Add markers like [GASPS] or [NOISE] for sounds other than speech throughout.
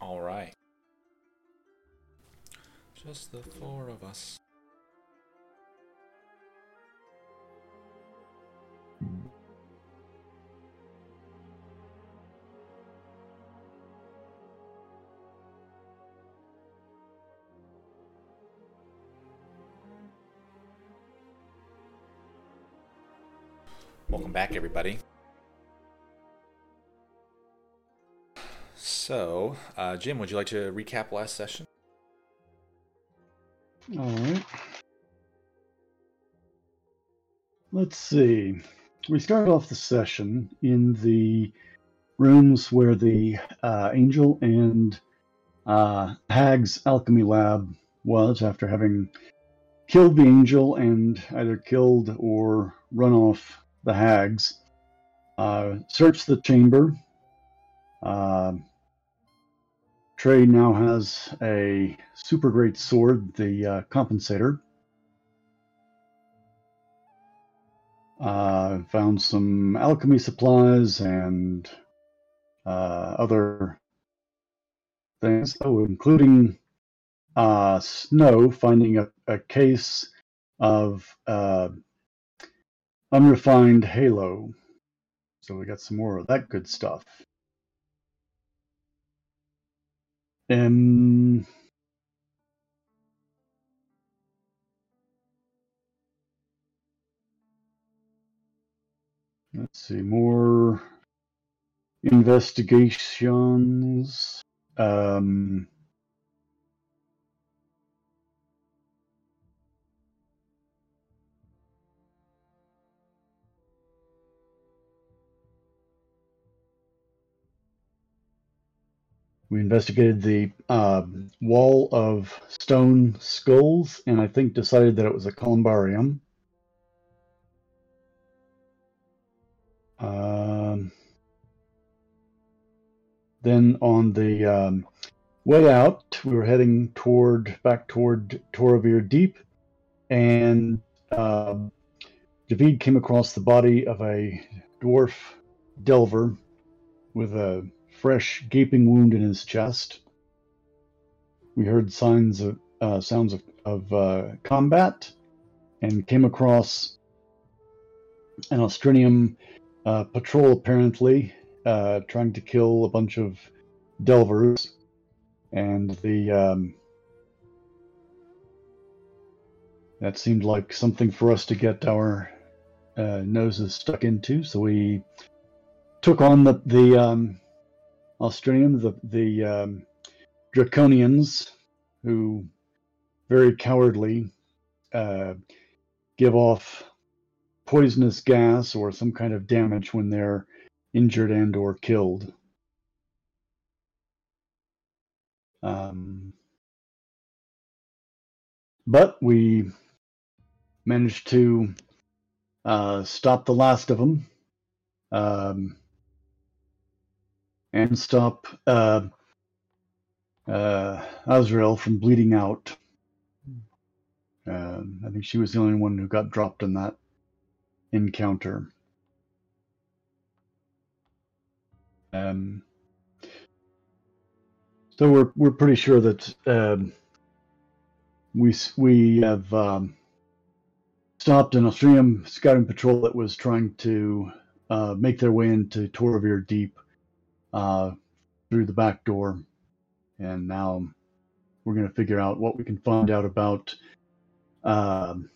All right. Just the four of us. Welcome back, everybody. So, uh, Jim, would you like to recap last session? All right. Let's see. We started off the session in the rooms where the uh, angel and uh, Hag's alchemy lab was after having killed the angel and either killed or run off the hags. Uh, searched the chamber. Trey now has a super great sword, the uh, Compensator. Uh, found some alchemy supplies and uh, other things, oh, including uh, Snow finding a, a case of uh, unrefined halo. So we got some more of that good stuff. Um, let's see, more investigations. Um, We investigated the uh, wall of stone skulls and I think decided that it was a columbarium. Um, then on the um, way out, we were heading toward back toward Toravir Deep, and uh, David came across the body of a dwarf delver with a fresh gaping wound in his chest. we heard signs of uh, sounds of, of uh, combat and came across an Austrinium uh, patrol apparently uh, trying to kill a bunch of delvers and the um, that seemed like something for us to get our uh, noses stuck into so we took on the the um, Australian the the um, draconians who very cowardly uh, give off poisonous gas or some kind of damage when they're injured and or killed. Um, but we managed to uh, stop the last of them um, and stop uh, uh, Azrael from bleeding out. Um, I think she was the only one who got dropped in that encounter. Um, so we're we're pretty sure that um, we we have um, stopped an Australian scouting patrol that was trying to uh, make their way into Toravir Deep uh, through the back door, and now we're going to figure out what we can find out about um,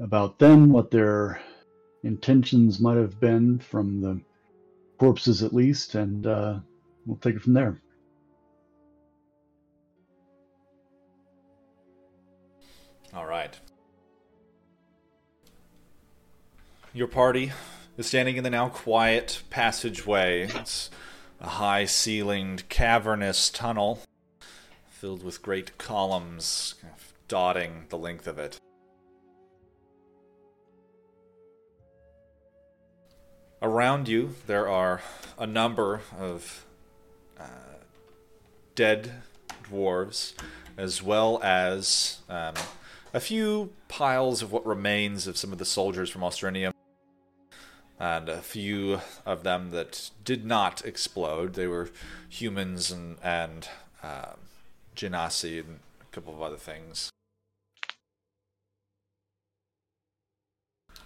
about them, what their intentions might have been from the corpses at least, and uh, we'll take it from there. All right. Your party standing in the now quiet passageway. It's a high ceilinged, cavernous tunnel filled with great columns dotting the length of it. Around you, there are a number of uh, dead dwarves, as well as um, a few piles of what remains of some of the soldiers from Austranium, and a few of them that did not explode. They were humans and and uh, genasi and a couple of other things.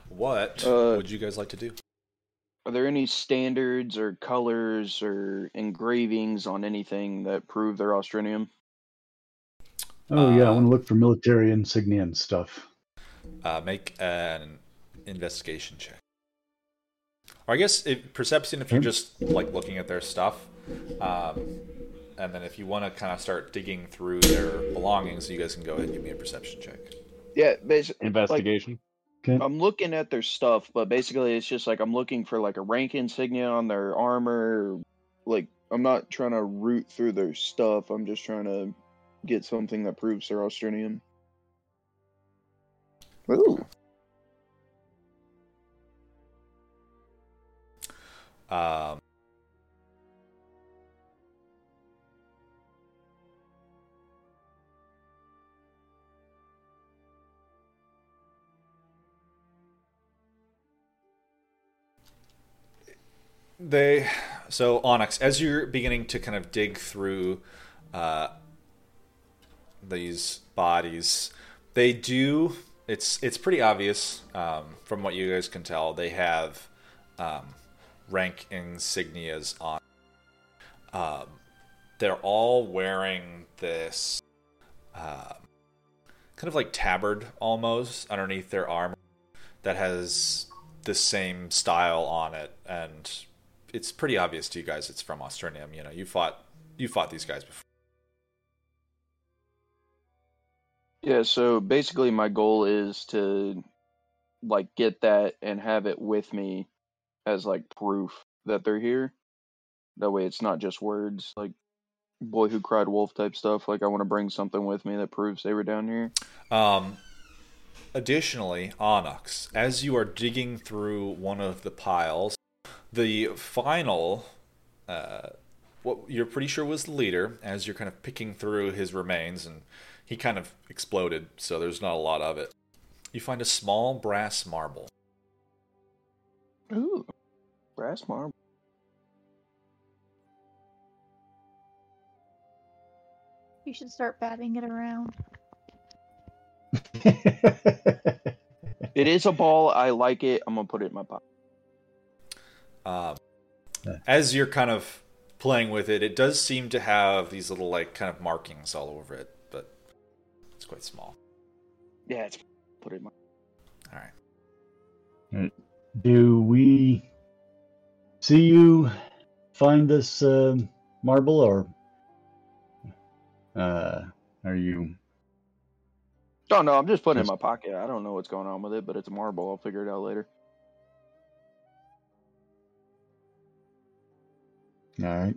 What Uh, would you guys like to do? Are there any standards or colors or engravings on anything that prove they're Austrinium? Oh yeah, I Uh, want to look for military insignia and stuff. Uh, make an investigation check. Or I guess if, perception if you're Hmm. just like looking at their stuff, um, and then if you want to kind of start digging through their belongings, you guys can go ahead and give me a perception check. Yeah, basically, Investigation. Okay. I'm looking at their stuff, but basically, it's just like I'm looking for like a rank insignia on their armor. Like, I'm not trying to root through their stuff. I'm just trying to get something that proves they're Austrinium. Ooh. Um, they so Onyx, as you're beginning to kind of dig through uh, these bodies, they do. It's it's pretty obvious um, from what you guys can tell. They have um, rank insignias on. Um, they're all wearing this um, kind of like tabard almost underneath their armor that has the same style on it, and it's pretty obvious to you guys it's from Austranium. You know, you fought you fought these guys before. Yeah, so basically, my goal is to like get that and have it with me as like proof that they're here. That way, it's not just words like "boy who cried wolf" type stuff. Like, I want to bring something with me that proves they were down here. Um, additionally, Onyx, as you are digging through one of the piles, the final, uh, what you're pretty sure was the leader, as you're kind of picking through his remains, and he kind of exploded, so there's not a lot of it. You find a small brass marble. Ooh, brass marble. You should start batting it around. [LAUGHS] It is a ball. I like it. I'm gonna put it in my pocket. Um, Yeah. as you're kind of playing with it, it does seem to have these little like kind of markings all over it, but it's quite small. Yeah, it's put it in my. All right. Do we see you find this um marble, or uh, are you? Oh no, I'm just putting it in my pocket. I don't know what's going on with it, but it's a marble. I'll figure it out later. All right.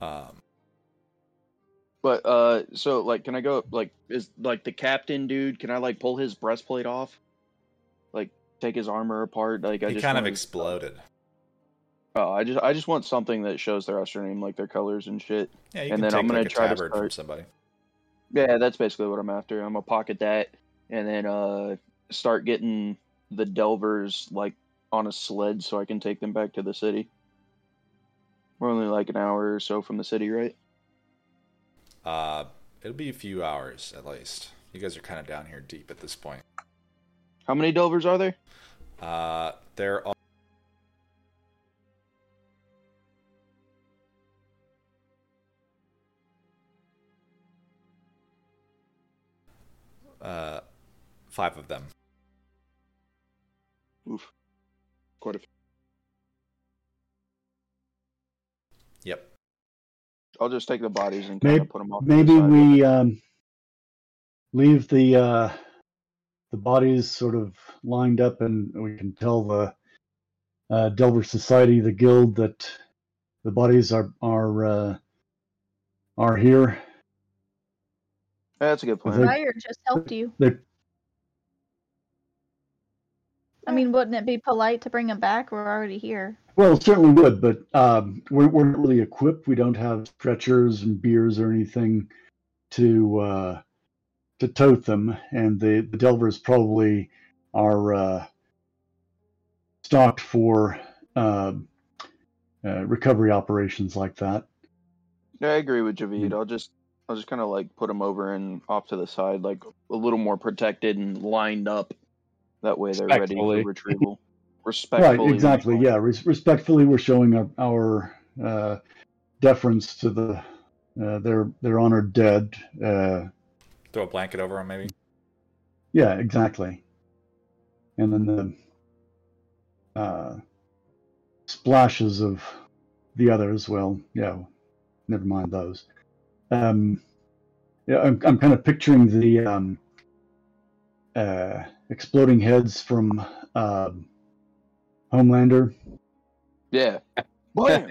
Um, But uh, so like, can I go? Like, is like the captain dude? Can I like pull his breastplate off? Take his armor apart? Like, I he just kind of exploded. Oh, I just I just want something that shows their Usher name, like their colors and shit. Yeah, you And can then take I'm gonna like try to tabard from somebody. Yeah, that's basically what I'm after. I'm gonna pocket that and then uh start getting the Delvers like on a sled so I can take them back to the city. We're only like an hour or so from the city, right? Uh, it'll be a few hours at least. You guys are kind of down here deep at this point. How many Delvers are there? Uh, there are. Uh, five of them. Oof. Quite a few. Yep. I'll just take the bodies and kind Maybe, of put them off. to the maybe we um, leave the uh, the bodies sort of lined up, and we can tell the uh, Delver Society, the guild, that the bodies are are uh, are here. That's a good point. think- Fire just helped you. They I mean, wouldn't it be polite to bring them back? We're already here. Well, it certainly would, but um, we're, we're not really equipped. We don't have stretchers and biers or anything to uh, to tote them, and the, the Delvers probably are uh, stocked for uh, uh, recovery operations like that. Yeah, I agree with Javid. Mm. I'll just I'll just kind of like put them over and off to the side, like a little more protected and lined up. That way they're ready for retrieval. [LAUGHS] Respectfully. Right, exactly. Yeah, res- respectfully, we're showing our, our uh, deference to the uh, their their honored dead. Uh, Throw a blanket over him, maybe. Yeah, exactly. And then the uh, splashes of the others. Well, yeah, never mind those. Um, yeah, I'm, I'm kind of picturing the um, uh, exploding heads from uh, Homelander. Yeah. Blam!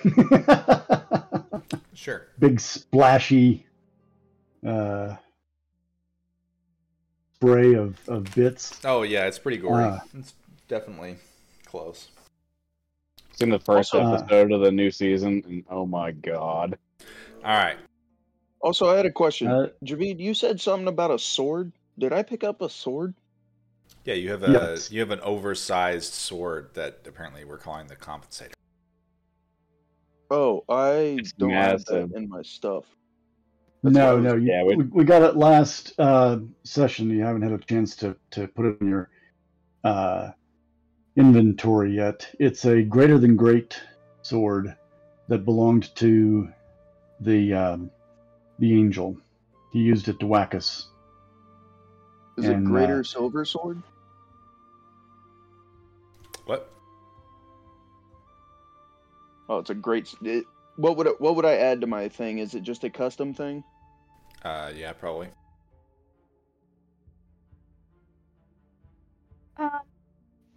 [LAUGHS] [LAUGHS] Sure. Big splashy uh, spray of, of bits. Oh yeah, it's pretty gory. Ah. it's definitely close. It's in the first Also- episode of the new season, and oh my god. All right. Also, I had a question. Uh, Javid, you said something about a sword. Did I pick up a sword? Yeah, you have a Yes. you have an oversized sword that apparently we're calling the compensator. Oh, I It's don't have that in my stuff. That's no, what I was- no, you, yeah, we, we- we got it last uh, session. You haven't had a chance to, to put it in your uh, inventory yet. It's a greater than great sword that belonged to the um, the angel. He used it to whack us. Is it greater uh, silver sword? What? Oh, it's a great. It, what would it, what would I add to my thing? Is it just a custom thing? Uh, yeah, probably. Um,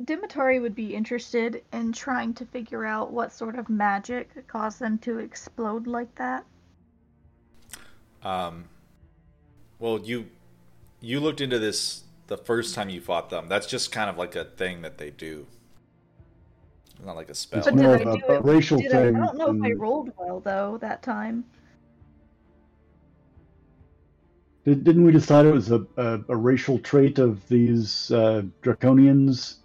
Dimitori would be interested in trying to figure out what sort of magic caused them to explode like that. Um, well, you you looked into this the first time you fought them. That's just kind of like a thing that they do. It's not like a spell. It's But more did of I a, do a it- racial Did I, I don't know if I rolled well though that time. Did, didn't we decide it was a, a, a racial trait of these uh, draconians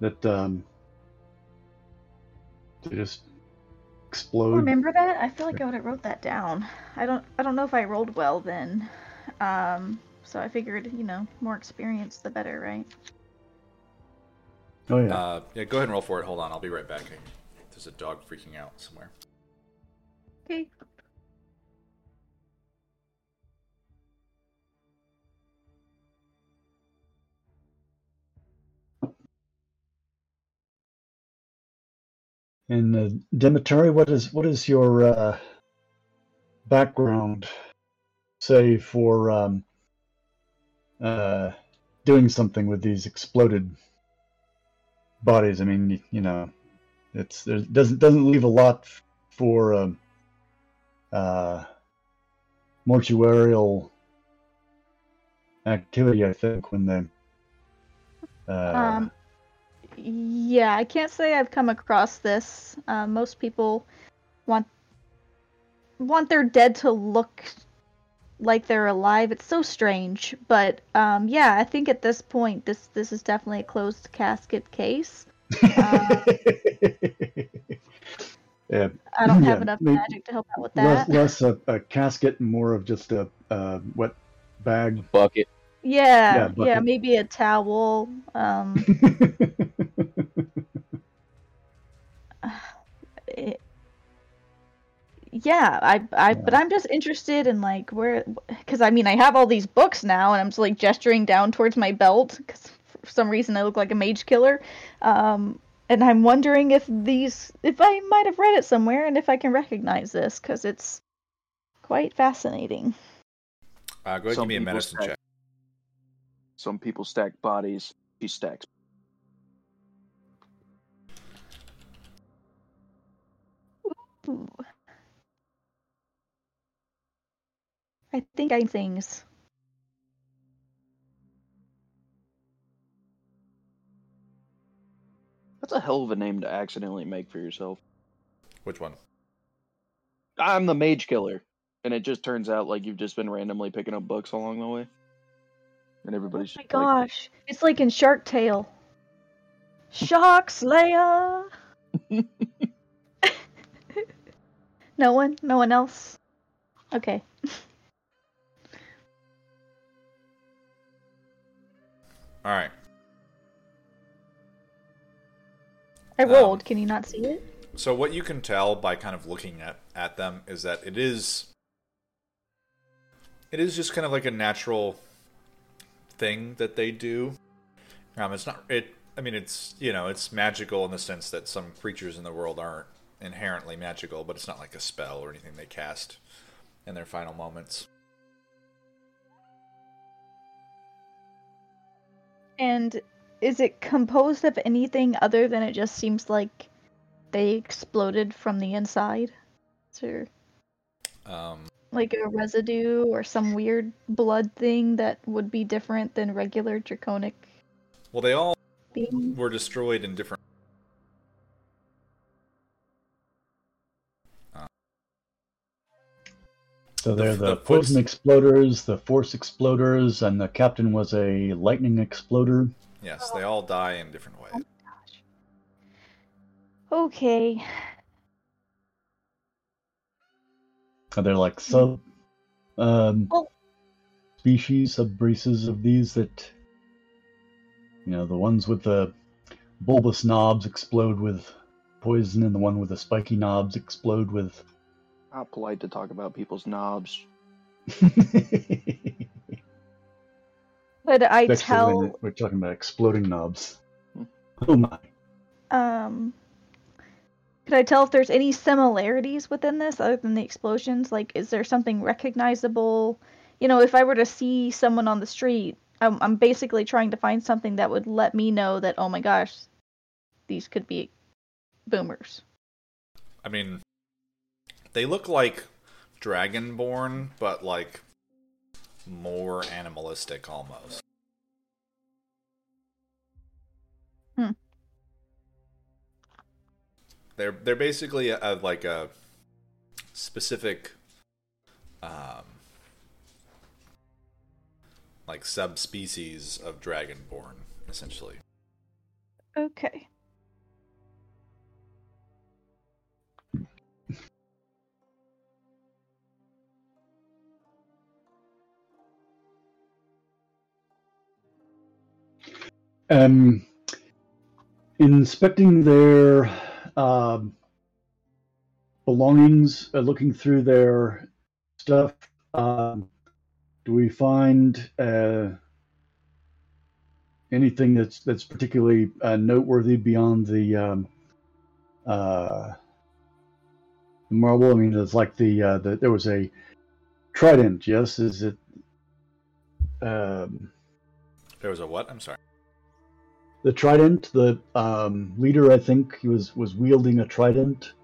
that um, They just explode. remember that? I feel like I would have wrote that down. I don't. I don't know if I rolled well then. Um. So I figured, you know, more experience the better, right? Oh yeah. Uh, yeah, go ahead and roll for it. Hold on, I'll be right back. There's a dog freaking out somewhere. Okay. And uh, Demetari, what is what is your uh, background say for um, uh, doing something with these exploded bodies? I mean, you know, it's it doesn't doesn't leave a lot for um, uh, mortuarial activity. I think when they uh, Um, yeah, I can't say I've come across this. Uh, most people want want their dead to look like they're alive. It's so strange, but um, yeah, I think at this point, this this is definitely a closed casket case. uh, [LAUGHS] yeah, I don't Yeah, have enough maybe magic to help out with less, that. less a, a casket, more of just a, a wet bag. Bucket. Yeah, Yeah, yeah, maybe a towel. Um, [LAUGHS] it- [SIGHS] yeah, I, I, but I'm just interested in like where, because I mean I have all these books now, and I'm just like gesturing down towards my belt because for some reason I look like a mage killer, um, and I'm wondering if these, if I might have read it somewhere, and if I can recognize this because it's quite fascinating. Uh, go ahead and Some give me a medicine stack- check. Some people stack bodies. She stacks. Ooh. I think I things. That's a hell of a name to accidentally make for yourself. Which one? I'm the mage killer. And it just turns out like you've just been randomly picking up books along the way. And Oh everybody's my just like, gosh, it's like in Shark Tale. Shark Slayer. [LAUGHS] [LAUGHS] no one, no one else. Okay. All right. I Um, rolled. Can you not see it? So what you can tell by kind of looking at, at them is that it is it is just kind of like a natural thing that they do. Um, it's not it. I mean, it's you know, it's magical in the sense that some creatures in the world aren't inherently magical, but it's not like a spell or anything they cast in their final moments. And is it composed of anything other than it just seems like they exploded from the inside? Or Um, like a residue or some weird blood thing that would be different than regular draconic well, they all were destroyed in different. So they're the the, foots- poison exploders, the force exploders, and the captain was a lightning exploder. Yes, they all die in different ways. Okay. Uh, They're like sub um, Oh. species, sub races of these that, you know, the ones with the bulbous knobs explode with poison, and the one with the spiky knobs explode with. Not polite to talk about people's knobs. [LAUGHS] Could I Actually, tell when we're talking about exploding knobs. Hmm. Oh my! um could I tell if there's any similarities within this other than the explosions? Like is there something recognizable? You know, if I were to see someone on the street, I'm I'm basically trying to find something that would let me know that oh my gosh, these could be boomers. I mean, they look like dragonborn, but like more animalistic almost. Hmm. They're they're basically a, a- like a specific um like subspecies of dragonborn essentially. Okay. Um, inspecting their um belongings, uh, looking through their stuff, um, do we find uh, anything that's that's particularly uh, noteworthy beyond the um, uh, marble? I mean, it's like the, uh, the there was a trident. Yes, is it? Um, There was a what? I'm sorry. The trident. The um, leader, I think, he was was wielding a trident.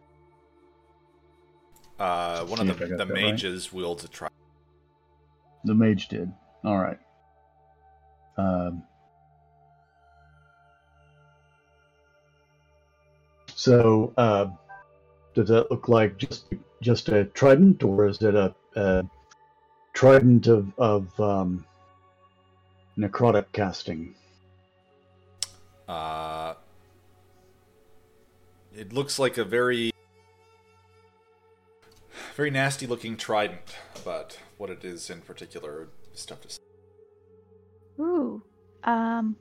Uh, one of the, the that right. mages wields a trident. The mage did. All right. Um, so, uh, does that look like just just a trident, or is it a, a trident of of um, necrotic casting? Uh, it looks like a very, very nasty looking trident, but what it is in particular is tough to say. Ooh. Um.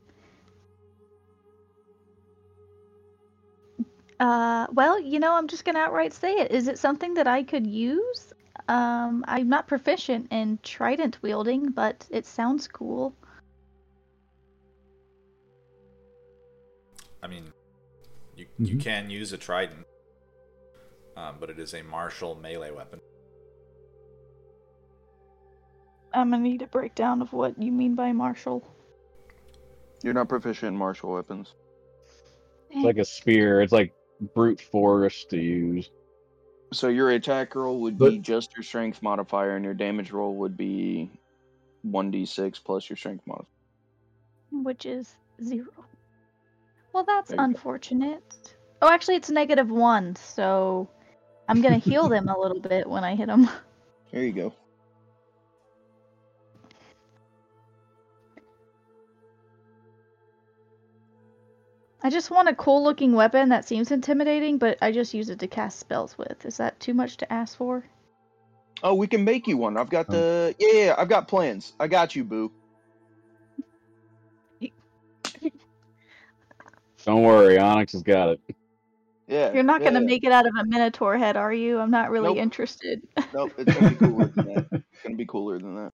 Uh, well, you know, I'm just gonna outright say it. Is it something that I could use? Um, I'm not proficient in trident wielding, but it sounds cool. I mean, you you Mhm. can use a trident, um, but it is a martial melee weapon. I'm gonna need a breakdown of what you mean by martial. You're not proficient in martial weapons. It's like a spear. It's like brute force to use. So your attack roll would But- be just your strength modifier, and your damage roll would be 1d6 plus your strength modifier. which is zero. Well, that's There go. unfortunate. Oh, actually, it's negative one, so I'm gonna heal [LAUGHS] them a little bit when I hit them. There you go. I just want a cool looking weapon that seems intimidating, but I just use it to cast spells with. Is that too much to ask for? Oh, we can make you one. I've got Oh. the yeah, yeah, yeah, I've got plans. I got you, boo. Don't worry, Onyx has got it. Yeah. You're not yeah, gonna yeah. make it out of a minotaur head, are you? I'm not really Nope. interested. Nope, it's gonna be cooler than that. [LAUGHS] It's gonna be cooler than that.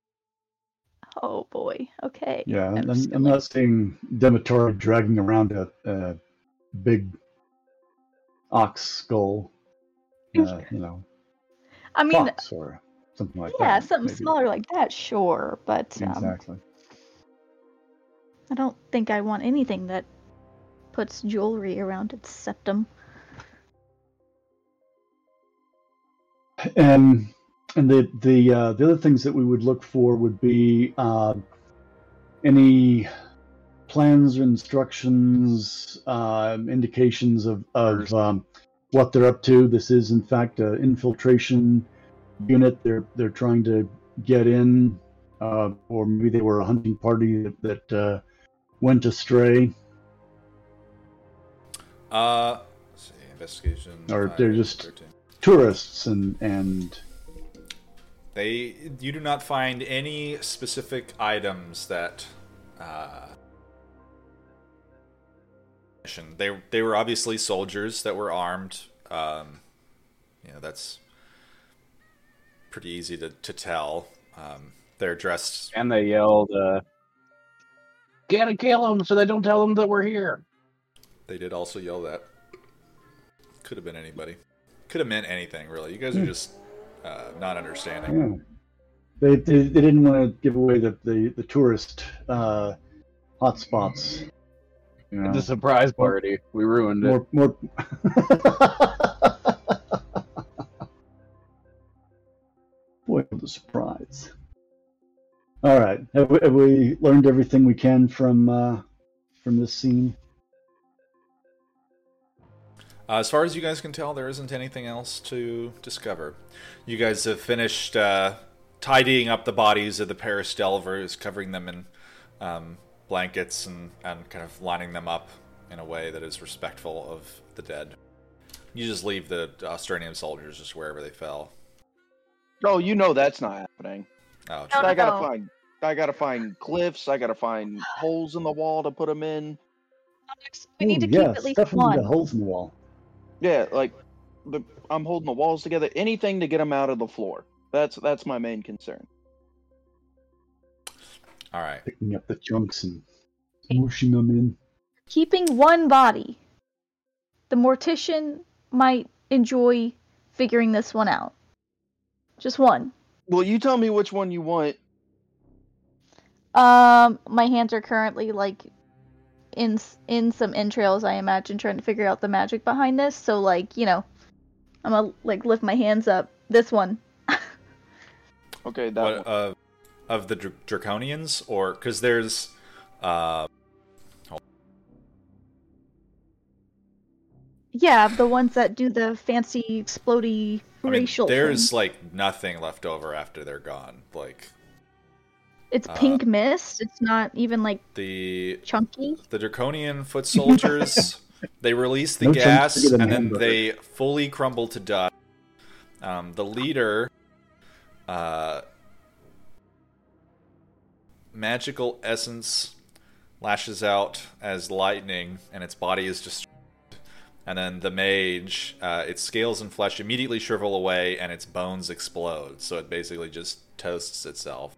oh boy. Okay. Yeah, I'm I'm, just I'm not seeing Demetor dragging around a, a big ox skull. Uh, you know, I mean, fox or something like yeah, that. something maybe. smaller like that, sure, but um, Exactly. I don't think I want anything that puts jewelry around its septum. And and the the uh, the other things that we would look for would be uh, any plans or instructions, uh, indications of of um, what they're up to. This is in fact an infiltration unit. They're they're trying to get in, uh, or maybe they were a hunting party that, that uh, went astray, Uh, let's see, investigation. Or five, they're just- 13. tourists, and and They, you do not find any specific items that. Uh, they they were obviously soldiers that were armed. Um, you know that's pretty easy to to tell. Um, they're dressed. And they yelled, uh, "Gotta kill them so they don't tell them that we're here." They did also yell that. Could have been anybody. Could have meant anything really. You guys are Hmm. just uh, not understanding. Yeah. They, they, they didn't want to give away the, the, the tourist uh, hotspots. You know, It's a surprise party. We ruined it. more more. [LAUGHS] Boy, what a surprise! All right, have we, have we learned everything we can from uh, from this scene? Uh, as far as you guys can tell, there isn't anything else to discover. You guys have finished uh, tidying up the bodies of the Paris Delvers, covering them in um, blankets and, and kind of lining them up in a way that is respectful of the dead. You just leave the Australian soldiers just wherever they fell. Oh, you know that's not happening. Oh, No, I gotta no. find I gotta find cliffs. I gotta find holes in the wall to put them in. We need to Ooh, keep yeah, at least stuff them into one. holes in the wall. Yeah, like the I'm holding the walls together. Anything to get them out of the floor. That's that's my main concern. All right. Picking up the chunks and smooshing them in. Keeping one body. The mortician might enjoy figuring this one out. Just one. Well, you tell me which one you want. Um, my hands are currently like in in some entrails. I imagine trying to figure out the magic behind this. So like you know, I'm gonna like lift my hands up. This one. [LAUGHS] Okay, that What one. uh, of the Dr- draconians, or because there's uh, Yeah, the ones that do the fancy explody I mean, racial. there's thing. like nothing left over after they're gone. Like It's uh, pink mist. It's not even like the chunky. the draconian foot [LAUGHS] soldiers, they release the No gas bigger and then hamburger. they fully crumble to dust. Um, the leader, uh, magical essence lashes out as lightning, and its body is destroyed. And then the mage, uh, its scales and flesh immediately shrivel away, and its bones explode. So it basically just toasts itself.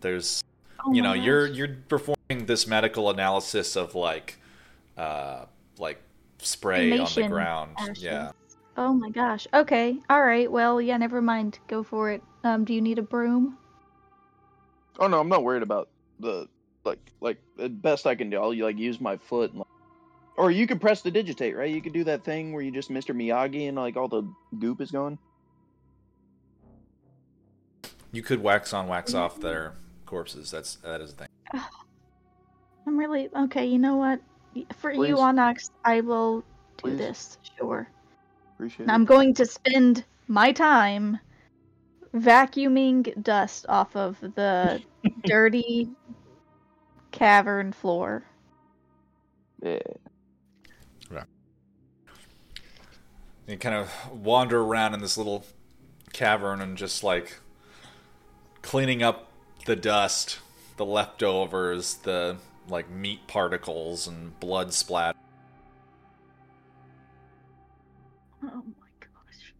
There's Oh you my know you're you're performing this medical analysis of like uh like spray on the ground ashes. yeah Oh my gosh. Okay. All right. Well, yeah. Never mind. Go for it. Um. Do you need a broom? Oh no, I'm not worried about the like like the best I can do. I'll like use my foot, and, like, or you could prestidigitate, right? You could do that thing where you just Mr. Miyagi and like all the goop is gone. you could wax on wax off their corpses that's that is the thing I'm really okay. You know what? For Please. you, Onyx, I will do Please. this. Sure. Appreciate And I'm going to spend my time vacuuming dust off of the [LAUGHS] dirty cavern floor. it. Yeah. you kind of wander around in this little cavern and just like cleaning up the dust the leftovers the like meat particles and blood splat Oh my gosh.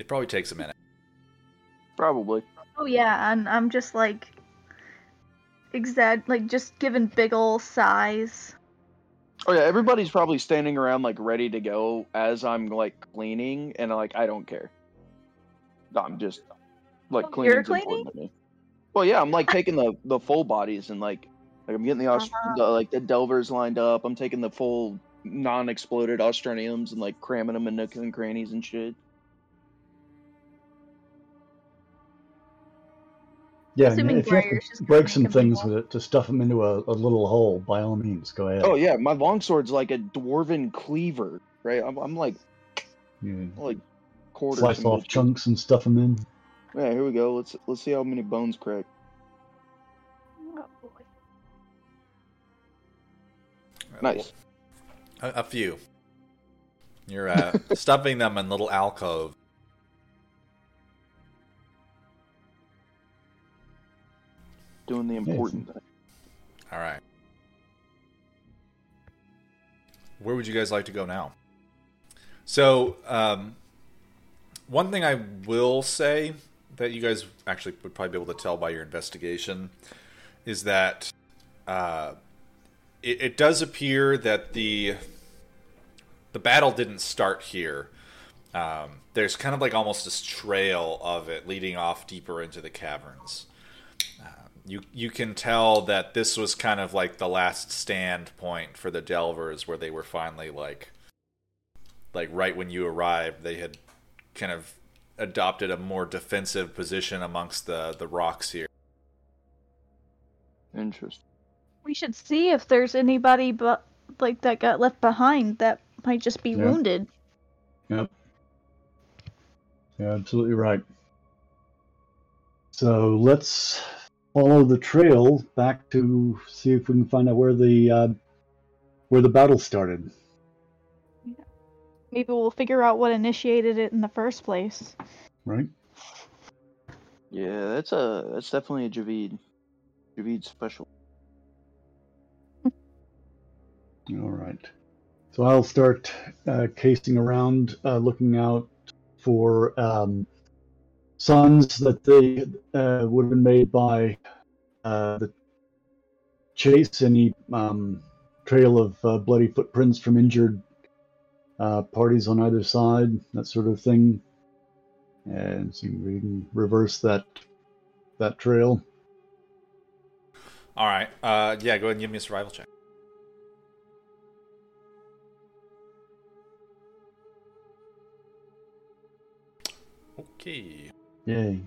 it probably takes a minute Probably. Oh yeah, and I'm just like exag like just giving big ol' sighs. Oh yeah, everybody's probably standing around like ready to go as I'm like cleaning, and like I don't care. I'm just like Oh, cleaning. you're important cleaning? To me. Well, yeah, I'm like taking the the full bodies and like like I'm getting the, Aust- Uh-huh. the like the delvers lined up. I'm taking the full non-exploded Australiums and like cramming them in nooks and crannies and shit. Yeah, and Assuming if you have Briar's just to break some things more. with it to stuff them into a, a little hole, by all means, go ahead. Oh yeah, my longsword's like a dwarven cleaver, right? I'm, I'm like You like quarters. slice off chunks and stuff them in. Yeah, here we go. Let's let's see how many bones crack. Oh boy. Nice. A, a few. You're uh, [LAUGHS] stuffing them in little alcoves. Doing the important thing. All right. Where would you guys like to go now? So, um, one thing I will say that you guys actually would probably be able to tell by your investigation is that uh, it, it does appear that the the battle didn't start here. Um, there's kind of like almost this trail of it leading off deeper into the caverns you you can tell that this was kind of like the last stand point for the Delvers, where they were finally like, like right when you arrived, they had kind of adopted a more defensive position amongst the the rocks here. Interesting. We should see if there's anybody but like that got left behind that might just be Yeah. wounded. Yep. Yeah, absolutely right. So let's follow the trail back to see if we can find out where the uh, where the battle started. Maybe we'll figure out what initiated it in the first place. Right? Yeah, that's a that's definitely a Javid. Javid special. [LAUGHS] All right. So I'll start uh, casing around, uh, looking out for um, signs that they uh, would have been made by uh, the chase, any um, trail of uh, bloody footprints from injured uh, parties on either side, that sort of thing. And see if we can reverse that that trail. All right. Uh, yeah, go ahead and give me a survival check. Okay. Yay.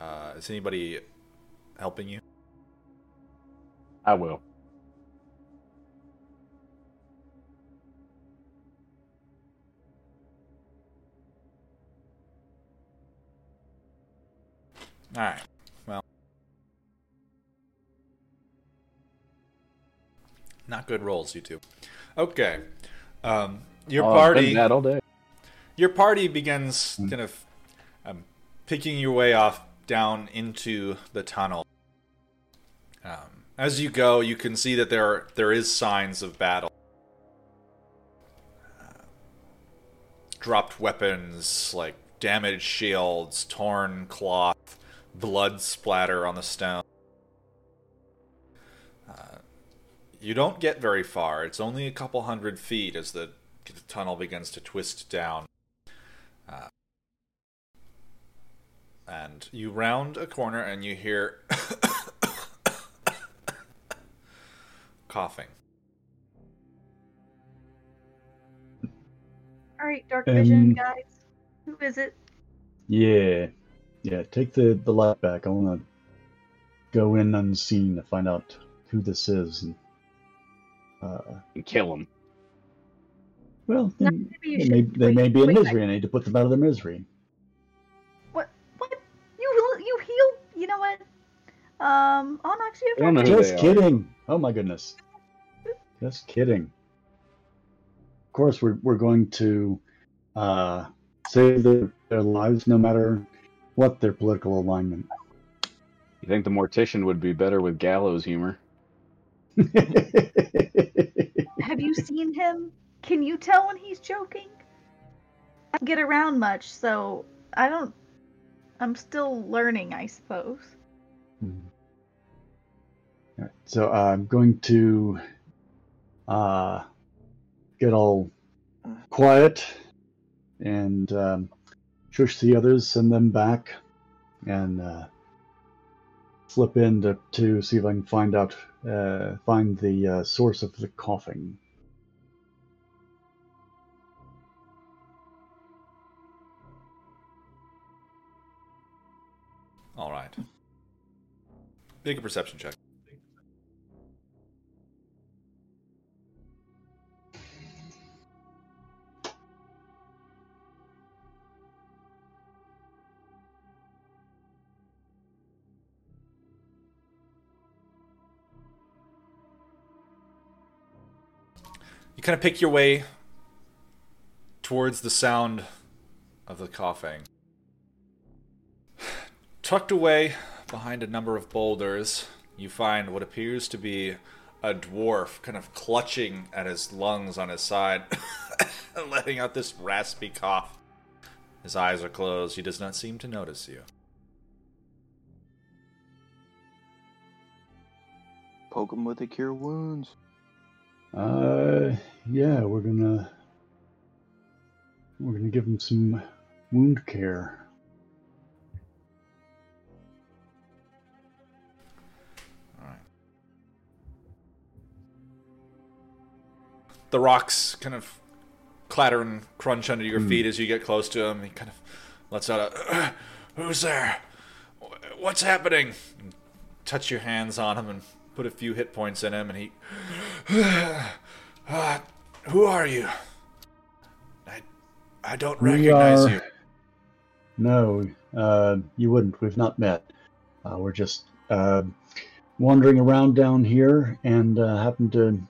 Uh, is anybody helping you? I will. All right. Well, not good rolls, you two. Okay. Um, your Oh, I've been party. mad all day. your party begins kind of um, picking your way off down into the tunnel. Um, as you go, you can see that there are, there is signs of battle. Uh, dropped weapons, like damaged shields, torn cloth, blood splatter on the stone. Uh, you don't get very far. It's only a couple hundred feet as the, the tunnel begins to twist down. Uh, and you round a corner and you hear [COUGHS] coughing. All right, dark vision Um, guys. Who is it? Yeah, yeah. Take the the light back. I want to go in unseen to find out who this is. And, uh, And kill him. well, then maybe they may, they may be in wait, misery. I need to put them out of their misery. What? What? You you heal? You know what? Um, Onyx, you I don't know have Just they are. kidding. Oh my goodness. Just kidding. Of course, we're we're going to uh, save their, their lives, no matter what their political alignment. You think the mortician would be better with gallows humor? [LAUGHS] Have you seen him? Can you tell when he's joking? I don't get around much, so I don't. I'm still learning, I suppose. Alright, so uh, I'm going to uh, get all quiet and um, shush the others, send them back, and uh, slip in to, to see if I can find out, uh, find the uh, source of the coughing. All right. Make a perception check. You kind of pick your way towards the sound of the coughing. Tucked away behind a number of boulders, you find what appears to be a dwarf kind of clutching at his lungs on his side, [COUGHS] letting out this raspy cough. His eyes are closed. He does not seem to notice you. Poke him with a cure wounds. Uh, yeah, we're gonna we're gonna give him some wound care. All right. The rocks kind of clatter and crunch under your feet as you get close to him. He kind of lets out a, "Who's there? What's happening?" And touch your hands on him and put a few hit points in him, and he, uh, [SIGHS] "Who are you? I, I don't We recognize are- you." No, uh, you wouldn't. We've not met. Uh, we're just uh, wandering around down here and uh, happen to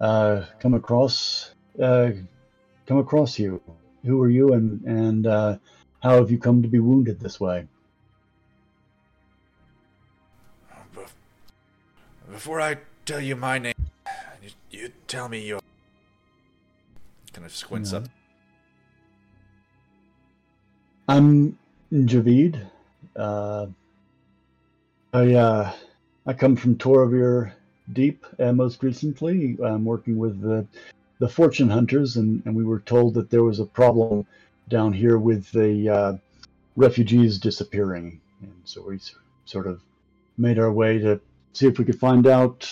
uh, come across uh, come across you. who are you, and and uh, how have you come to be wounded this way? Before I tell you my name, you, you tell me your. Kind of squints Yeah. up. I'm Javid. Uh, I uh, I come from Toravir Deep. Uh, most recently, I'm working with the the Fortune Hunters, and, and we were told that there was a problem down here with the uh, refugees disappearing, and so we sort of made our way to see if we could find out.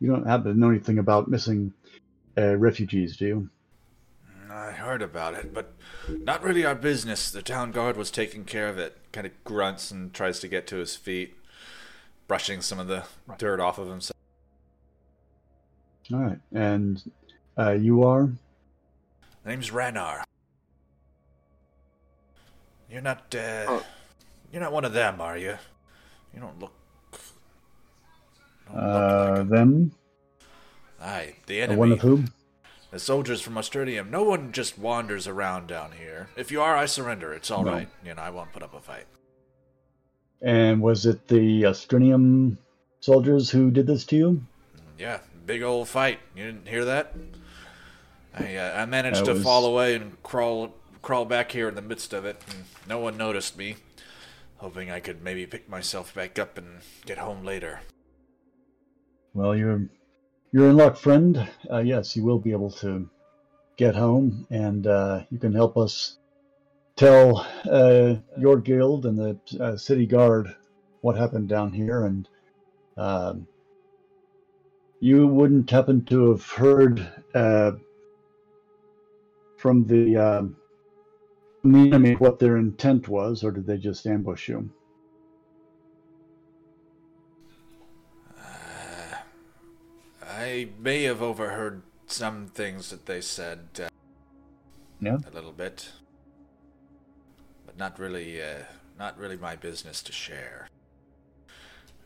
You don't happen to know anything about missing uh, refugees, do you? I heard about it, but not really our business. The town guard was taking care of it. Kind of grunts and tries to get to his feet, brushing some of the dirt off of himself. All right, and uh, you are. Name's Ranar. You're not, uh, Oh. you're not one of them, are you? You don't look. Uh, like 'em. them? Aye, the enemy. one of whom? The soldiers from Australium. No one just wanders around down here. If you are, I surrender. It's all No. right. You know, I won't put up a fight. And was it the Astrinium soldiers who did this to you? Yeah, big old fight. You didn't hear that? I uh, I managed That to was- fall away and crawl crawl back here in the midst of it, and no one noticed me. Hoping I could maybe pick myself back up and get home later. Well, you're you're in luck, friend. Uh, yes, you will be able to get home, and uh, you can help us tell uh, your guild and the uh, city guard what happened down here. And um you wouldn't happen to have heard uh, from the from the enemy what their intent was, or did they just ambush you? I may have overheard some things that they said. Uh, Yeah. A little bit, but not really. Uh, not really my business to share.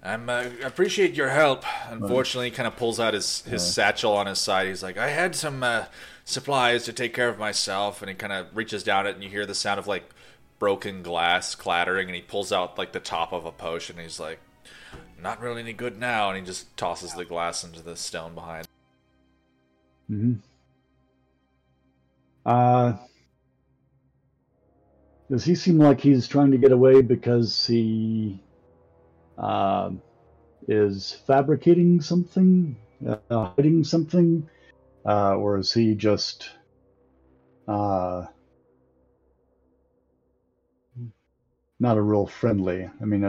I'm uh, appreciate your help. Unfortunately, he kind of pulls out his his Yeah. satchel on his side. He's like, I had some uh, supplies to take care of myself, and he kind of reaches down it, and you hear the sound of like broken glass clattering, and he pulls out like the top of a potion. He's like, not really any good now, and he just tosses the glass into the stone behind. hmm Uh, does he seem like he's trying to get away because he uh, is fabricating something, uh, hiding something, uh, or is he just uh, not a real friendly? I mean,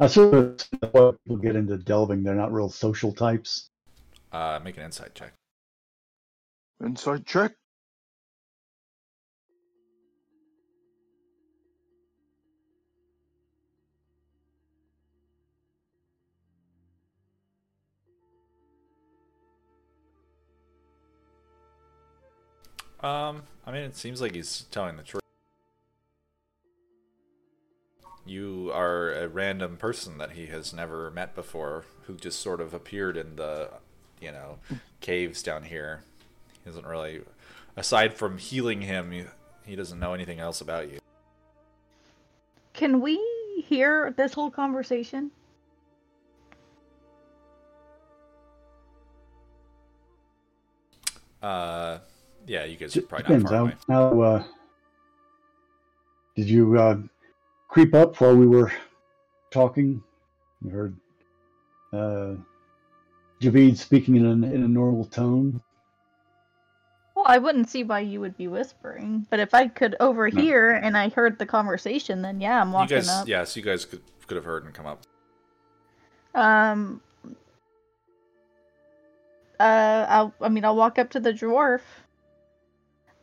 I, I sort of when people get into delving; they're not real social types. Uh, make an insight check. Insight check. Um, I mean, it seems like he's telling the truth. You are a random person that he has never met before, who just sort of appeared in the, you know, caves down here. He doesn't really, aside from healing him, he, he doesn't know anything else about you. Can we hear this whole conversation? Uh, yeah, you guys are D- probably not Depends. far How, away. how uh, did you uh, creep up while we were talking? You heard uh, Javid speaking in a, in a normal tone. Well, I wouldn't see why you would be whispering, but if I could overhear and I heard the conversation, then yeah, I'm You walking guys, up. yes, you guys could could have heard and come up. Um. Uh, I'll. I mean, I'll walk up to the dwarf.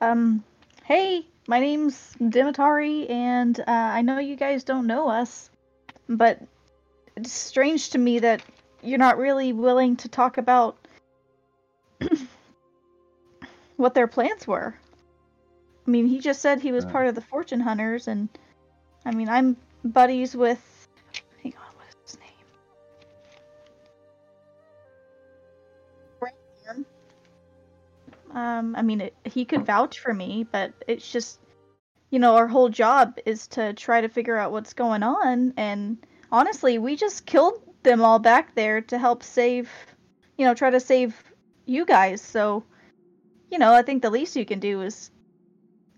Um, hey, my name's Dimitari, and uh, I know you guys don't know us, but it's strange to me that you're not really willing to talk about [CLEARS THROAT] what their plans were. I mean, he just said he was Uh. part of the fortune hunters, and I mean, I'm buddies with. Um, I mean, it, he could vouch for me, but it's just, you know, our whole job is to try to figure out what's going on. And honestly, we just killed them all back there to help save, you know, try to save you guys. So, you know, I think the least you can do is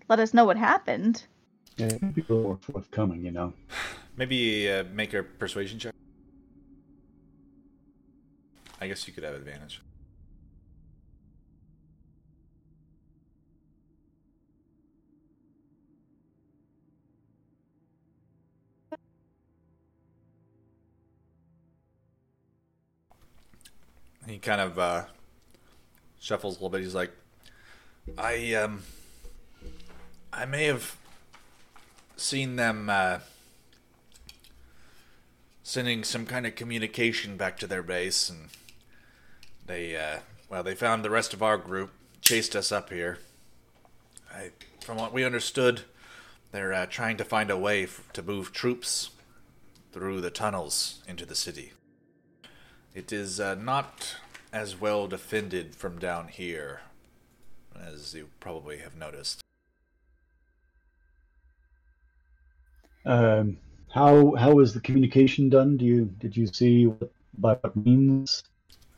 let us know what happened. Yeah, it'd be a little more forthcoming, you know. [SIGHS] Maybe uh, make a persuasion check. I guess you could have advantage. He kind of uh, shuffles a little bit. He's like, "I um, I may have seen them uh, sending some kind of communication back to their base, and they, uh, well, they found the rest of our group, chased us up here. I, from what we understood, they're uh, trying to find a way f- to move troops through the tunnels into the city. It is uh, not as well defended from down here, as you probably have noticed. Um, how how was the communication done? Do you did you see what, by what means?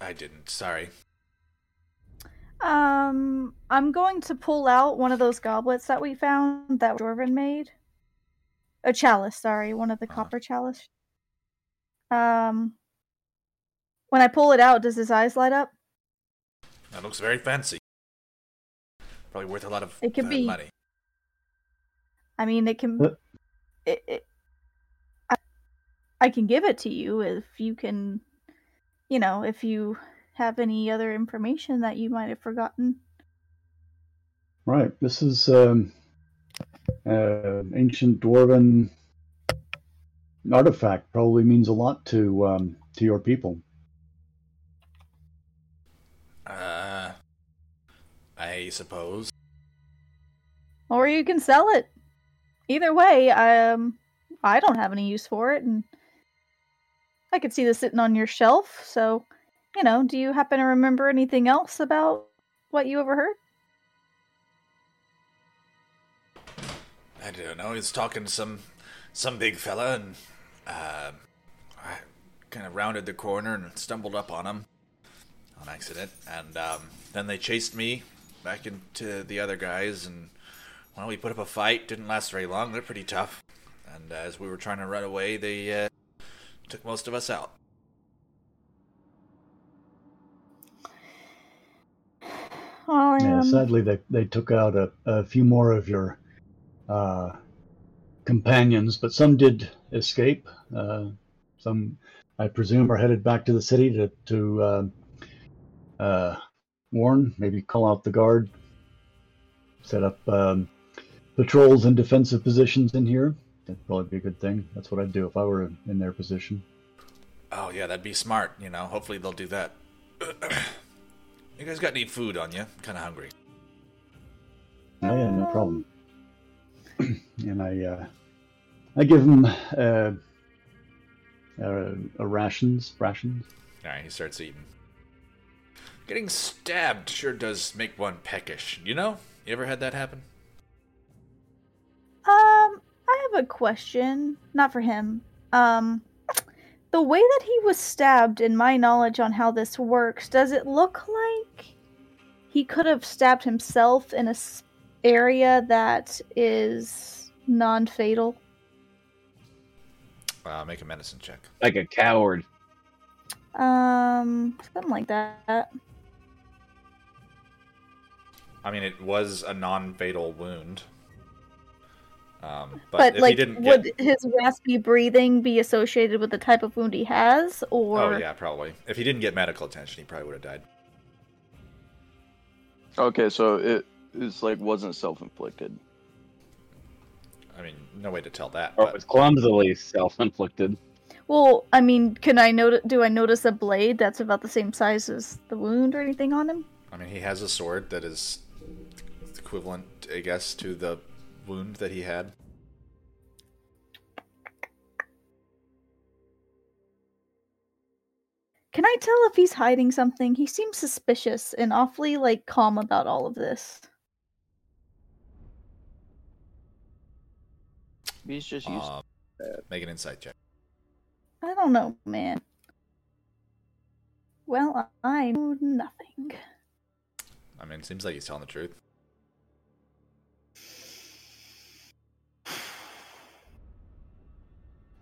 I didn't, sorry. Um, I'm going to pull out one of those goblets that we found that Jorvin made. A chalice, sorry, one of the Uh-huh. copper chalice. Um, when I pull it out, does his eyes light up? That looks very fancy. Probably worth a lot of It could uh, be- money. I mean, it can. What? It, it, I, I can give it to you if you can, you know, if you have any other information that you might have forgotten. Right. This is um, uh, ancient dwarven artifact. Probably means a lot to um, to your people. Uh, I suppose. or you can sell it. Either way, um, I don't have any use for it, and I could see this sitting on your shelf. So, you know, do you happen to remember anything else about what you overheard? I don't know. He's talking to some some big fella, and uh, I kind of rounded the corner and stumbled up on him on accident. And um, then they chased me back into the other guys, and well, we put up a fight. Didn't last very long. They're pretty tough. And uh, as we were trying to run away, they uh, took most of us out. Well, Yeah, um, sadly, they they took out a, a few more of your uh, companions, but some did escape. Uh, some, I presume, are headed back to the city to to uh, uh, warn, maybe call out the guard, set up um, patrols and defensive positions in here. That'd probably be a good thing. That's what I'd do if I were in their position. Oh yeah, that'd be smart. You know, hopefully they'll do that. [CLEARS THROAT] you guys got any food on you? Kind of hungry. Oh yeah, no problem. [CLEARS THROAT] and I, uh, I give him uh, uh, a rations, rations. All right, he starts eating. Getting stabbed sure does make one peckish. You know? You ever had that happen? Um, I have a question, not for him. Um, the way that he was stabbed, in my knowledge on how this works, does it look like he could have stabbed himself in a s- area that is non-fatal? Uh, make a medicine check. Like a coward. Um, something like that. I mean, it was a non-fatal wound. Um, but, But, if like, he didn't would get, his raspy breathing be associated with the type of wound he has, or oh yeah, probably. If he didn't get medical attention, he probably would have died. Okay, so it is like wasn't self-inflicted. I mean, no way to tell that. Or it was clumsily self-inflicted. Well, I mean, can I notice? Do I notice a blade that's about the same size as the wound or anything on him? I mean, he has a sword that is equivalent, I guess, to the wound that he had. Can I tell if he's hiding something? He seems suspicious and awfully like calm about all of this. He's just used. Um, make an insight check. I don't know, man. Well, I know nothing. I mean, it seems like he's telling the truth.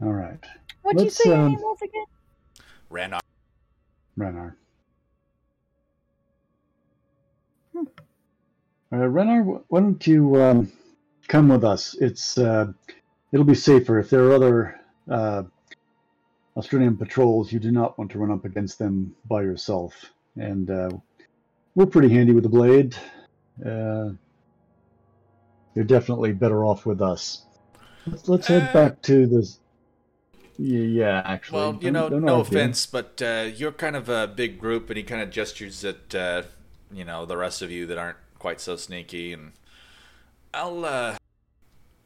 All right. What'd you Let's, say your um, name was again? Ranar. Renar. Hmm. Uh, Renar, why don't you um, come with us? It's uh, it'll be safer if there are other uh, Australian patrols. You do not want to run up against them by yourself, and uh, we're pretty handy with the blade. Uh, you're definitely better off with us. Let's, let's head Uh, back to this. Yeah, yeah, actually. Well, you Don't- know, don't no argue. offense, but uh, you're kind of a big group, and he kind of gestures at uh, you know the rest of you that aren't quite so sneaky. And I'll, uh,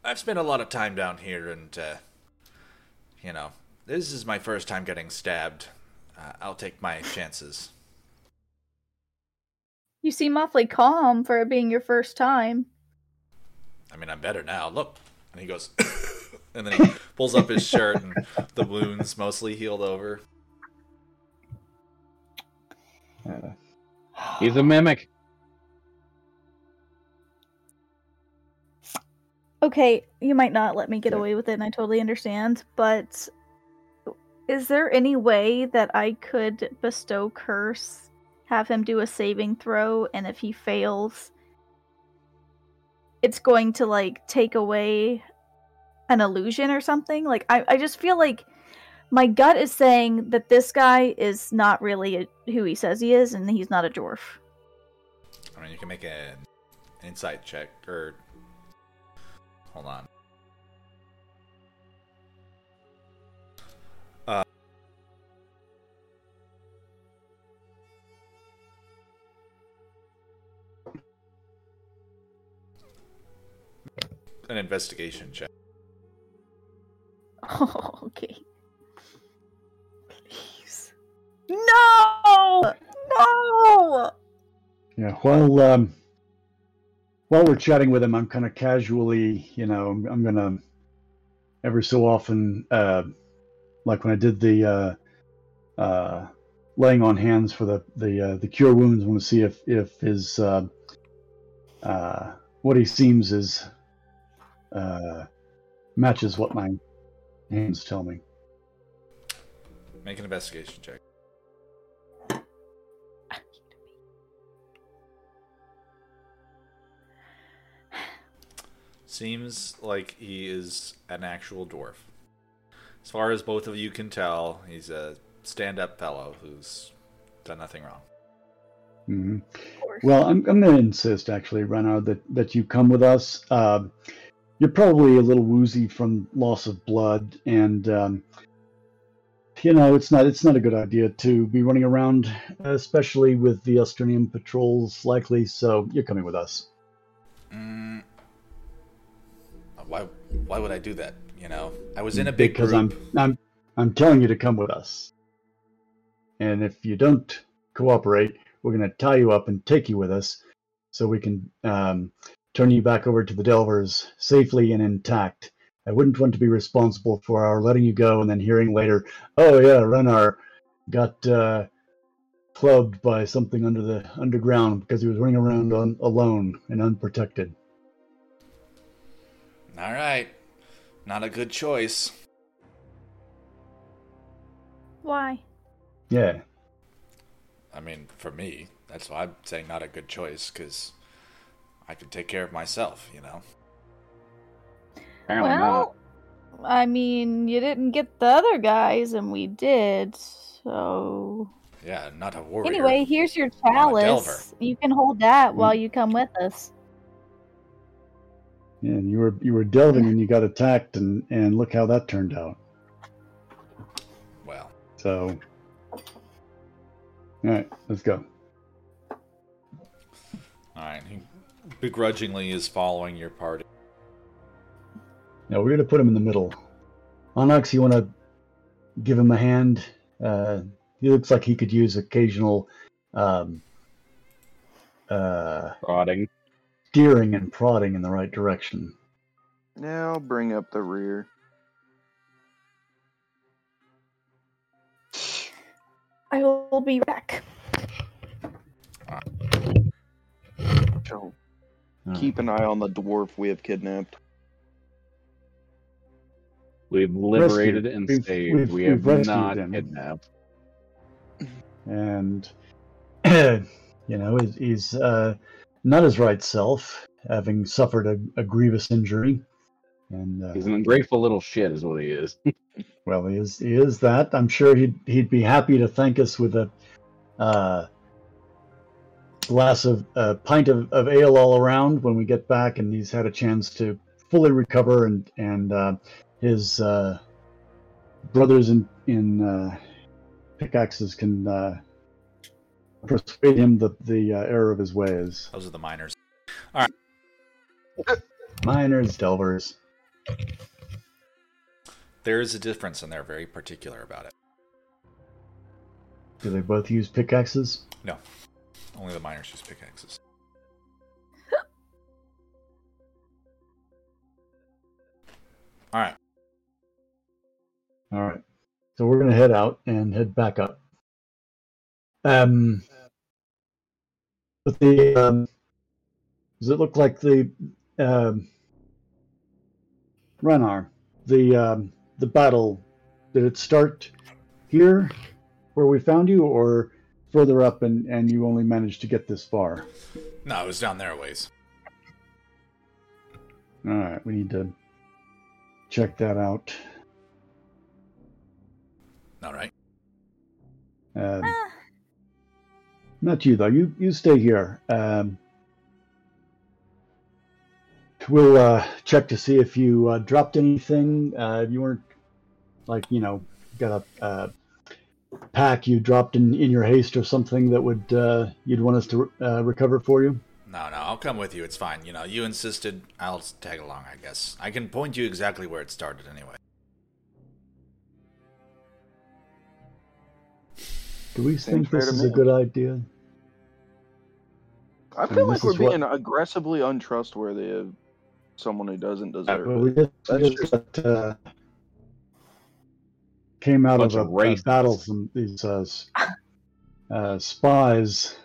I've spent a lot of time down here, and uh, you know, this is my first time getting stabbed. Uh, I'll take my chances. You seem awfully calm for it being your first time. I mean, I'm better now. Look, and he goes, and then he pulls up his shirt, and the wounds mostly healed over. He's a mimic. Okay, you might not let me get away with it, and I totally understand, but is there any way that I could bestow curse, have him do a saving throw, and if he fails, it's going to like take away an illusion or something? Like I, I just feel like my gut is saying that this guy is not really a, who he says he is, and he's not a dwarf. I mean, you can make an insight check, or hold on. Uh, an investigation check. Oh, [LAUGHS] okay. Please. No! No! Yeah, while um, while we're chatting with him, I'm kind of casually, you know, I'm, I'm gonna every so often, uh, like when I did the uh, uh, laying on hands for the the uh, the cure wounds, I want to see if if his uh, uh, what he seems is uh, matches what my hands tell me. Make an investigation check. Seems like he is an actual dwarf. As far as both of you can tell, he's a stand up fellow who's done nothing wrong. hmm Well, I'm, I'm going to insist, actually, Renard, that, that you come with us. Uh, you're probably a little woozy from loss of blood, and um, you know it's not it's not a good idea to be running around, especially with the Australian patrols likely. So you're coming with us. Mm, why? Why would I do that? You know, I was in a big because group. I'm I'm I'm telling you to come with us. And if you don't cooperate, we're going to tie you up and take you with us, so we can um, turn you back over to the Delvers safely and intact. I wouldn't want to be responsible for our letting you go and then hearing later, oh yeah, Renar got uh, clubbed by something under the underground because he was running around on, alone and unprotected. All right, not a good choice. Why? Yeah, I mean, for me, that's why I'm saying not a good choice because I could take care of myself. You know. Apparently not. well, I mean, you didn't get the other guys, and we did. So Yeah, not a warrior. anyway, here's your I'm a delver. chalice. You can hold that mm. while you come with us. yeah. And you were you were delving and you got attacked, and and look how that turned out. Well, So, all right, let's go. all right. He begrudgingly is following your party. Now we're gonna put him in the middle. Onyx, you want to give him a hand? Uh, he looks like he could use occasional um, uh, Prodding. steering and prodding in the right direction. Now bring up the rear. I will be back. So Uh, keep an eye on the dwarf we have kidnapped. We've liberated and We've- saved. we've- we have we've not him. kidnapped. and [CLEARS THROAT] you know he's, he's uh, not his right self, having suffered a, a grievous injury, and uh, He's an ungrateful little shit, is what he is. [LAUGHS] well, he is he is that. I'm sure he'd he'd be happy to thank us with a uh, glass of a pint of, of ale all around when we get back, and he's had a chance to fully recover, and and uh, his uh, brothers in in uh, pickaxes can uh, persuade him the the uh, error of his ways. Those are the miners. All right. Miners, delvers. There is a difference, and they're very particular about it. Do they both use pickaxes? Only the miners use pickaxes. All right. All right. So we're gonna head out and head back up. Um, but the um, does it look like the um, Renar, the um, the battle? Did it start here, where we found you, or further up, and and you only managed to get this far? No, it was down there a ways. All right, we need to check that out. All right. Um, Ah, Not you though. You you stay here. Um, we'll uh, check to see if you uh, dropped anything. Uh, if you weren't like you know got a uh, pack you dropped in in your haste or something that would uh, you'd want us to uh, recover for you. No, no, I'll come with you. It's fine. You know, you insisted. I'll tag along, I guess. I can point you exactly where it started anyway. Do we Seems think this to is a good idea? I And feel this like we're is what- being aggressively untrustworthy of someone who doesn't deserve Well, we it. just, we just just- got, uh, came out Bunch of of a, a battle. from these uh, uh, spies.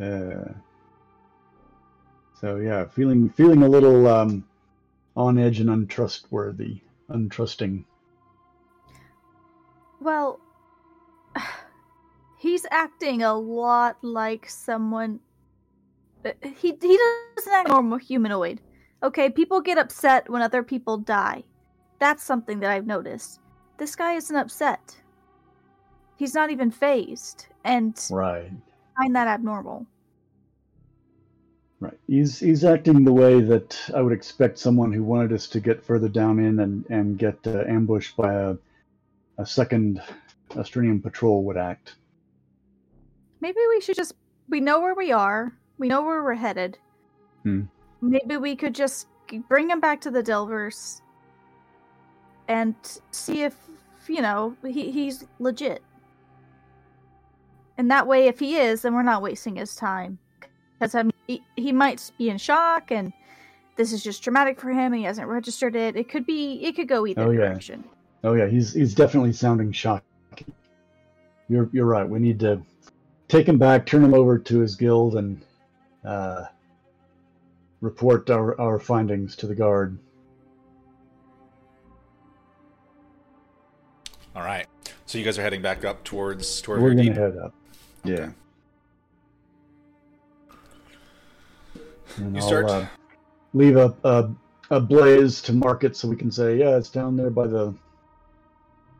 Uh, so yeah, feeling feeling a little um, on edge and untrustworthy, untrusting. Well, [SIGHS] he's acting a lot like someone. uh, He he doesn't act normal humanoid. Okay, people get upset when other people die. That's something that I've noticed. This guy isn't upset. He's not even fazed, and Right, I find that abnormal. right. He's he's acting the way that I would expect someone who wanted us to get further down in and and get uh, ambushed by a a second Australian patrol would act. Maybe we should just. We know where we are. We know where we're headed. Hmm. Maybe we could just bring him back to the Delvers and see if, you know, he, he's legit. And that way, if he is, then we're not wasting his time. Because I mean, he, he might be in shock, and this is just traumatic for him. And he hasn't registered it. It could be. It could go either Oh, yeah. direction. Oh yeah, he's he's definitely sounding shocked. You're you're right. We need to take him back, turn him over to his guild, and uh, report our, our findings to the guard. All right. So you guys are heading back up towards toward We're gonna head up. Yeah. And You I'll, start- uh, leave a, a a blaze to mark it so we can say, yeah, it's down there by the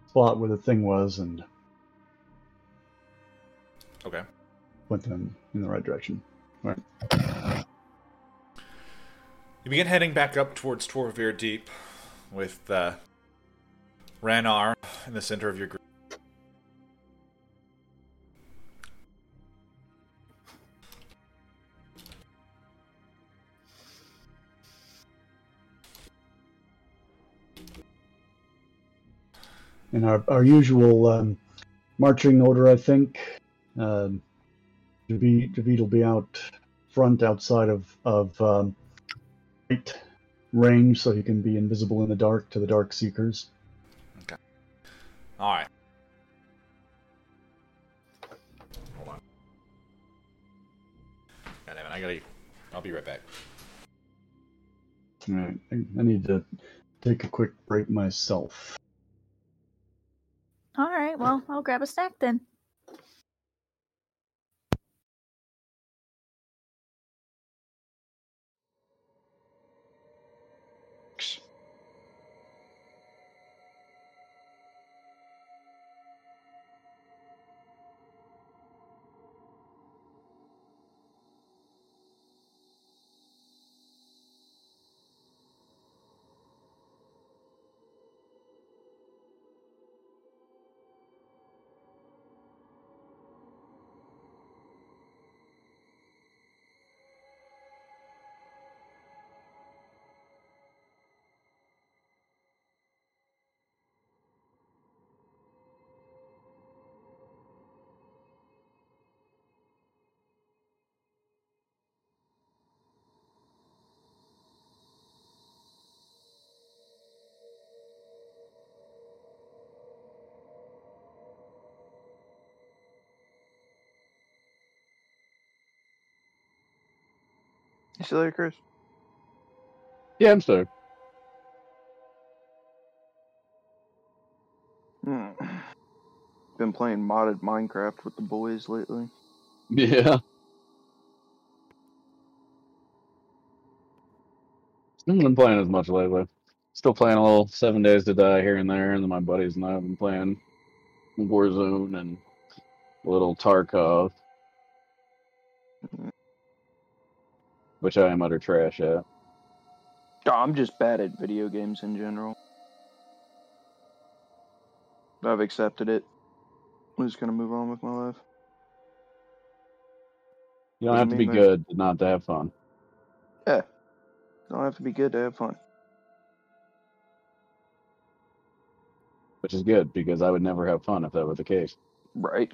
spot where the thing was, and Okay. point them in the right direction. All right. You begin heading back up towards Torvir Deep with uh, Ranar in the center of your group. In our, our usual um, marching order, I think. Um, Javid, Javid will be out front outside of, of um, range so he can be invisible in the dark to the Dark Seekers. All right. Hold on. God damn it! I gotta. I'll be right back. All right, I, I need to take a quick break myself. All right, well, I'll grab a snack then. You still there, Chris? Yeah, I'm sorry. Hmm. Been playing modded Minecraft with the boys lately. Yeah. I haven't been playing as much lately. Still playing a little Seven Days to Die here and there, and then my buddies and I have been playing Warzone and a little Tarkov, which I am utter trash at. Oh, I'm just bad at video games in general. I've accepted it. I'm just gonna move on with my life. You don't have to be good to not to have fun. Yeah. Don't have to be good to have fun. which is good because I would never have fun if that were the case. Right.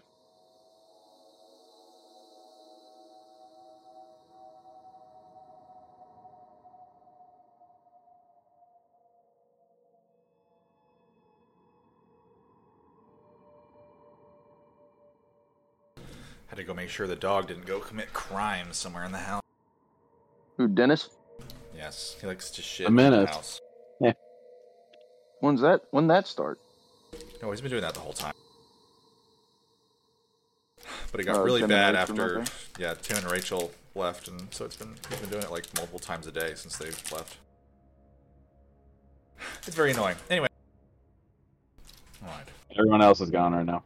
Had to go make sure the dog didn't go commit crime somewhere in the house. Who, Dennis? Yes, he likes to shit A in the minute. house. When's that? When that start? No, he's been doing that the whole time. [SIGHS] But it got Oh, really Tim bad after left yeah Tim and Rachel left, and so it's been he's been doing it like multiple times a day since they've left. [SIGHS] It's very annoying. Anyway, all right. Everyone else is gone right now.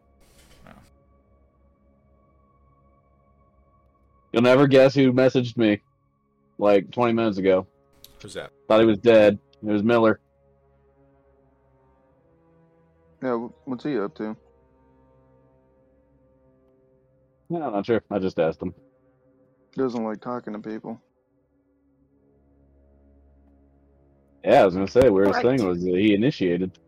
You'll never guess who messaged me like 20 minutes ago. Who's that? Thought he was dead. It was Miller. Yeah, what's he up to? Yeah, I'm not sure. I just asked him. Doesn't like talking to people. Yeah, I was gonna say weirdest Right. thing was that he initiated.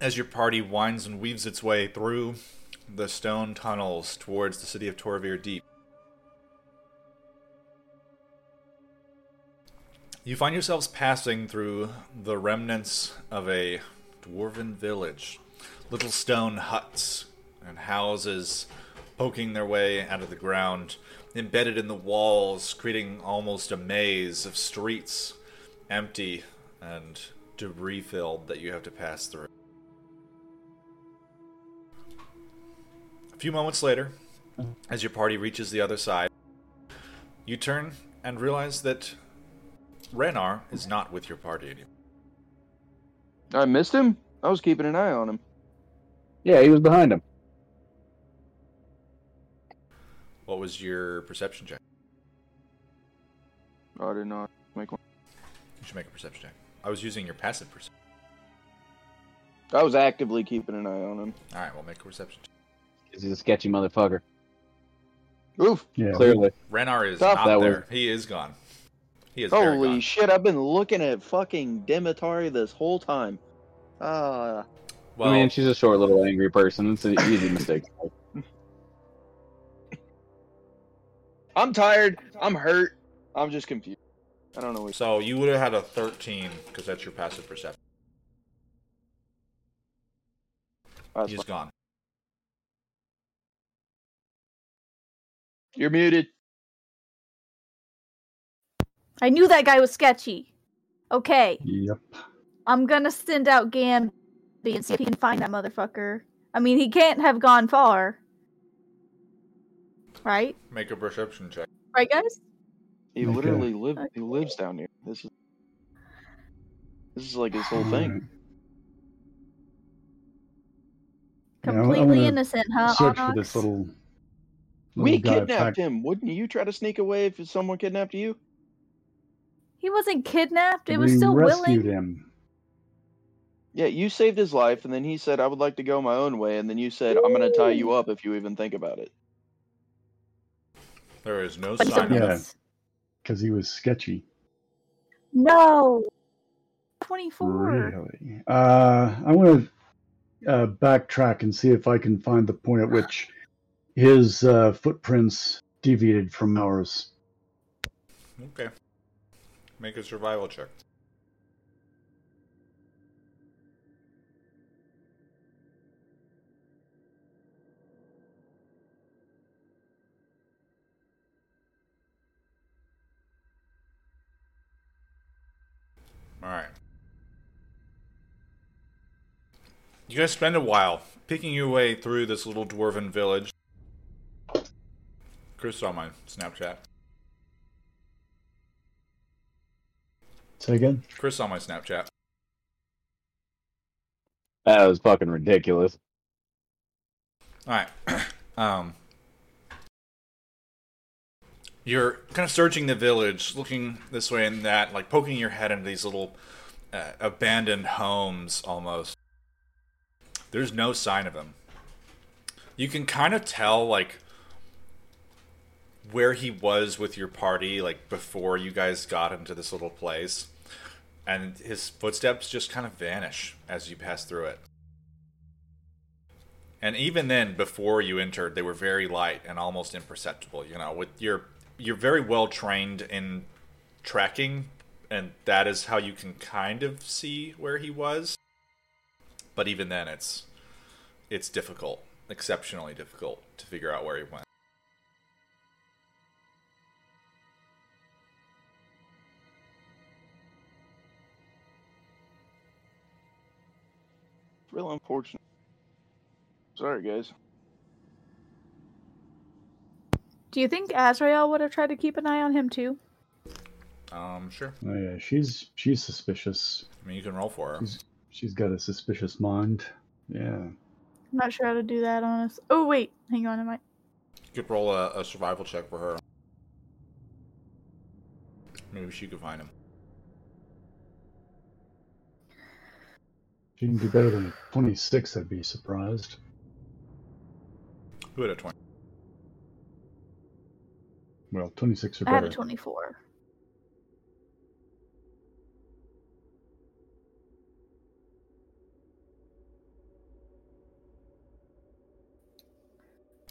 As your party winds and weaves its way through the stone tunnels towards the city of Torvir Deep, you find yourselves passing through the remnants of a dwarven village. Little stone huts and houses poking their way out of the ground, embedded in the walls, creating almost a maze of streets empty and debris filled that you have to pass through. A few moments later, as your party reaches the other side, you turn and realize that Renar is not with your party anymore. I missed him? I was keeping an eye on him. Yeah, he was behind him. What was your perception check? I did not make one. You should make a perception check. I was using your passive perception. I was actively keeping an eye on him. All right, we'll make a perception check. 'Cause He's a sketchy motherfucker. Oof. Yeah, Clearly. Renar is Tough. not That there. was- He is gone. He is very Holy gone. shit! I've been looking at fucking Demetari this whole time. Ah, Well, I mean, she's a short little angry person. It's an easy [LAUGHS] mistake. I'm tired. I'm hurt. I'm just confused. I don't know what. so you would have had a 13 because that's your passive perception. That's He's fine. gone. You're muted. I knew that guy was sketchy. Okay, Yep. I'm gonna send out Gamby and see if he can find that motherfucker. I mean, he can't have gone far. Right? Make a perception check. Right, guys? He Okay. literally live. He lives down here. This is. This is like his whole thing. Yeah, I'm- I'm Completely gonna innocent, huh? Search for this little. Little We kidnapped packed- him. Wouldn't you try to sneak away if someone kidnapped you? He wasn't kidnapped. It was still rescued willing. him. Yeah, you saved his life, and then he said, "I would like to go my own way," and then you said, "I'm gonna tie you up if you even think about it." There is no But sign of Yeah. because he was sketchy. No. 24. Really? Uh, I want to uh, backtrack and see if I can find the point at [GASPS] which his uh, footprints deviated from ours. Okay. Make a survival check. All right. You guys spend a while picking your way through this little dwarven village. Chris saw my Snapchat. Say again? Chris saw my Snapchat. That was fucking ridiculous. All right. [COUGHS] um, you're kind of searching the village, looking this way and that, like poking your head into these little uh, abandoned homes almost. There's no sign of him. You can kind of tell, like, where he was with your party, like, before you guys got into this little place. And his footsteps just kind of vanish as you pass through it. And even then, before you entered, they were very light and almost imperceptible. You know, with your you're very well trained in tracking, and that is how you can kind of see where he was. But even then, it's it's difficult, exceptionally difficult to figure out where he went. Real unfortunate. Sorry, guys. Do you think Azrael would have tried to keep an eye on him too? Um, sure. Oh yeah, she's she's suspicious. I mean, you can roll for her. She's, she's got a suspicious mind. Yeah. I'm not sure how to do that, honest. Oh wait, hang on, I might. You could roll a, a survival check for her. Maybe she could find him. She can do better than 26, I'd be surprised. Who had a twenty? Well, 26 or better. I had a 24.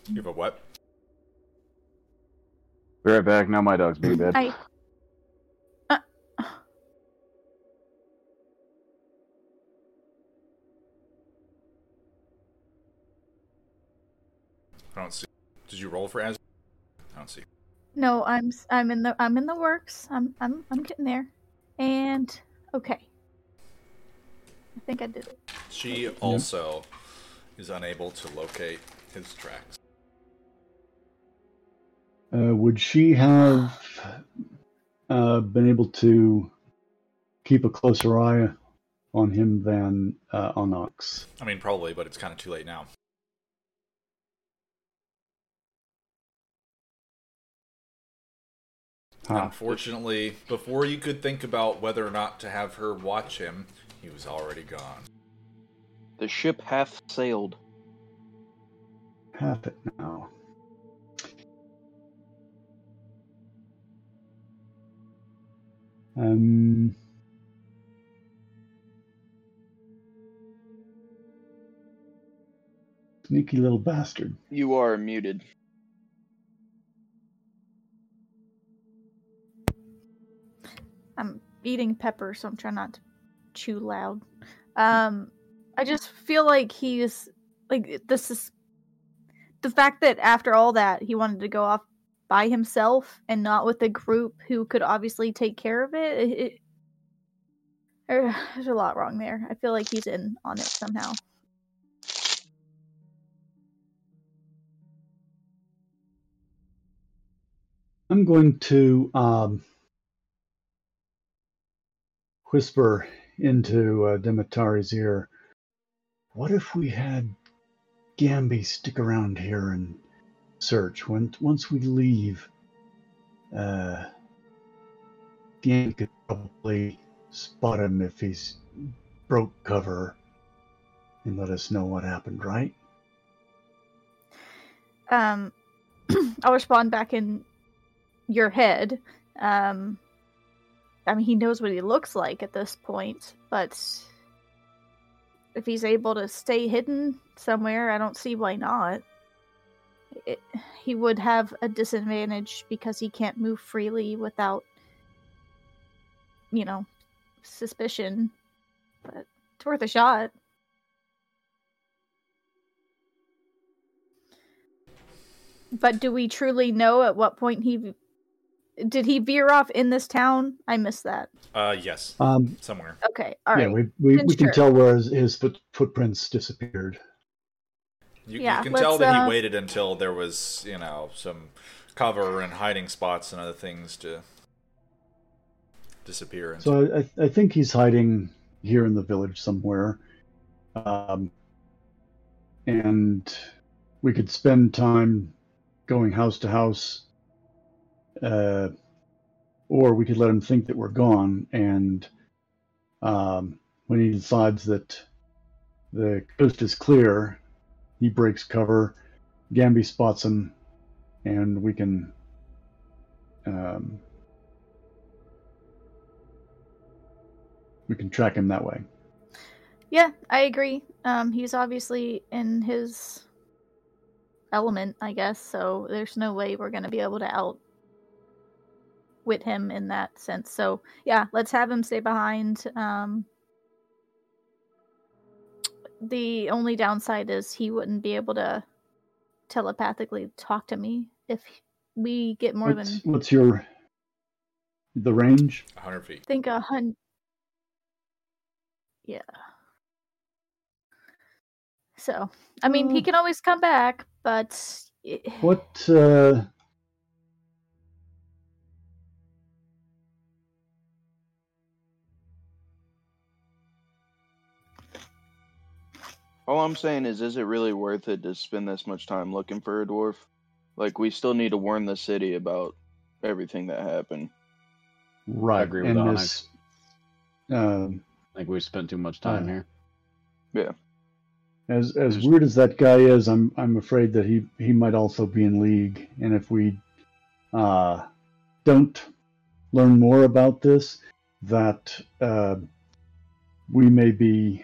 You have a what? Be right back. Now my dog's being bad. I. I don't see. Did you roll for as? I don't see. no, I'm s- I'm in the I'm in the works. I'm I'm I'm getting there. And okay. I think I did it. She also is unable to locate his tracks. Uh, would she have uh, been able to keep a closer eye on him than uh, Onyx? I mean, probably, but it's kind of too late now. Huh. Unfortunately, before you could think about whether or not to have her watch him, he was already gone. The ship hath sailed. Half it now. Um, sneaky little bastard. You are muted. I'm eating pepper, so I'm trying not to chew loud. Um, I just feel like he's like this is the fact that after all that he wanted to go off by himself and not with a group who could obviously take care of it. it, it [SIGHS] there's a lot wrong there. I feel like he's in on it somehow. I'm going to um, whisper into uh, Demetari's ear. What if we had Gamby stick around here and search? When once we leave, uh, could probably spot him if he's broke cover and let us know what happened, right? Um, [CLEARS THROAT] I'll respond back in your head. Um, I mean, he knows what he looks like at this point, but if he's able to stay hidden somewhere, I don't see why not. It, he would have a disadvantage because he can't move freely without, you know, suspicion. But it's worth a shot. But do we truly know at what point he did he veer off in this town? I missed that. Uh, yes, Um, somewhere. Okay, all right. yeah, we, we, we can tell where his, his foot, footprints disappeared. You, Yeah, you can tell that uh, he waited until there was, you know, some cover and hiding spots and other things to disappear. Into. So I, I- I think he's hiding here in the village somewhere. Um, and we could spend time going house to house. Uh, or we could let him think that we're gone. And um, when he decides that the coast is clear, he breaks cover. Gamby spots him, and we can um, we can track him that way. Yeah, I agree. Um, he's obviously in his element, I guess. So there's no way we're gonna be able to outwit him in that sense. So yeah, let's have him stay behind. Um, the only downside is he wouldn't be able to telepathically talk to me if we get more what's, than what's your the range? 100 feet. I think a hundred. Yeah. So, I mean, he Mm. can always come back, but What uh, All I'm saying is, is it really worth it to spend this much time looking for a dwarf? Like, we still need to warn the city about everything that happened. right? agree with and Onyx. this, um, I think we spent too much time Uh, here. Yeah. As as weird as that guy is, I'm I'm afraid that he he might also be in league, and if we uh, don't learn more about this, that uh, we may be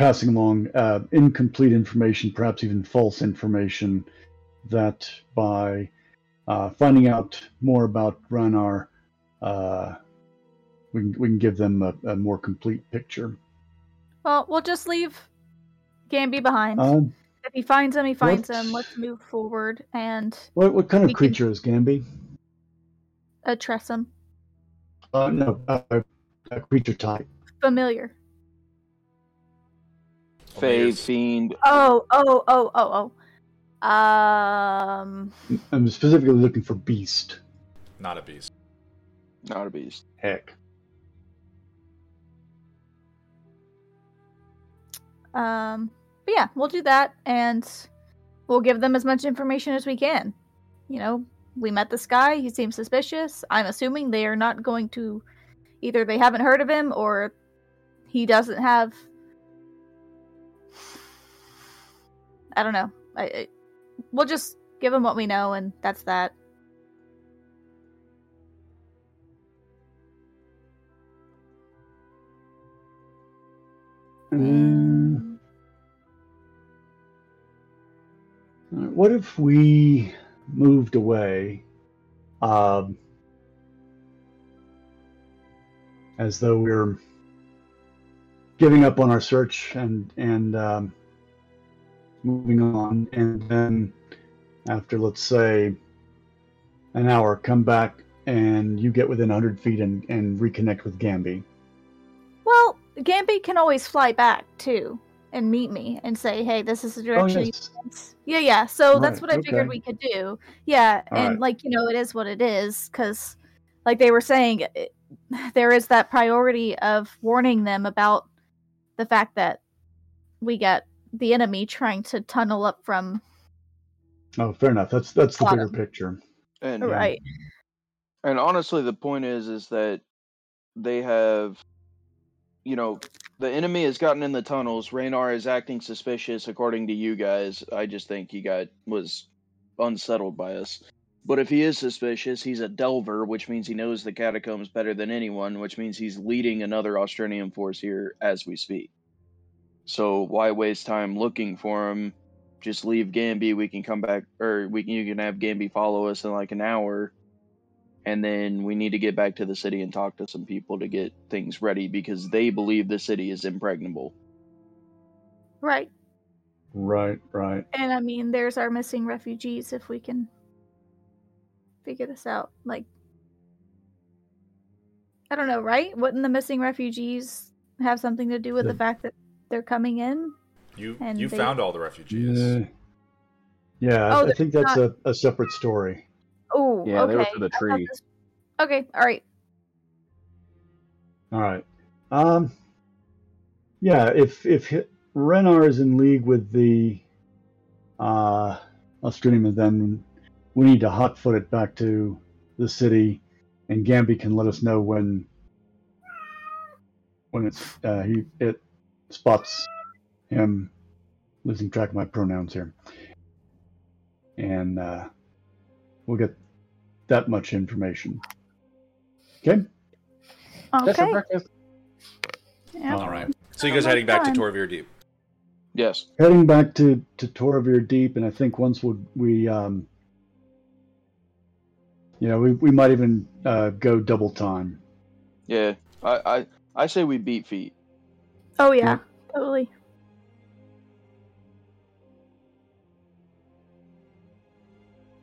passing along uh, incomplete information, perhaps even false information, that by uh, finding out more about Ranar, uh, we can, we can give them a, a more complete picture. well, we'll just leave Gamby behind. Um, if he finds him, he finds him. Let's move forward and what what kind of can- creature is Gamby? A tressum. Uh, no, uh, a creature type. Familiar. Fey, fiend, Oh, oh, oh, oh, oh. Um, I'm specifically looking for beast. Not a beast. not a beast. Heck. um, but yeah, we'll do that, and we'll give them as much information as we can. You know, we met this guy. He seems suspicious. I'm assuming they are not going to. Either they haven't heard of him, or he doesn't have. I don't know. I, I, we'll just give him what we know, and that's that. Um, what if we moved away um, as though we we're giving up on our search and and um, moving on, and then after let's say an hour, come back and you get within 100 feet and, and reconnect with Gamby. Well, Gamby can always fly back too and meet me and say, "Hey, this is the Oh, direction." you yes. Yeah, yeah. So that's what I figured okay. we could do. Yeah, All and right. like you know, it is what it is because, like they were saying, it, [SIGHS] there is that priority of warning them about the fact that we got the enemy trying to tunnel up from Oh, fair enough. That's that's the bigger picture. And right. and honestly, the point is, is that they have, you know, the enemy has gotten in the tunnels. Raynar is acting suspicious, according to you guys. I just think he got was unsettled by us. But if he is suspicious, he's a delver, which means he knows the catacombs better than anyone, which means he's leading another Austrinian force here as we speak. So why waste time looking for him? Just leave Gamby. We can come back, or we can, you can have Gamby follow us in like an hour, and then we need to get back to the city and talk to some people to get things ready because they believe the city is impregnable. Right. Right, right. And I mean, there's our missing refugees if we can figure this out. Like, I don't know, right? Wouldn't the missing refugees have something to do with the The- fact that they're coming in? You And you they- found all the refugees. Yeah, yeah. I- Oh, I think that's a, a separate story. Oh, Yeah, okay. they were to the I tree. this- Okay, all right. All right. Um. Yeah, if if Hi- Renar is in league with the uh Austrinian, then we need to hotfoot it back to the city, and Gamby can let us know when when it's uh, he it spots him losing track of my pronouns here, and uh, we'll get that much information. Okay. That's for Okay. breakfast. Yeah. All right. So you Sounds guys heading back to fun. Torvir Deep. Yes. heading back to to Toravir Deep, and I think once we we um, you know, we we might even uh, go double time. Yeah. I, I I say we beat feet. Oh yeah, totally.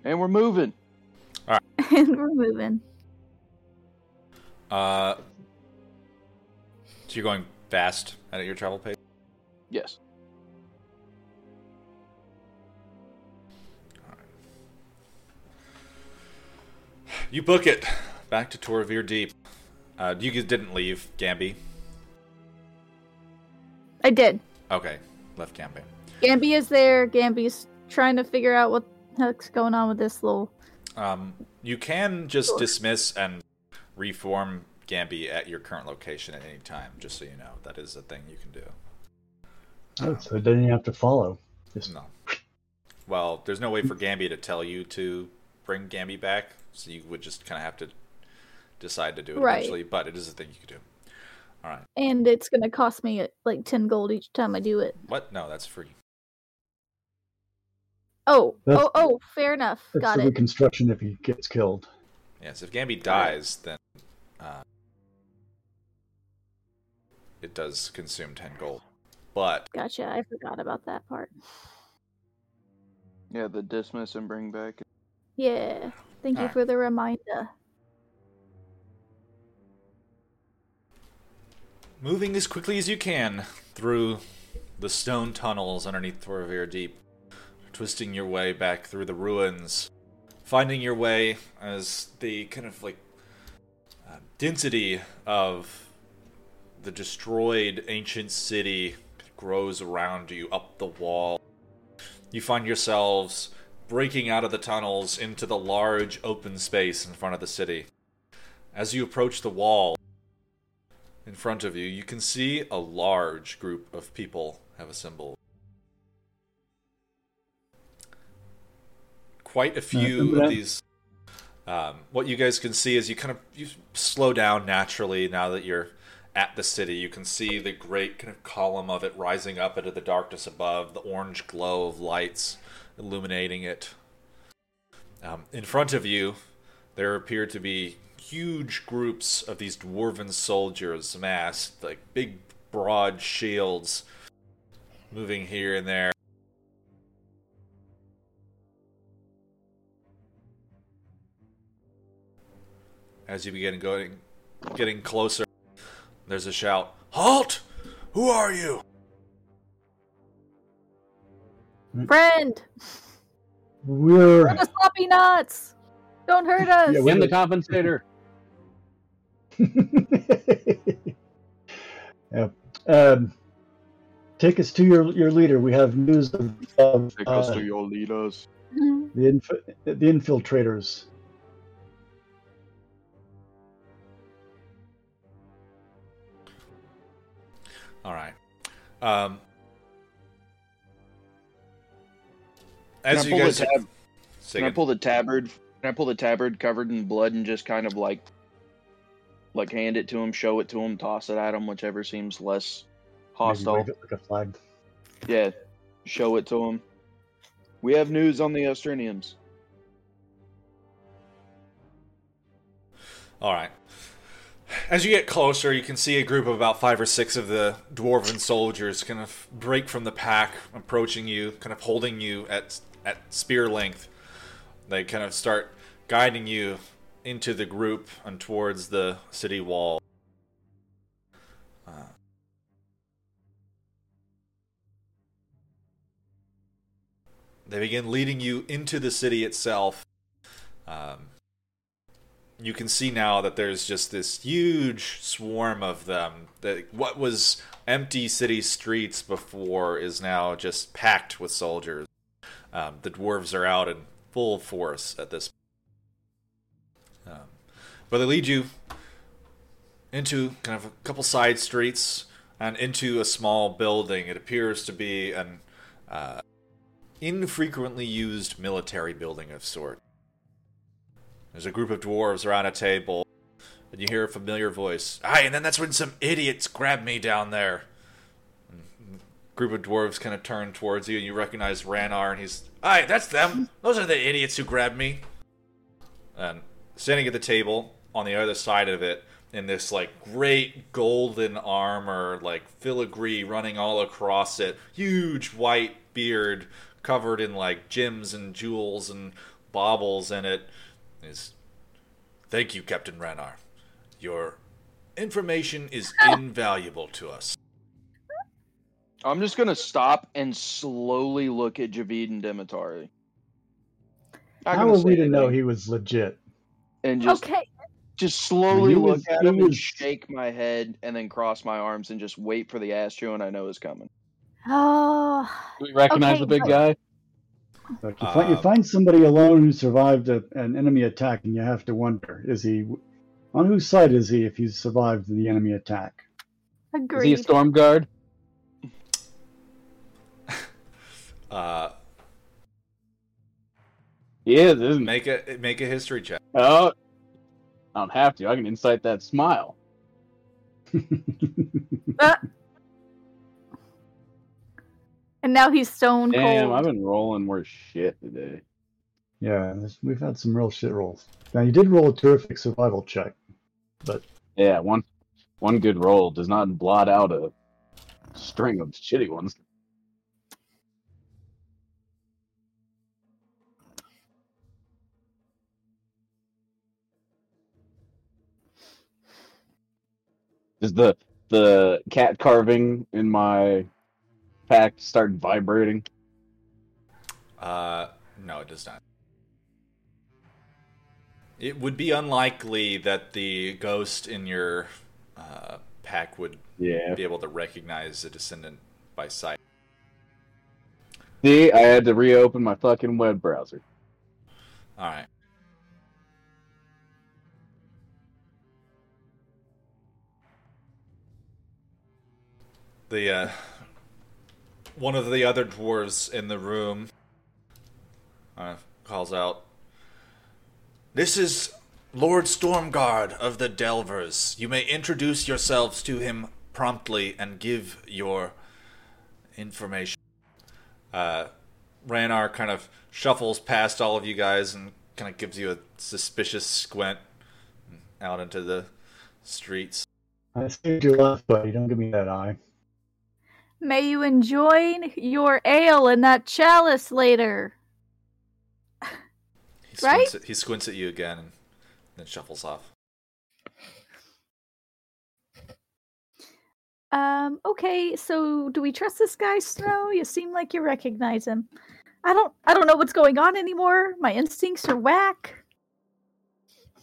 And we're moving. [LAUGHS] All right. and we're moving. Uh, so you're going fast at your travel pace. Yes. You book it back to Torvir Deep. Uh, you guys didn't leave Gamby. I did. Okay, left Gamby. Gamby is there. Gamby's trying to figure out what the heck's going on with this little. Um, you can just Sure. dismiss and reform Gamby at your current location at any time. Just so you know, that is a thing you can do. Oh, so then you have to follow. Just No. Well, there's no way for Gamby to tell you to bring Gamby back, so you would just kind of have to decide to do it Right. eventually. But it is a thing you could do. All right. And it's gonna cost me like ten gold each time I do it. What? No, that's free. Oh, That's- oh, oh, fair enough. that's Got the it. reconstruction if he gets killed. Yes, if Gamby dies, then uh, it does consume ten gold. But Gotcha. I forgot about that part. Yeah, the dismiss and bring back. Yeah. Thank you Alright. for the reminder. Moving as quickly as you can through the stone tunnels underneath Thoravir Deep, twisting your way back through the ruins, finding your way as the kind of like uh, density of the destroyed ancient city grows around you up the wall. You find yourselves breaking out of the tunnels into the large open space in front of the city. As you approach the wall, in front of you, you can see a large group of people have assembled. Quite a few of these. Um, what you guys can see is you kind of you slow down naturally now that you're at the city. You can see the great kind of column of it rising up into the darkness above, the orange glow of lights illuminating it. Um, in front of you, there appear to be huge groups of these dwarven soldiers massed, like big, broad shields moving here and there. As you begin going, getting closer, there's a shout Halt! Who are you? Friend, We're we're the sloppy nuts. Don't hurt [LAUGHS] us. Yeah, Win the compensator. [LAUGHS] yep. Um, take us to your your leader. We have news of, of Take us uh, to your leaders. Mhm. the inf- the infiltrators. All right. Um, as Can you guys tab- Say Can I pull the tabard? Can I pull the tabard covered in blood and just kind of like, like hand it to him, show it to him, toss it at him, whichever seems less Maybe hostile. wave it like a flag. Yeah, show it to him. We have news on the Austrinians. All right. As you get closer, you can see a group of about five or six of the dwarven soldiers kind of break from the pack, approaching you, kind of holding you at at spear length. They kind of start guiding you into the group and towards the city wall. Uh, they begin leading you into the city itself. Um, you can see now that there's just this huge swarm of them. That what was empty city streets before is now just packed with soldiers. Um, the dwarves are out in full force at this. But they lead you into kind of a couple side streets and into a small building. It appears to be an uh, infrequently used military building of sort. There's a group of dwarves around a table, and you hear a familiar voice. Aye, and then that's when some idiots grabbed me down there. Group of dwarves kind of turn towards you, and you recognize Ranar, and he's, Aye, that's them. Those are the idiots who grabbed me. And standing at the table on the other side of it, in this like great golden armor, like filigree running all across it, huge white beard covered in like gems and jewels and baubles in it, is thank you, Captain Ranar. Your information is [LAUGHS] invaluable to us. I'm just gonna stop and slowly look at Javid and Demetari. Not How gonna are we to know anything, he was legit? And just Okay. Just slowly He look was- at he him and shake my head, and then cross my arms and just wait for the astro, and I know is coming. Oh, Do we recognize Okay, the big but- guy? Like you, find, you Um, find somebody alone who survived a, an enemy attack, and you have to wonder: is he on whose side is he if he's survived the enemy attack? Is he a storm guard? [LAUGHS] Uh, He is, isn't make a make a history check. Oh, I don't have to. I can Insight that smile. [LAUGHS] Ah. And now he's stone cold. Damn, I've been rolling worse shit today. yeah, this- we've had some real shit rolls. Now you did roll a terrific survival check, but Yeah, one one good roll does not blot out a string of shitty ones. Does the the cat carving in my pack start vibrating? Uh, no, it does not. It would be unlikely that the ghost in your uh, pack would Yeah. be able to recognize a descendant by sight. See, I had to reopen my fucking web browser. All right. The uh, one of the other dwarves in the room uh, calls out, "This is Lord Stormguard of the Delvers. You may introduce yourselves to him promptly and give your information. Uh, Ranar kind of shuffles past all of you guys and kind of gives you a suspicious squint out into the streets. I saved your life, buddy. Don't give me that eye. May you enjoy your ale in that chalice later. He [LAUGHS] squints, Right? at, he squints at you again and then shuffles off. Um, okay, so do we trust this guy, Snow? You seem like you recognize him. I don't I don't know what's going on anymore. My instincts are whack.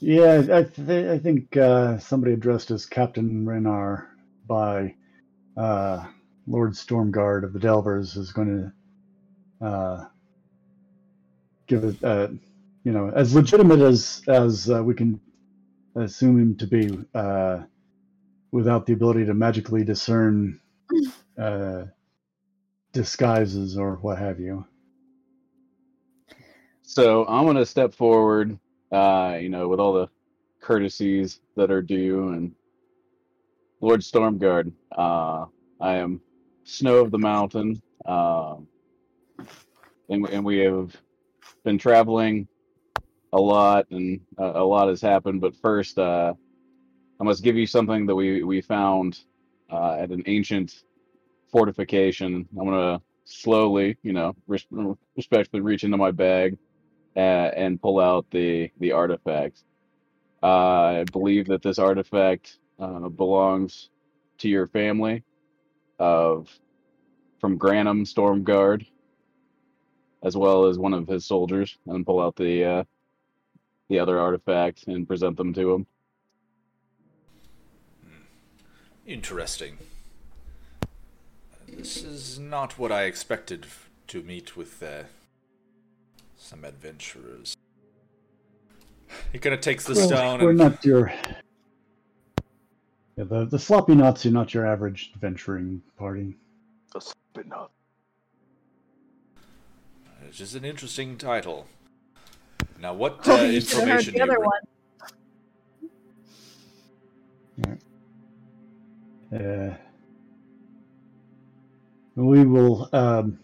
Yeah, I, th- I think uh, somebody addressed as Captain Renar by uh, Lord Stormguard of the Delvers is going to uh, give it, uh, you know, as legitimate as as uh, we can assume him to be, uh, without the ability to magically discern [LAUGHS] uh, disguises or what have you. So I'm gonna step forward, uh, you know, with all the courtesies that are due, and Lord Stormguard, uh, I am Snow of the Mountain, um, and and we have been traveling a lot, and uh, a lot has happened. But first, uh, I must give you something that we we found uh, at an ancient fortification. I'm gonna slowly, you know, res- respectfully reach into my bag uh, and pull out the the artifact. Uh, I believe that this artifact uh, belongs to your family of from Granum Stormguard, as well as one of his soldiers, and pull out the uh, the other artifact and present them to him. Interesting. This is not what I expected to meet with uh, some adventurers. He kind of takes the Well, stone we're and not your. Yeah, the, the sloppy knots are not your average adventuring party. But no. Which is an interesting title. Now, what uh, you should have heard information the do other bring? one. Uh, we will um,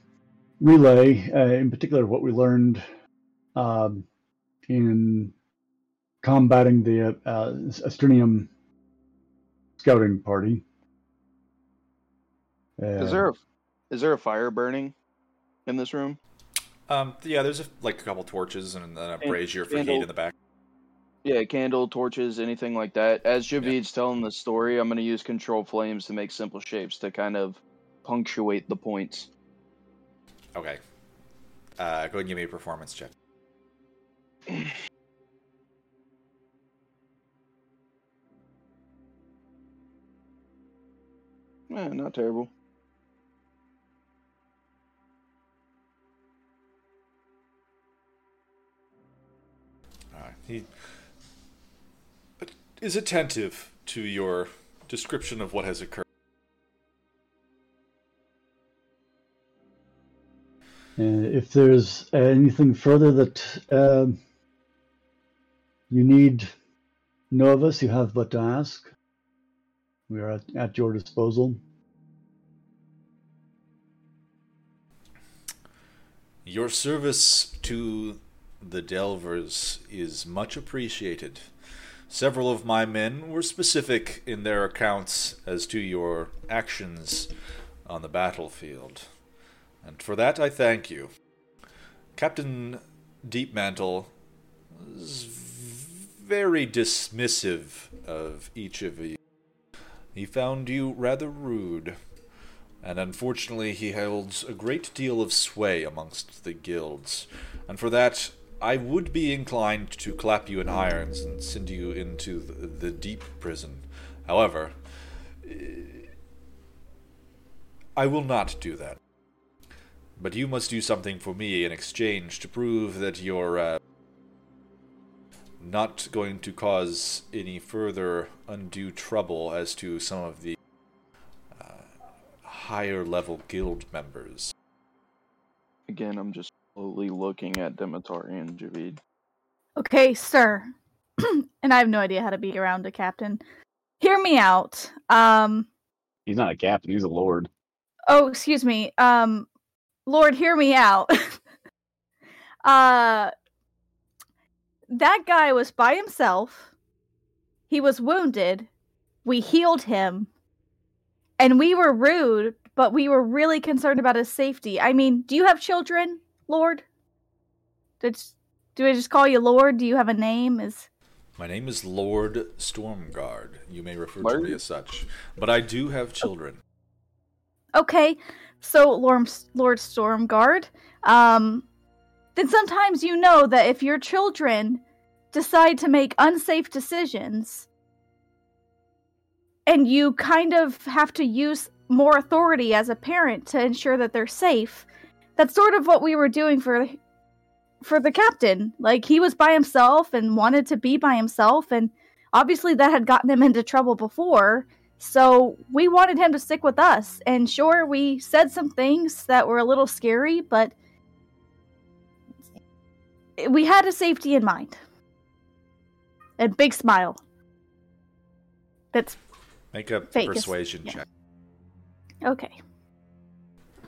relay, uh, in particular, what we learned um, in combating the uh, uh, Austrinian scouting party. Uh, Is there a is there a fire burning in this room? Um, yeah, there's a, like a couple torches and then a And brazier for heat in the back. Yeah, candle, torches, anything like that. As Javid's telling the story, I'm gonna use control flames to make simple shapes to kind of punctuate the points. Okay. Uh, go ahead and give me a performance check. [CLEARS THROAT] Eh, not terrible. Alright. He is attentive to your description of what has occurred. And if there's anything further that um you need know of us, you have but to ask. We are at, at your disposal. Your service to the Delvers is much appreciated. Several of my men were specific in their accounts as to your actions on the battlefield, and for that I thank you. Captain Deepmantle was very dismissive of each of you. He found you rather rude and unfortunately he holds a great deal of sway amongst the guilds, and for that I would be inclined to clap you in irons and send you into the, the deep prison. However, I will not do that. But you must do something for me in exchange to prove that you're uh, not going to cause any further undue trouble as to some of the higher level guild members. Again, I'm just slowly looking at Demetari and Javid. Okay, sir. [CLEARS THROAT] and I have no idea how to be around a captain. Hear me out. Um, He's not a captain. He's a lord. oh, excuse me. Um, Lord, hear me out. [LAUGHS] uh, that guy was by himself. He was wounded. We healed him. And we were rude, but we were really concerned about his safety. I mean, do you have children, Lord? Did, do I just call you Lord? Do you have a name? Is My name is Lord Stormguard. You may refer to me as such. But I do have children. Okay, so Lord, Lord Stormguard, um, then sometimes you know that if your children decide to make unsafe decisions, and you kind of have to use more authority as a parent to ensure that they're safe, that's sort of what we were doing for for the captain. Like he was by himself and wanted to be by himself, and obviously that had gotten him into trouble before. So we wanted him to stick with us. And sure, we said some things that were a little scary, but we had his safety in mind. A big smile. That's Make a Fake persuasion yeah. check okay.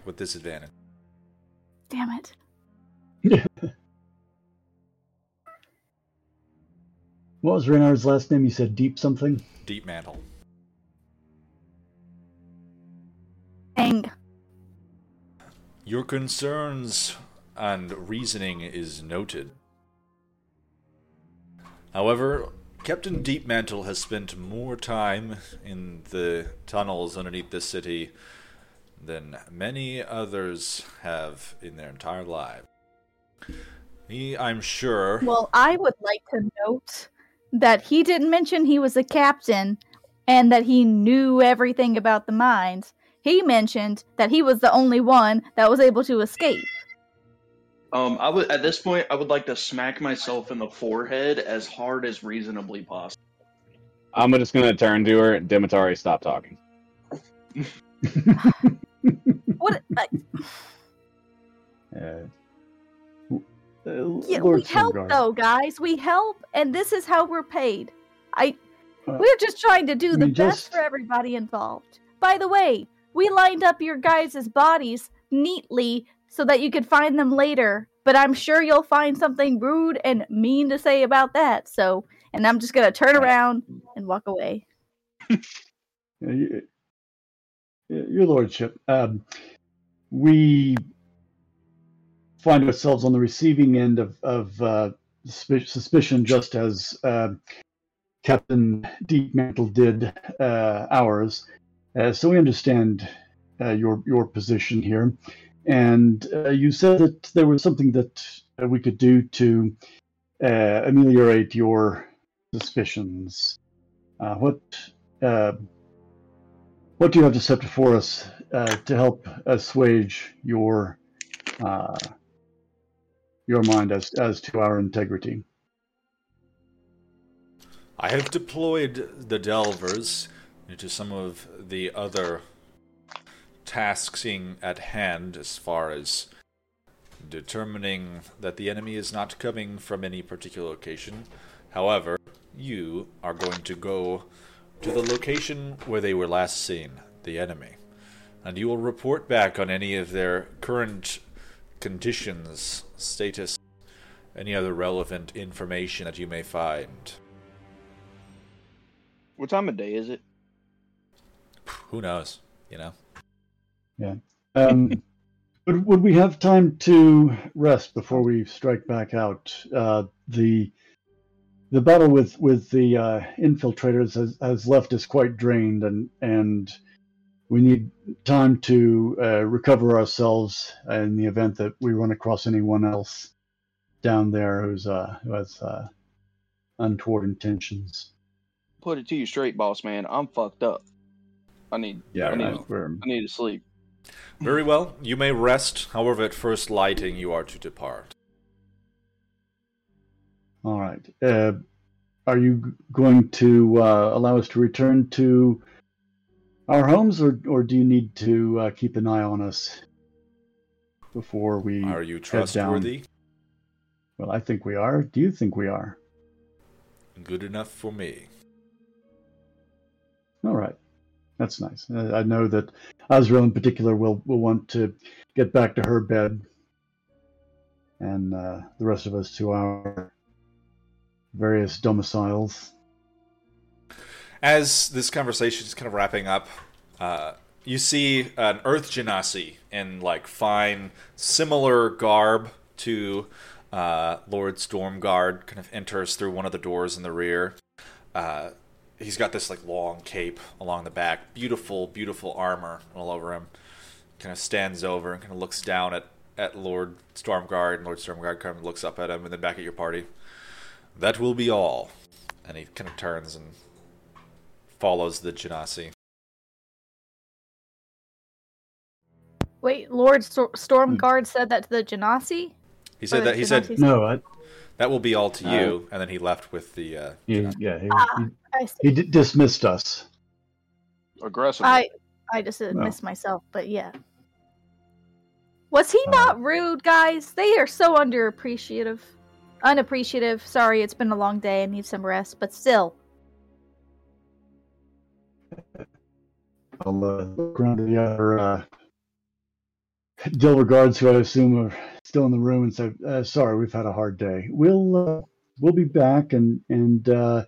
with disadvantage. Damn it. [LAUGHS] What was Reynard's last name? You said Deep something? Deep mantle. Dang. Your concerns and reasoning is noted. However, Captain Deepmantle has spent more time in the tunnels underneath the city than many others have in their entire lives. He, I'm sure, Well, I would like to note that he didn't mention he was a captain and that he knew everything about the mines. He mentioned that he was the only one that was able to escape. Um, I would at this point I would like to smack myself in the forehead as hard as reasonably possible. I'm just gonna turn to her. Demetari, stop talking. [LAUGHS] What? Uh, Uh, yeah, we help Stormguard. though, guys. We help, and this is how we're paid. I. Uh, We're just trying to do the we best just- for everybody involved. By the way, we lined up your guys' bodies neatly so that you could find them later. But I'm sure you'll find something rude and mean to say about that. So, and I'm just gonna turn around and walk away. [LAUGHS] Your Lordship, um, we find ourselves on the receiving end of, of uh, suspicion, just as uh, Captain Deepmantle did uh, ours. Uh, so we understand uh, your your position here, and uh, you said that there was something that uh, we could do to uh, ameliorate your suspicions. Uh, what uh, what do you have to set before us uh, to help assuage your your mind as as to our integrity? I have deployed the Delvers into some of the other tasking at hand as far as determining that the enemy is not coming from any particular location. However, you are going to go to the location where they were last seen, the enemy, and you will report back on any of their current conditions, status, any other relevant information that you may find. What time of day is it? Who knows? You know. Um, [LAUGHS] would, would we have time to rest before we strike back out? Uh, the the battle with with the uh, infiltrators has, has left us quite drained, and and we need time to uh, recover ourselves in the event that we run across anyone else down there who's uh, who has uh, untoward intentions. Put it to you straight, boss man. I'm fucked up. I need Yeah, I need I need to sleep. Very well. You may rest. However, at first lighting, you are to depart. All right. Uh, are you g- going to uh, allow us to return to our homes, or or do you need to uh, keep an eye on us before we? Are you trustworthy? Well, I think we are. Do you think we are? Good enough for me. All right, that's nice. Uh, I know that Azrael in particular will will want to get back to her bed, and uh, the rest of us to our various domiciles. As this conversation is kind of wrapping up, uh, you see an Earth Genasi in like fine, similar garb to uh, Lord Stormguard. Kind of enters through one of the doors in the rear. Uh, he's got this like long cape along the back, beautiful, beautiful armor all over him. Kind of stands over and kind of looks down at at Lord Stormguard, and Lord Stormguard kind of looks up at him, and then back at your party. That will be all. And he kind of turns and follows the Genasi. Wait, Lord Stor- Stormguard said that to the Genasi? He said that the he said Genasi? No, I, that will be all to Uh, you, and then he left with the. Uh, he, Genasi. yeah, he, Ah, I he, see. he d- dismissed us. Aggressively. I I just uh, No. missed myself, but yeah. Was he Uh, not rude, guys? They are so underappreciative. Unappreciative. Sorry, it's been a long day. I need some rest, but still. I'll uh, look around to the other uh, Delver guards, who I assume are still in the room, and say, uh, "Sorry, we've had a hard day. We'll uh, we'll be back and and uh,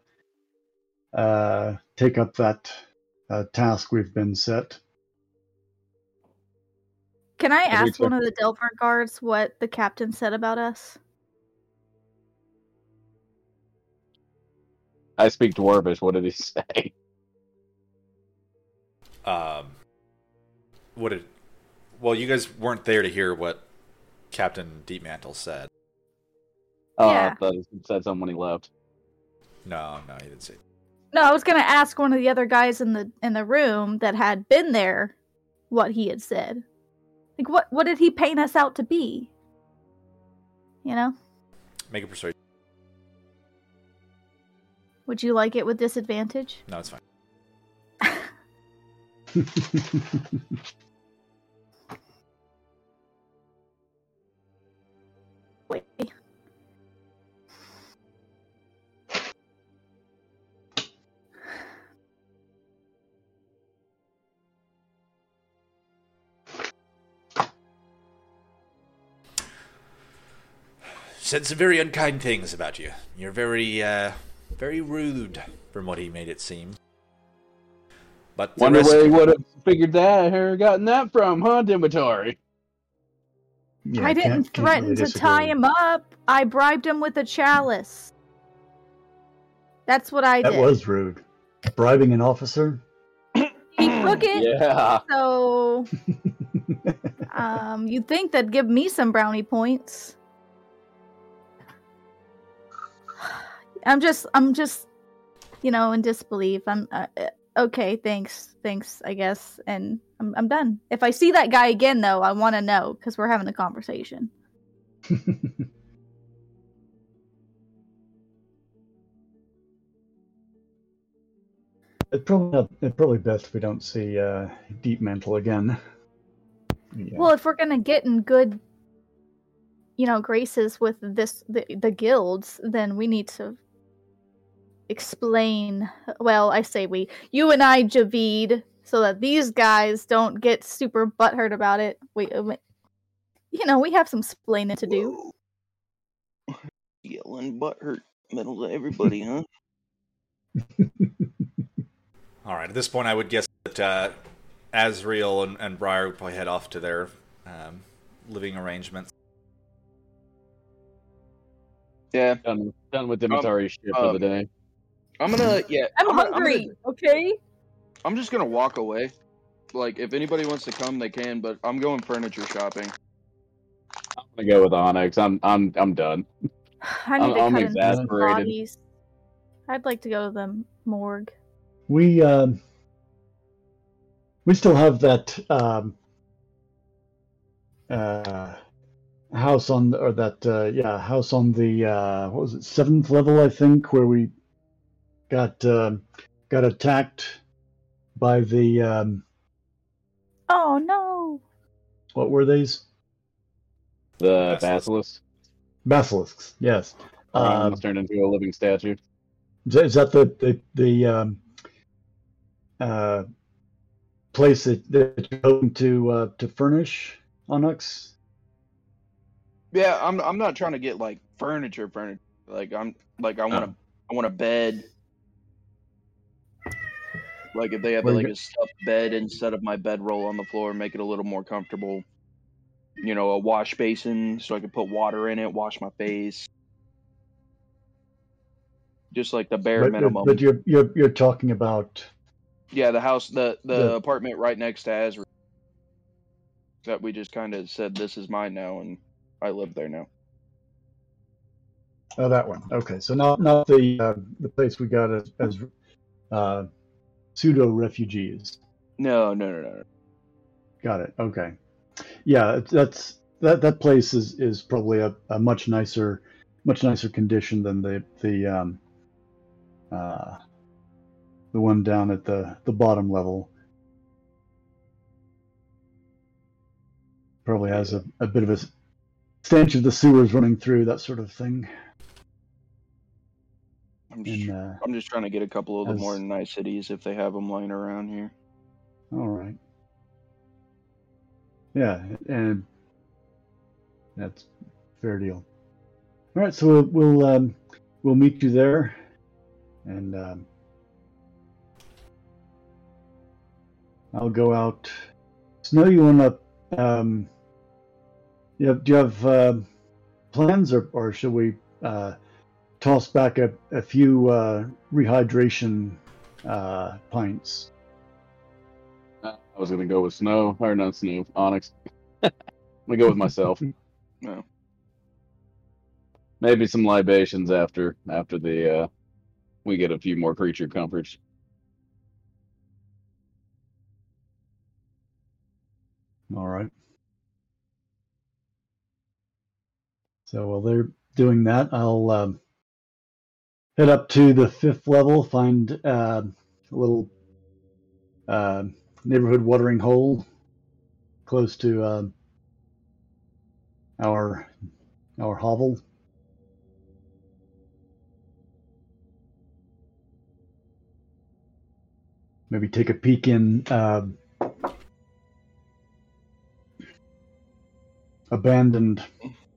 uh, take up that uh, task we've been set." Can I Have ask one of the Delver guards what the captain said about us? I speak Dwarvish. What did he [LAUGHS] say? Um, what did? Well, you guys weren't there to hear what Captain Deepmantle said. Oh, Yeah. I thought he said something when he left. No, no, he didn't say. No, I was gonna ask one of the other guys in the in the room that had been there what he had said. Like what what did he paint us out to be? You know? Make a persuasion. Would you like it with disadvantage? No, it's fine. [LAUGHS] Wait. Said some very unkind things about you. You're very, uh, very rude, from what he made it seem. But the Wonder rest- where he would have figured that or gotten that from, huh, Dimitori? Yeah, I can't- didn't can't threaten really to tie him up. I bribed him with a chalice. That's what I That did. That was rude. Bribing an officer. He took it. [COUGHS] Yeah. So um you'd think that'd give me some brownie points. I'm just I'm just you know in disbelief. I'm uh, uh, okay, thanks. Thanks, I guess. And I'm I'm done. If I see that guy again though, I want to know cuz we're having a conversation. [LAUGHS] It's probably not, it's probably best if we don't see uh, Deepmantle again. Yeah. Well, if we're going to get in good you know graces with this the, the guilds, then we need to explain well i say we you and i javid so that these guys don't get super butthurt about it we we- you know we have some splaining to do Whoa. Yelling butt hurt middle to everybody, huh? [LAUGHS] All right. At this point, I would guess that uh, Azriel and, and Briar would probably head off to their um, living arrangements. Yeah, Done, done with Dimitori's shit for the um, day. I'm gonna. Yeah, i'm, gonna- hungry gonna- okay I'm just gonna walk away. Like, if anybody wants to come, they can. But I'm going furniture shopping. I'm gonna go with Onyx. I'm I'm I'm done. [SIGHS] i need I'm- to I'm cut into exasperated. bodies i'd like to go to the morgue we um, we still have that um, uh, house on or that uh, yeah house on the uh, what was it seventh level I think where we got um got attacked by the um, oh no what were these The Basilisk. basilisk basilisks yes um, turned into a living statue. Is that the the, the um, uh, place that, that you're hoping to uh, to furnish, Onyx? Yeah, I'm I'm not trying to get like furniture, furniture. Like I'm like I want a I want a bed. Like if they have like a stuffed bed instead of my bedroll on the floor, make it a little more comfortable. You know, a wash basin so I can put water in it, wash my face. Just like the bare but, minimum. But you're you're you're talking about Yeah, the house, the the The- apartment right next to Azra. That we just kind of said this is mine now, and I live there now. oh that one. Okay, so not not the uh, the place we got as, as uh, pseudo refugees. No, no, no, no. Got it. Okay. Yeah, that's that that place is is probably a, a much nicer much nicer condition than the the um uh the one down at the the bottom level. Probably has a, a bit of a stench of the sewers running through that sort of thing. I'm just, uh, I'm just trying to get a couple of the as- more niceties if they have them lying around here. All right. Yeah, and that's fair deal. All right, so we'll we'll, um, we'll meet you there, and um, I'll go out. Snow, you want to? Um, you have, do you have uh, plans, or or should we uh, toss back a, a few uh, rehydration uh, pints? I was gonna go with snow or not snow, onyx. I'm gonna go with myself. [LAUGHS] No. Maybe some libations after after the uh we get a few more creature comforts. All right. So while they're doing that, I'll um, head up to the fifth level, find uh, a little uh, neighborhood watering hole close to uh, our our hovel. Maybe take a peek in. Uh, abandoned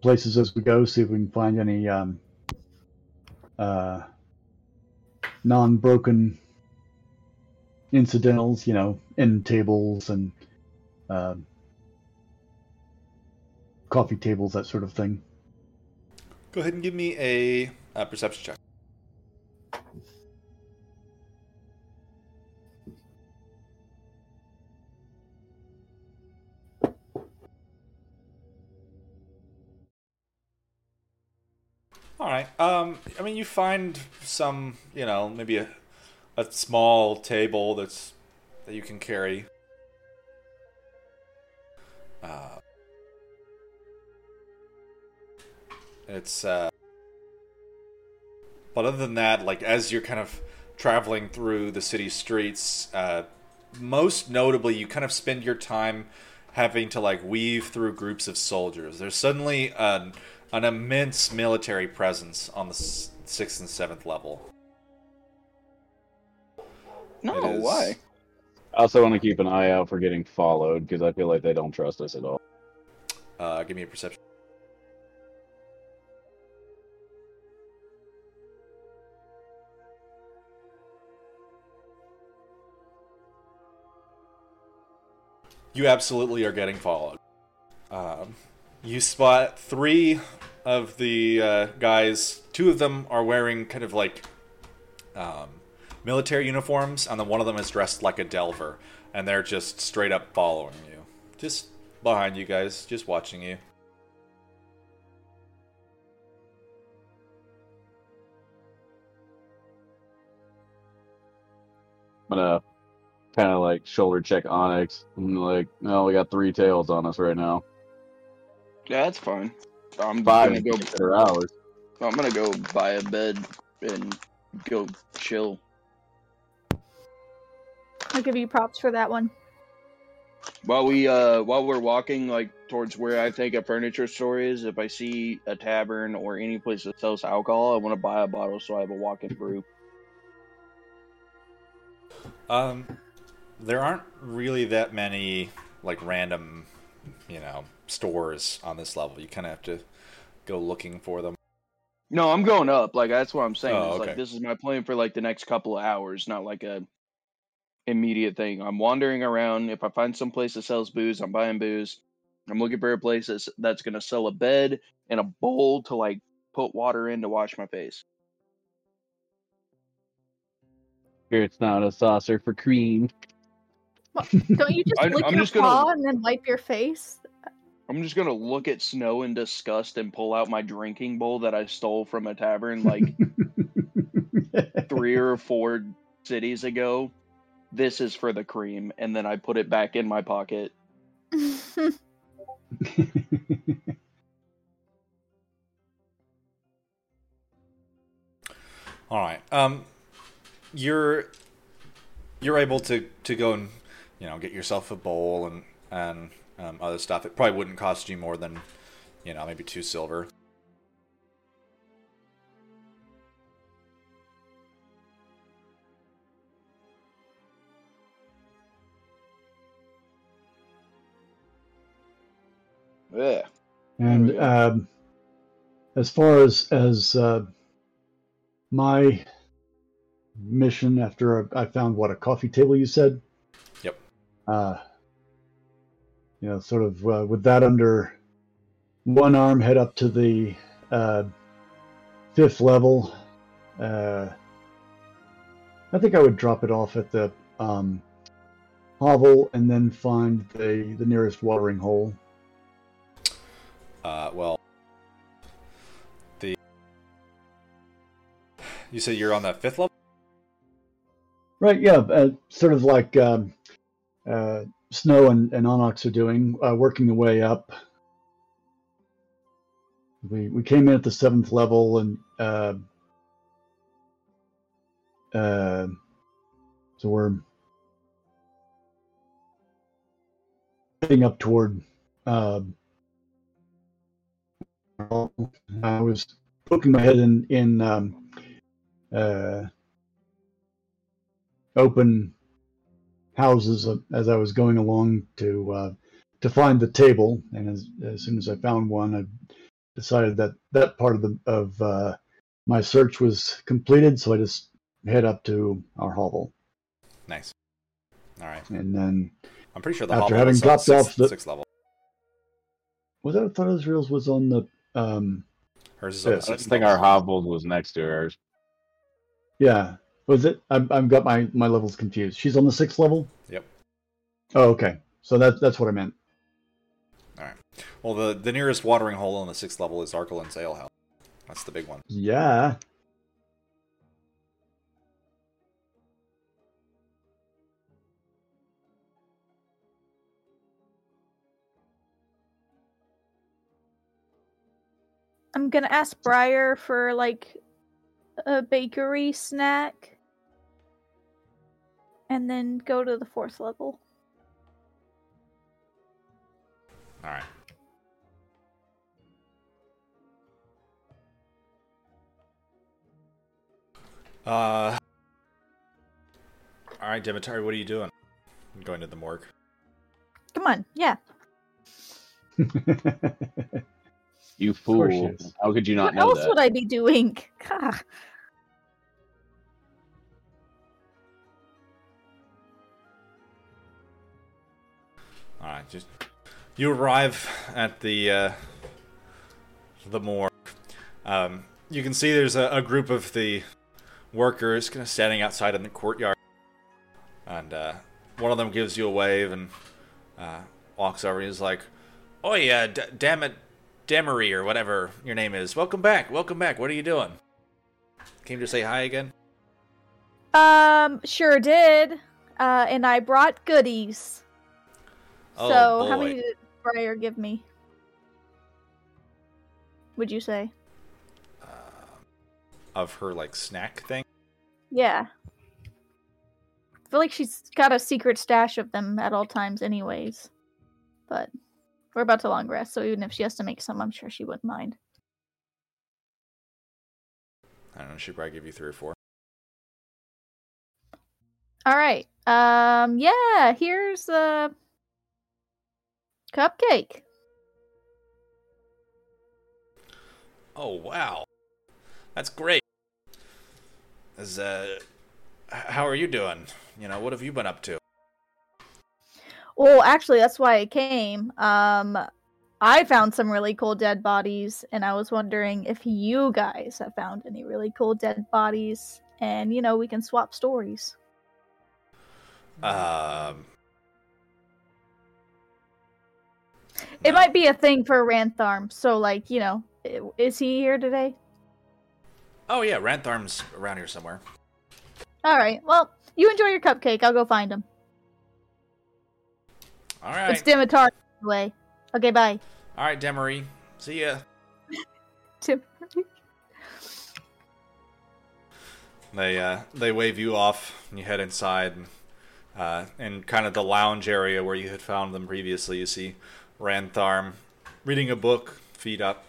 places as we go, see if we can find any um, uh, non-broken incidentals, you know, end tables and um coffee tables, that sort of thing. Go ahead and give me a, uh perception check. Mean, you find some, you know, maybe a, a small table that's that you can carry. Uh, it's uh, but other than that, like as you're kind of traveling through the city streets, uh, most notably, you kind of spend your time having to like weave through groups of soldiers. There's suddenly an an immense military presence on the sixth and seventh level. No, It is- why? I also want to keep an eye out for getting followed because I feel like they don't trust us at all. Uh, give me a perception. You absolutely are getting followed. Um, you spot three of the uh, guys. Two of them are wearing kind of like um, military uniforms, and then one of them is dressed like a delver, and they're just straight up following you. Just behind you guys, just watching you. I'm gonna kind of like shoulder check Onyx. I'm like, no, we got three tails on us right now. Yeah, that's fine. I'm Five gonna go. that are ours. I'm gonna go buy a bed and go chill. I'll give you props for that one. While we uh while we're walking like towards where I think a furniture store is, if I see a tavern or any place that sells alcohol, I want to buy a bottle so I have a walk-in brew. Um, there aren't really that many like random, you know, stores on this level. You kind of have to go looking for them. No, I'm going up. Like that's what I'm saying. Oh, is okay. like this is my plan for like the next couple of hours, not like a immediate thing. I'm wandering around. If I find some place that sells booze, I'm buying booze. I'm looking for a place that's, that's gonna sell a bed and a bowl to like put water in to wash my face. Here it's not a saucer for cream. Don't you [LAUGHS] just I'm- lick I'm your just gonna- paw and then wipe your face? I'm just gonna look at snow in disgust and pull out my drinking bowl that I stole from a tavern like [LAUGHS] three or four cities ago. This is for the cream, and then I put it back in my pocket. [LAUGHS] All right. Um, you're you're able to to go and you know get yourself a bowl and and um, other stuff. It probably wouldn't cost you more than you know maybe two silver. Yeah. And um, as far as as uh, my mission after I I found what a coffee table you said. Yep. Uh, you know, sort of uh, with that under one arm, head up to the uh, fifth level. Uh, I think I would drop it off at the um, hovel and then find the the nearest watering hole. Uh, well, the you said you're on that fifth level. Right, yeah, uh, sort of like um, uh, Snow and, and Onyx are doing, uh, working the way up. We we came in at the seventh level, and uh, uh, so we're heading up toward. Uh, I was poking my head in in um, uh, open houses uh, as I was going along to uh, to find the table, and as, as soon as I found one, I decided that that part of the of uh, my search was completed. So I just head up to our hovel, Nice. All right. and then I'm pretty sure the After having is dropped sixth, off the- sixth level. was that I thought Azrael's was on the um Hers is on Yeah, the I I sixth think our hovel was next to ours. yeah was it I've, I've got my my levels confused. She's on the sixth level. Yep. Oh, okay. So that that's what I meant. All right. Well, the the nearest watering hole on the sixth level is Arkelin's Ale House. That's the big one. Yeah. I'm gonna ask Briar for like a bakery snack, and then go to the fourth level. All right. Uh. All right, Demetari, what are you doing? I'm going to the morgue. Come on, yeah. [LAUGHS] You fool! How could you not know? what know else that? would I be doing? [LAUGHS] God. All right, just you arrive at the uh, the morgue. Um, you can see there's a, a group of the workers kind of standing outside in the courtyard, and uh, one of them gives you a wave and uh, walks over. And He's like, "Oh yeah, d- damn it, Demery or whatever your name is. Welcome back, welcome back. What are you doing? Came to say hi again." Um, sure did. Uh, and I brought goodies. Oh, so, how many did Briar give me? Would you say? Uh, of her like snack thing. Yeah. I feel like she's got a secret stash of them at all times, anyways. But we're about to long rest, so even if she has to make some, I'm sure she wouldn't mind. I don't know. She'd probably give you three or four. All right. Um. Yeah. Here's a cupcake. Oh wow, that's great. Is uh, how are you doing? You know, what have you been up to? Well, actually, that's why I came. Um, I found some really cool dead bodies, and I was wondering if you guys have found any really cool dead bodies, and you know, we can swap stories. Um, It no. might be a thing for Rantharm. So, like, you know, is he here today? Oh yeah, Rantharm's around here somewhere. All right. Well, you enjoy your cupcake. I'll go find him. All right, It's Dimitar way. Okay, bye. all right, Demery. See ya. [LAUGHS] They uh, they wave you off, and you head inside. And, uh, in kind of the lounge area where you had found them previously, you see Rantharm reading a book, feet up.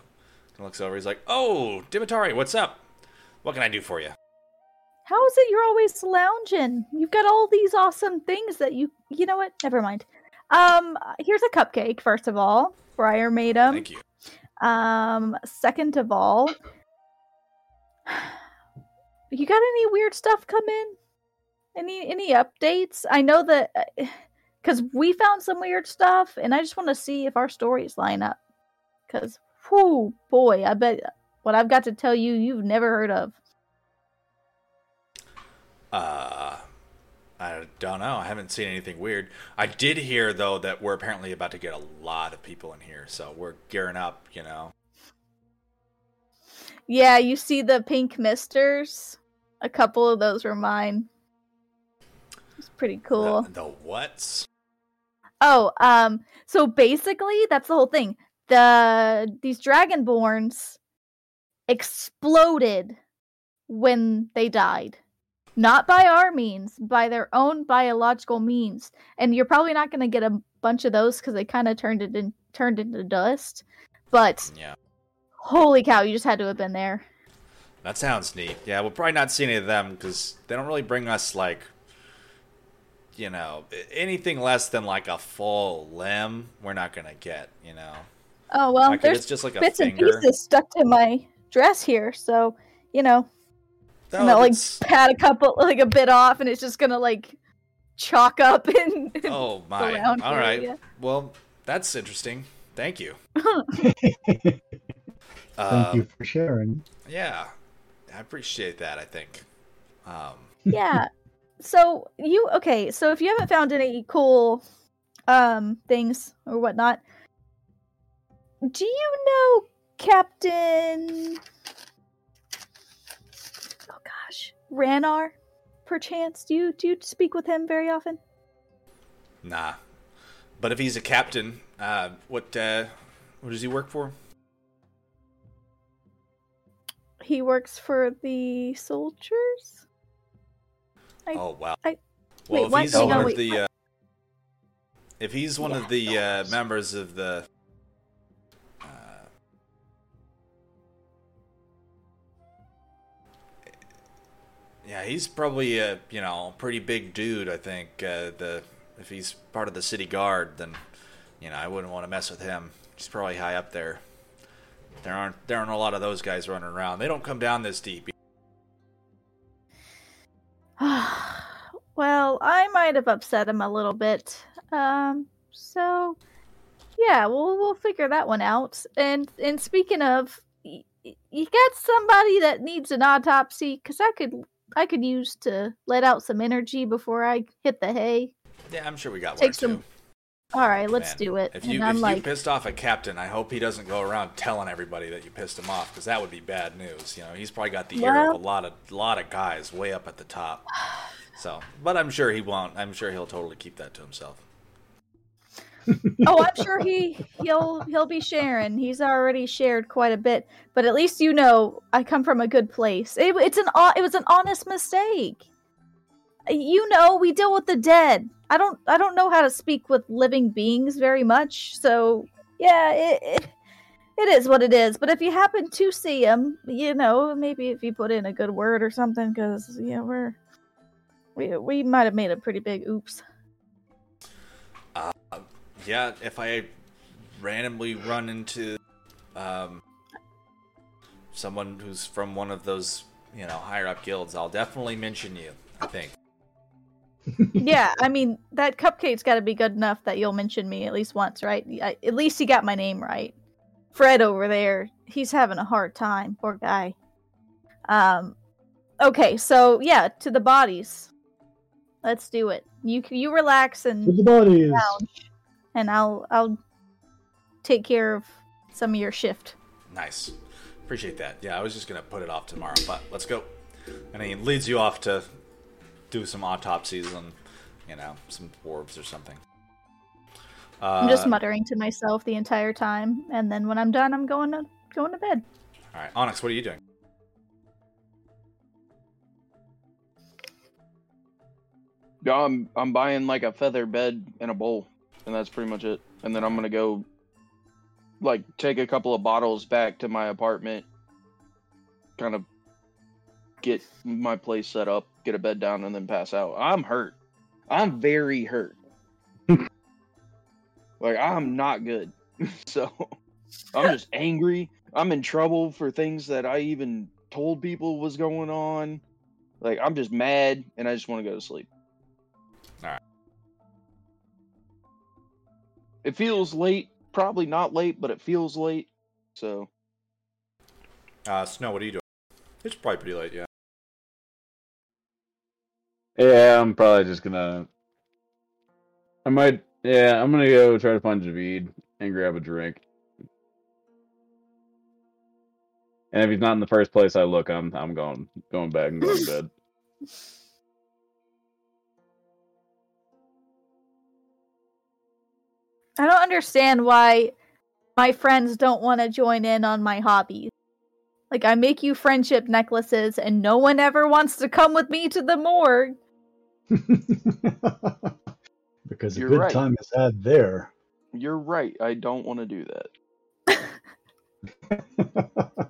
He looks over. He's like, "Oh, Dimitari, what's up? What can I do for you?" How is it you're always lounging? You've got all these awesome things that you. You know what? Never mind. Um, here's a cupcake. First of all, Briar made them. Thank you. Um, second of all, [SIGHS] you got any weird stuff come in? Any any updates? I know that because we found some weird stuff, and I just want to see if our stories line up. Because, whoo, boy, I bet what I've got to tell you, you've never heard of. Uh, I don't know. I haven't seen anything weird. I did hear though that we're apparently about to get a lot of people in here, so we're gearing up. You know. Yeah, you see the pink misters. A couple of those were mine. Pretty cool. The, the what's? Oh, um, so basically that's the whole thing. The these dragonborns exploded when they died. Not by our means, by their own biological means. And you're probably not going to get a bunch of those cuz they kind of turned it in turned into dust. But Yeah, holy cow, you just had to have been there. that sounds neat. Yeah, we'll probably not see any of them because they don't really bring us like, you know, anything less than like a full limb. We're not gonna get. You know, Oh, well, like there's it's just like a bits and pieces stuck to my dress here, so, you know, No, I'm gonna like pat a couple like a bit off and it's just gonna like chalk up [LAUGHS] and Oh my! around All for right. you. Well, that's interesting. Thank you. [LAUGHS] Thank Um, you for sharing. Yeah, I appreciate that. I think. Um, yeah. So you okay, so if you haven't found any cool um things or whatnot, do you know Captain Oh gosh. Ranar, perchance? Do you do you speak with him very often? nah, but if he's a captain, uh, what uh, what does he work for? He works for the soldiers? I- oh wow. I- well, wait, if what? he's one of wait, the, uh, if he's one Yeah, of the uh, members of the, uh, yeah, he's probably a you know pretty big dude. I think uh, the if he's part of the city guard, then you know I wouldn't want to mess with him. He's probably high up there. There aren't there aren't a lot of those guys running around. They don't come down this deep. [SIGHS] well, I might have upset him a little bit. Um, so yeah, we'll we'll figure that one out. And and speaking of, y- you got somebody that needs an autopsy? Cause I could I could use to let out some energy before I hit the hay. Yeah, I'm sure we got Take one some- too. All right, let's Man, do it. If and you if like, you pissed off a captain, I hope he doesn't go around telling everybody that you pissed him off because that would be bad news. You know, he's probably got the ear of a lot of lot of guys way up at the top. So, but I'm sure he won't. I'm sure he'll totally keep that to himself. oh, I'm sure he he'll he'll be sharing. He's already shared quite a bit, but at least you know I come from a good place. It, it's an it was an honest mistake. You know, we deal with the dead. I don't I don't know how to speak with living beings very much, so yeah, it, it it is what it is. But if you happen to see him, you know, maybe if you put in a good word or something, because you know we're We we might have made a pretty big oops. Uh, yeah, if I randomly run into um, someone who's from one of those, you know, higher up guilds, I'll definitely mention you. I think. Yeah, I mean that cupcake's got to be good enough that you'll mention me at least once, right? I, at least he got my name right. Fred over there, he's having a hard time. Poor guy. Um, okay, so yeah, to the bodies. Let's do it. You you relax and To the bodies. and I'll I'll take care of some of your shift. Nice. Appreciate that. Yeah, I was just gonna put it off tomorrow, but let's go. And he leads you off to do some autopsies on, you know, some dwarves or something. Uh, I'm just muttering to myself the entire time, and then when I'm done, I'm going to going to bed. all right, Onyx, what are you doing? Yeah, I'm I'm buying like a feather bed and a bowl, and that's pretty much it. And then I'm gonna go, like, take a couple of bottles back to my apartment, kind of get my place set up, get a bed down, and then pass out. I'm hurt. I'm very hurt. [LAUGHS] like I'm not good. [LAUGHS] so I'm just angry. I'm in trouble for things that I even told people was going on. Like I'm just mad, and I just want to go to sleep. All right. It feels late. Probably not late, but it feels late. So Uh, Snow, what are you doing? It's probably pretty late, yeah. Yeah, I'm probably just gonna. I might. Yeah, I'm gonna go try to find Javid and grab a drink. And if he's not in the first place I look, I'm I'm going going back and going to bed. [LAUGHS] I don't understand why my friends don't want to join in on my hobbies. Like I make you friendship necklaces and no one ever wants to come with me to the morgue. [LAUGHS] because a You're good right. time is had there. you're right. I don't want to do that. [LAUGHS]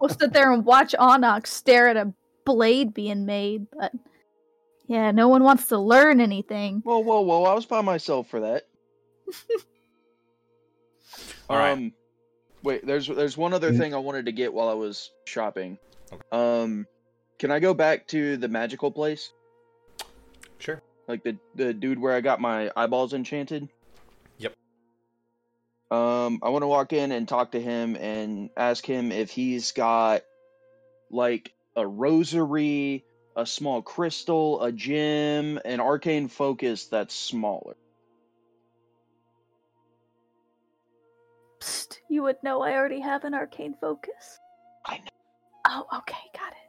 We'll sit there and watch Onyx stare at a blade being made, but yeah, no one wants to learn anything. Whoa, whoa, whoa! I was by myself for that. [LAUGHS] All right. Um, wait. There's there's one other Mm. thing I wanted to get while I was shopping. Okay. Um, can I go back to the magical place, Sure. Like the the dude where I got my eyeballs enchanted? Yep. Um, I want to walk in and talk to him and ask him if he's got like a rosary, a small crystal, a gem, an arcane focus that's smaller. Psst, you would know I already have an arcane focus. I know. Oh, okay, got it.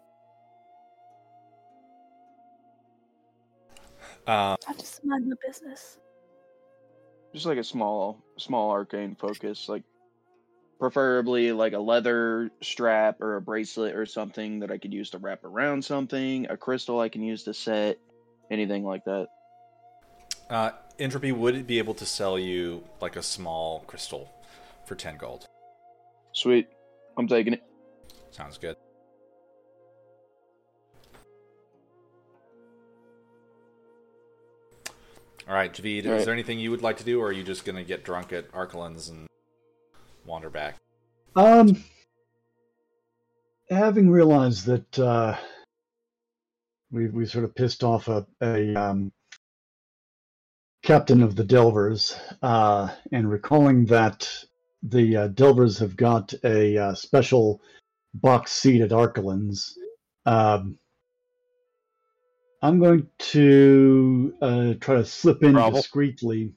Um, I'll just mind my business. just like a small small arcane focus like preferably like a leather strap or a bracelet or something that i could use to wrap around something a crystal i can use to set anything like that uh, Entropy would be able to sell you like a small crystal for 10 gold. sweet i'm taking it Sounds good. All right, Javid, All is there anything you would like to do, or are you just going to get drunk at Arkalin's and wander back? Um, having realized that uh, we we sort of pissed off a, a um, captain of the Delvers, uh, and recalling that the uh, Delvers have got a uh, special box seat at Arkalin's, um, I'm going to uh, try to slip in Bravo. discreetly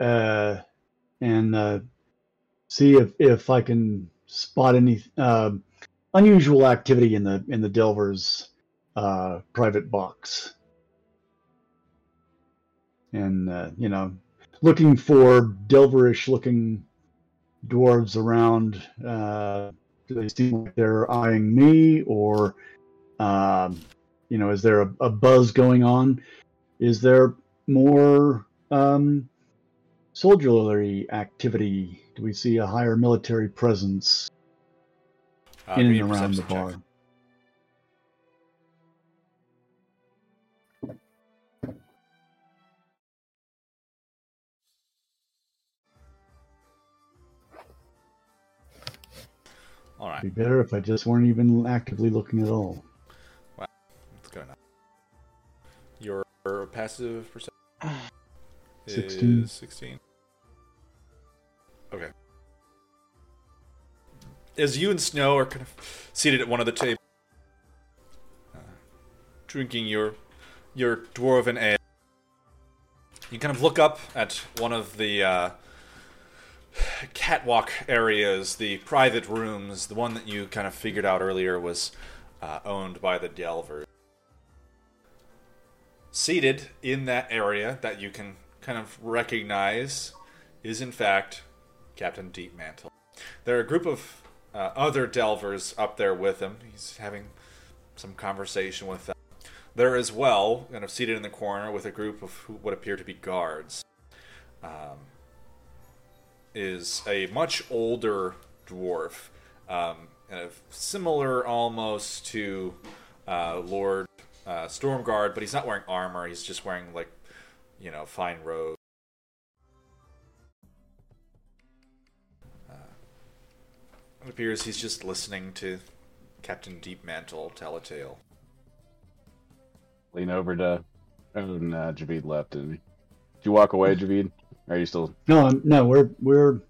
uh, and uh, see if, if I can spot any uh, unusual activity in the in the Delvers uh, private box, and uh, you know, looking for Delverish looking dwarves around. Uh, do they seem like they're eyeing me, or um, you know is there a, a buzz going on is there more um, soldierly activity do we see a higher military presence uh, in and around the bar check. All right. Be better if I just weren't even actively looking at all. Your passive perception [SIGHS] 16. 16. Okay. As you and Snow are kind of seated at one of the tables, uh, drinking your your dwarven ale, you kind of look up at one of the uh, catwalk areas, the private rooms, the one that you kind of figured out earlier was uh, owned by the Delvers seated in that area that you can kind of recognize is in fact Captain Deepmantle. There are a group of uh, other delvers up there with him. He's having some conversation with them. There as well, kind of seated in the corner with a group of what appear to be guards, um, is a much older dwarf, um, kind of similar almost to uh, Lord uh, Stormguard, but he's not wearing armor. He's just wearing like, you know, fine robes. Uh, it appears he's just listening to Captain Deepmantle tell a tale. Lean over to. Oh, nah, Javid left, didn't? Did you walk away, Javid? Are you still? No, no, we're we're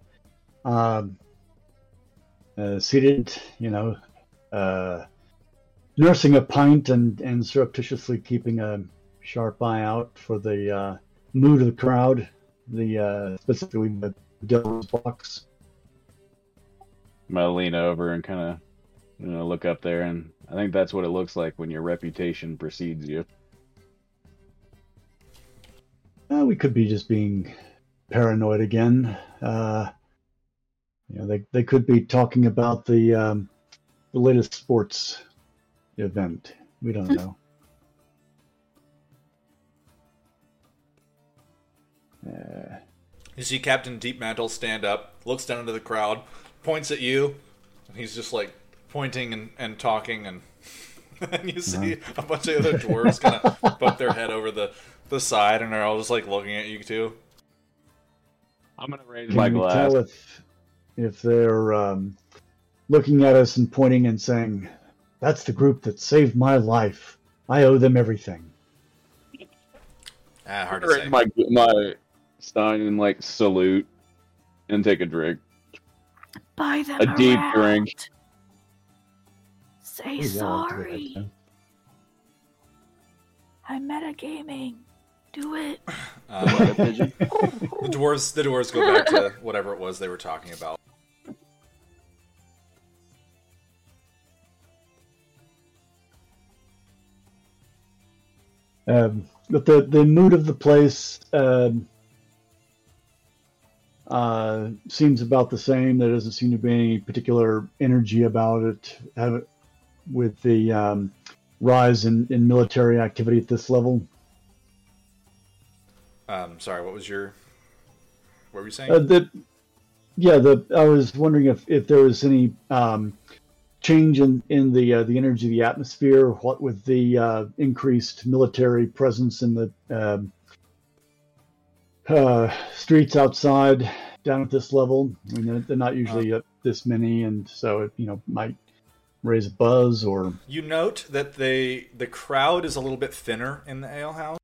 um, uh, seated, you know, uh, nursing a pint and and surreptitiously keeping a sharp eye out for the uh, mood of the crowd, the uh, specifically the Delver's box. I'm gonna lean over and kind of, you know, look up there, and I think that's what it looks like when your reputation precedes you. Uh, we could be just being paranoid again. Uh, you know, they they could be talking about the um, the latest sports event. We don't know. Uh, You see Captain Deepmantle stand up, looks down into the crowd, points at you, and he's just like pointing and, and talking, and [LAUGHS] and you see a bunch of other dwarves kind of put their head over the, the side, and they're all just like looking at you too. I'm gonna raise can my glass. tell if if they're um, looking at us and pointing and saying, "That's the group that saved my life. I owe them everything." Ah, hard to say. my my stein and like salute and take a drink. Buy them A deep around. drink. Say Oh, yeah, I'll do that, sorry. yeah. I'm metagaming. Do it. Um, [LAUGHS] the dwarves, the dwarves go back to whatever it was they were talking about. Um, but the the mood of the place um, uh, seems about the same. There doesn't seem to be any particular energy about it. Have it with the um, rise in, in military activity at this level. Um, sorry, what was your? What were you saying? Uh, the, yeah, the I was wondering if, if there was any um, change in, in the uh, the energy of the atmosphere. What with the uh, increased military presence in the um, uh, streets outside down at this level. I mean, they're, they're not usually uh, this many, and so it you know might raise a buzz or You note that they the crowd is a little bit thinner in the alehouse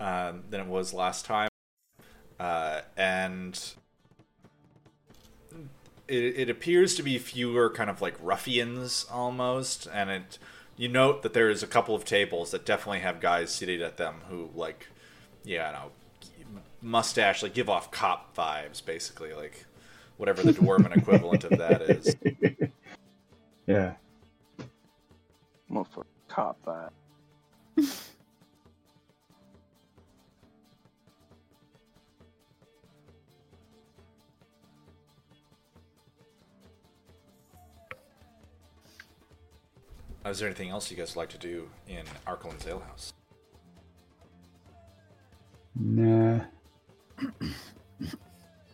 um, than it was last time, uh, and it, it appears to be fewer kind of like ruffians almost. And it you note that there is a couple of tables that definitely have guys seated at them who like, yeah, I know, mustache like give off cop vibes basically like whatever the dwarven [LAUGHS] equivalent of that is. yeah. Motherfucker, cop that. [LAUGHS] Is there anything else you guys like to do in Arkalin's Ale House? Nah.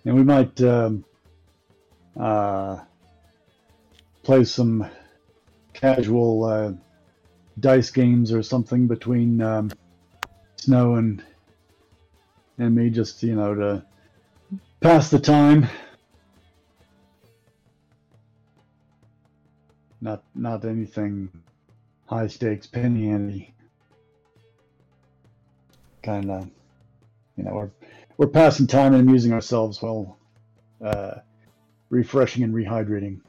and we might um, uh, play some casual uh, dice games or something between um, Snow and and me, just you know to pass the time. Not not anything high stakes, penny ante. Kind of, you know, we're we're passing time and amusing ourselves while uh, refreshing and rehydrating.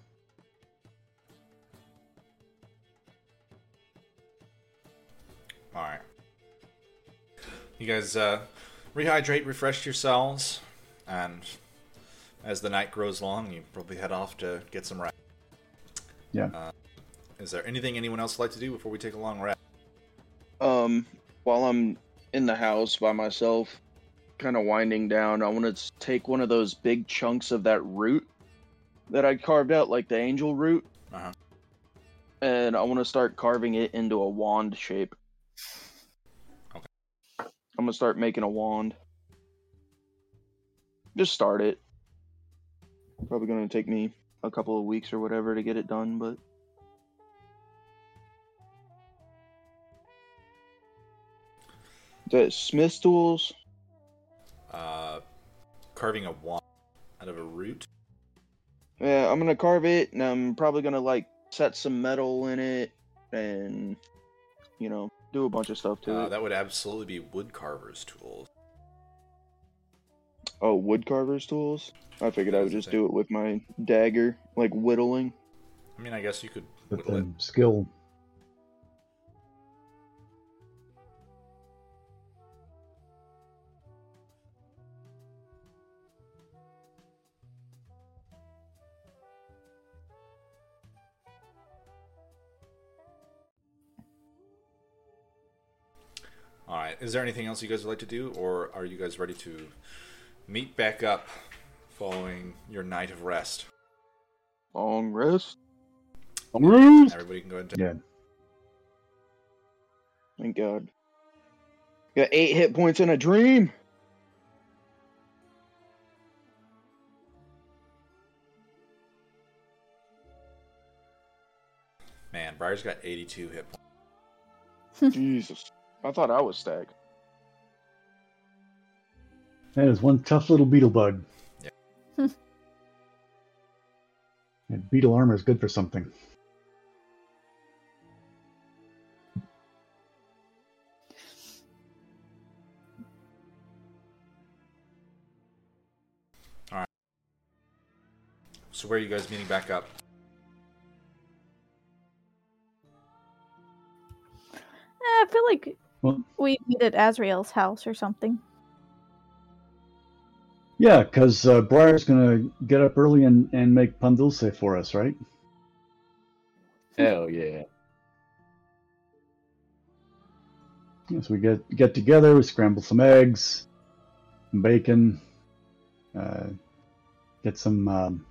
All right. You guys uh, rehydrate, refresh yourselves, and as the night grows long, you probably head off to get some rest. Yeah. Uh, is there anything anyone else would like to do before we take a long rest? Um, while I'm in the house by myself, kind of winding down, I want to take one of those big chunks of that root that I carved out, like the angel root, Uh-huh. and I want to start carving it into a wand shape. Okay. I'm gonna start making a wand. Just start it. Probably gonna take me a couple of weeks or whatever to get it done, but that Smith's tools? Uh, carving a wand out of a root. Yeah, I'm gonna carve it, and I'm probably gonna like set some metal in it, and you know, do a bunch of stuff to Uh, it. that would absolutely be wood carver's tools. Oh, wood carver's tools. I figured I would just do it with my dagger, like whittling. I mean, I guess you could But whittle it. then skill. All right. Is there anything else you guys would like to do, or are you guys ready to meet back up following your night of rest? Long rest. Long rest. Everybody can go into. Yeah. Thank God. Got eight hit points in a dream. Man, Briar's got 82 hit points. [LAUGHS] Jesus, I thought I was stacked. That is one tough little beetle bug. Yeah. [LAUGHS] And beetle armor is good for something. All right. So where are you guys meeting back up? Eh, I feel like Well- we meet at Azrael's house or something. Yeah, because uh, Briar's gonna get up early and, and make pan dulce for us, right? Hell yeah. Yes, we get get together, we scramble some eggs, some bacon, uh, get some um,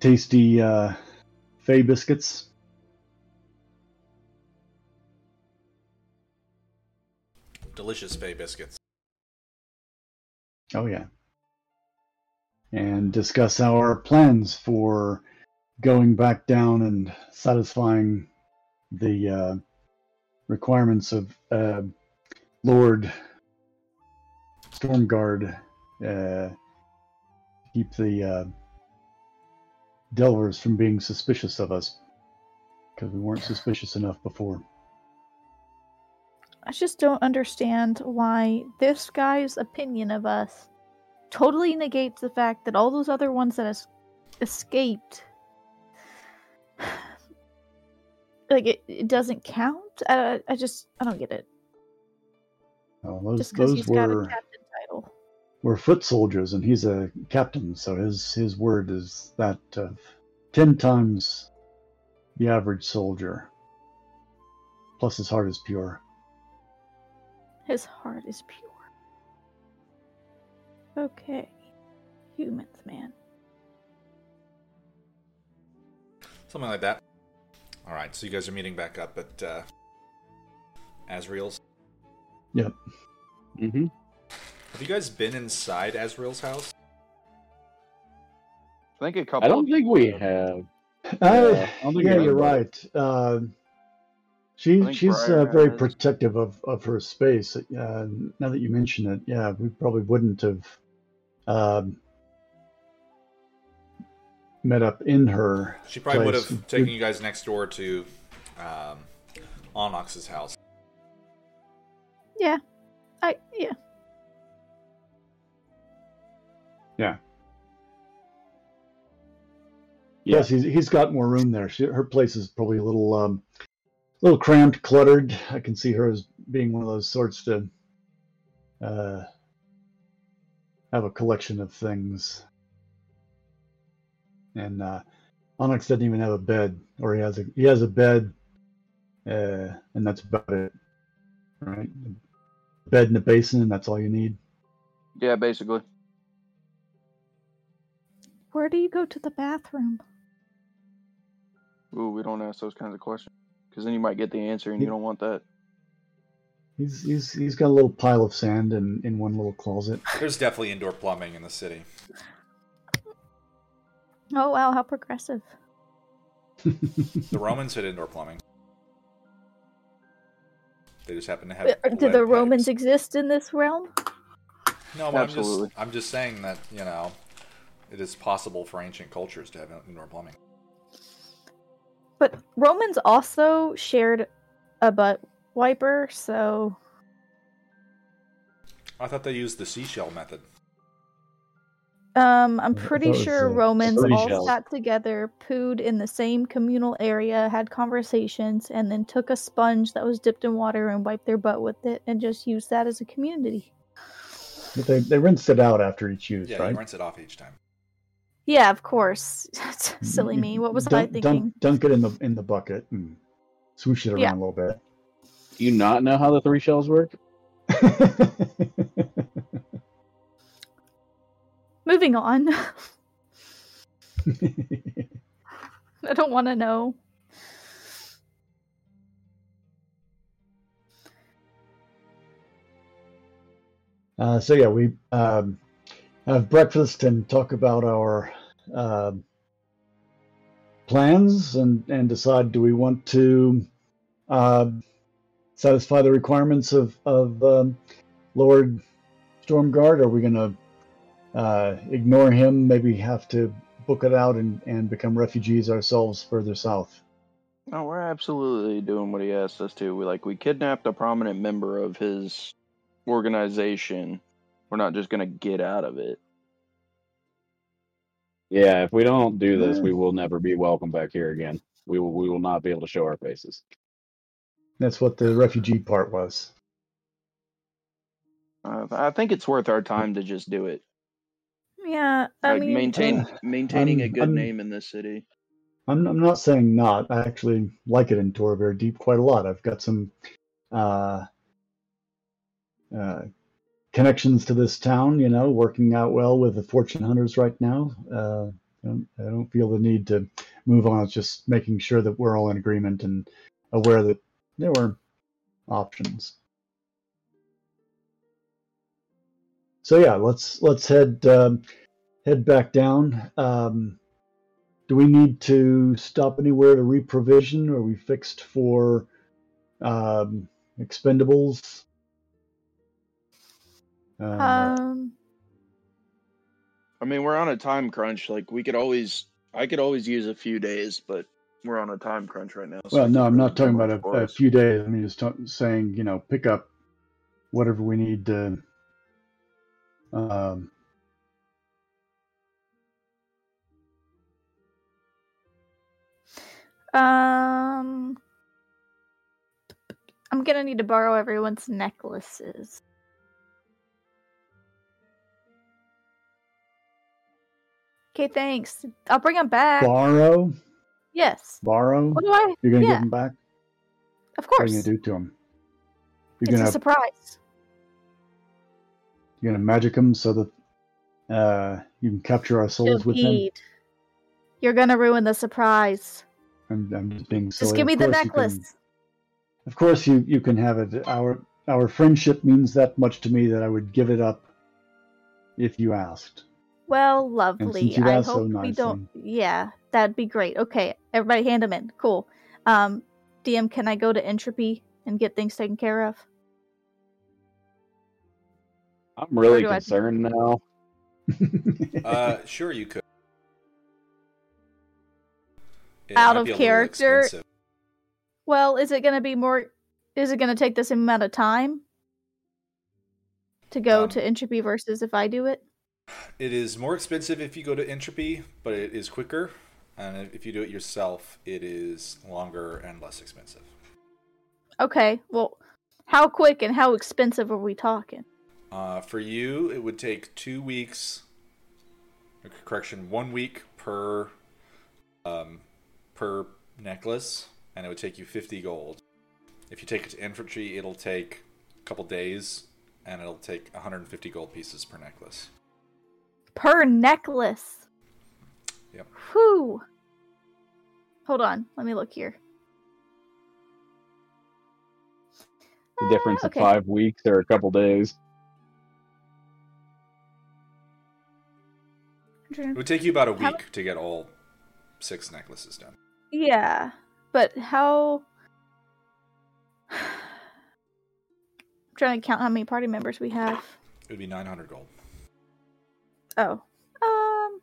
tasty uh, Fay biscuits. Delicious Fay biscuits. Oh yeah, and discuss our plans for going back down and satisfying the uh, requirements of uh, Lord Stormguard. Uh, keep the uh, Delvers from being suspicious of us because we weren't suspicious enough before. I just don't understand why this guy's opinion of us totally negates the fact that all those other ones that has escaped [SIGHS] like it, it doesn't count I, I just i don't get it Uh, those just because he's got a were captain title were foot soldiers, and he's a captain, so his his word is that of ten times the average soldier. Plus, his heart is pure. His heart is pure okay humans man Something like that. All right, so you guys are meeting back up at uh, Azrael's. Mm-hmm. Have you guys been inside Azrael's house? I think a couple. I don't think we have. Uh, I don't think yeah, [LAUGHS] we you're right. Uh, she she's Briar uh, very has- protective of, of her space. Uh, now that you mention it, yeah, we probably wouldn't have um, met up in her. She probably would have taken you guys next door to um, Onyx's house. Yeah. I yeah. Yeah. Yes, he's he's got more room there. She, her place is probably a little um, little cramped, cluttered. I can see her as being one of those sorts to uh, have a collection of things. And uh, Onyx doesn't even have a bed, or he has a he has a bed, uh, and that's about it. Right, a bed and a basin, and that's all you need. Yeah, basically. Where do you go to the bathroom? Ooh, we don't ask those kinds of questions because then you might get the answer and you don't want that. He's he's he's got a little pile of sand in in one little closet. [LAUGHS] There's definitely indoor plumbing in the city. Oh wow, how progressive. [LAUGHS] The Romans had indoor plumbing. They just happen to have. Uh, Do lead the Romans exist in this realm? No, I'm Absolutely. just I'm just saying that you know, it is possible for ancient cultures to have indoor plumbing. But Romans also shared a butt wiper, so I thought they used the seashell method. um, I'm pretty sure Romans all shells. sat together, pooed in the same communal area, had conversations, and then took a sponge that was dipped in water and wiped their butt with it, and just used that as a community. But they they rinsed it out after each use, Yeah, right? you rinse it off each time. Yeah, of course. [LAUGHS] Silly me. What was I dunk, thinking? Dunk, dunk it in the in the bucket and swoosh it around Yeah. a little bit. Do you not know how the three shells work? [LAUGHS] Moving on. [LAUGHS] I don't want to know. uh, so yeah, we um, have breakfast and talk about our um plans and and decide do we want to uh, satisfy the requirements of of um, Lord Stormguard? Are we going to uh, ignore him? Maybe have to book it out and and become refugees ourselves further south. No, we're absolutely doing what he asked us to. We like we kidnapped a prominent member of his organization. We're not just gonna get out of it. Yeah, if we don't do this, we will never be welcome back here again. We will we will not be able to show our faces. That's what the refugee part was. Uh, I think it's worth our time to just do it. Yeah, I Like mean, maintain uh, maintaining a I'm- good I'm- name in this city. I'm, I'm not saying not. I actually like it in Torbear Deep quite a lot. I've got some uh, uh, connections to this town, you know, working out well with the fortune hunters right now. Uh, I, don't, I don't feel the need to move on. It's just making sure that we're all in agreement and aware that there were options. So yeah, let's let's head um, head back down. Um, do we need to stop anywhere to reprovision? Are we fixed for um, expendables? Uh, um, I mean, we're on a time crunch. Like we could always, I could always use a few days, but we're on a time crunch right now. so well, no, I'm not talking about a, a few days. I mean, just ta- saying, you know, pick up whatever we need to. Um, um, I'm gonna need to borrow everyone's necklaces. Okay, thanks. I'll bring them back. borrow, yes. borrow. What do I? You're gonna yeah. give them back. Of What are course. you gonna do to them? You're It's gonna a surprise. you're gonna magic them so that uh, you can capture our souls with them. You're gonna ruin the surprise. I'm, I'm just being silly. Just give me the course you can- necklace. Of course, you you can have it. Our our friendship means that much to me that I would give it up if you asked. Well, lovely. I asked so hope we don't. Yeah, that'd be great. Okay, everybody, hand them in. Cool. Um, DM, can I go to Entropy and get things taken care of? I'm really do I- concerned now. [LAUGHS] Uh, sure, you could. It Out of be a little character. Well, is it going to be more? Is it going to take the same amount of time to go Um, to entropy versus if I do it? It is more expensive if you go to entropy, but it is quicker. And if you do it yourself, it is longer and less expensive. Okay. Well, how quick and how expensive are we talking? Uh, for you, it would take two weeks. Correction, one week per um, per necklace, and it would take you fifty gold. If you take it to entropy, it'll take a couple days, and it'll take 150 gold pieces per necklace. Per necklace. Yep. Whew. Hold on. Let me look here. The difference Uh, of five weeks or a couple days. It would take you about a How- week to get all six necklaces done. Yeah, but how? [SIGHS] I'm trying to count how many party members we have. It would be 900 gold. Oh, um,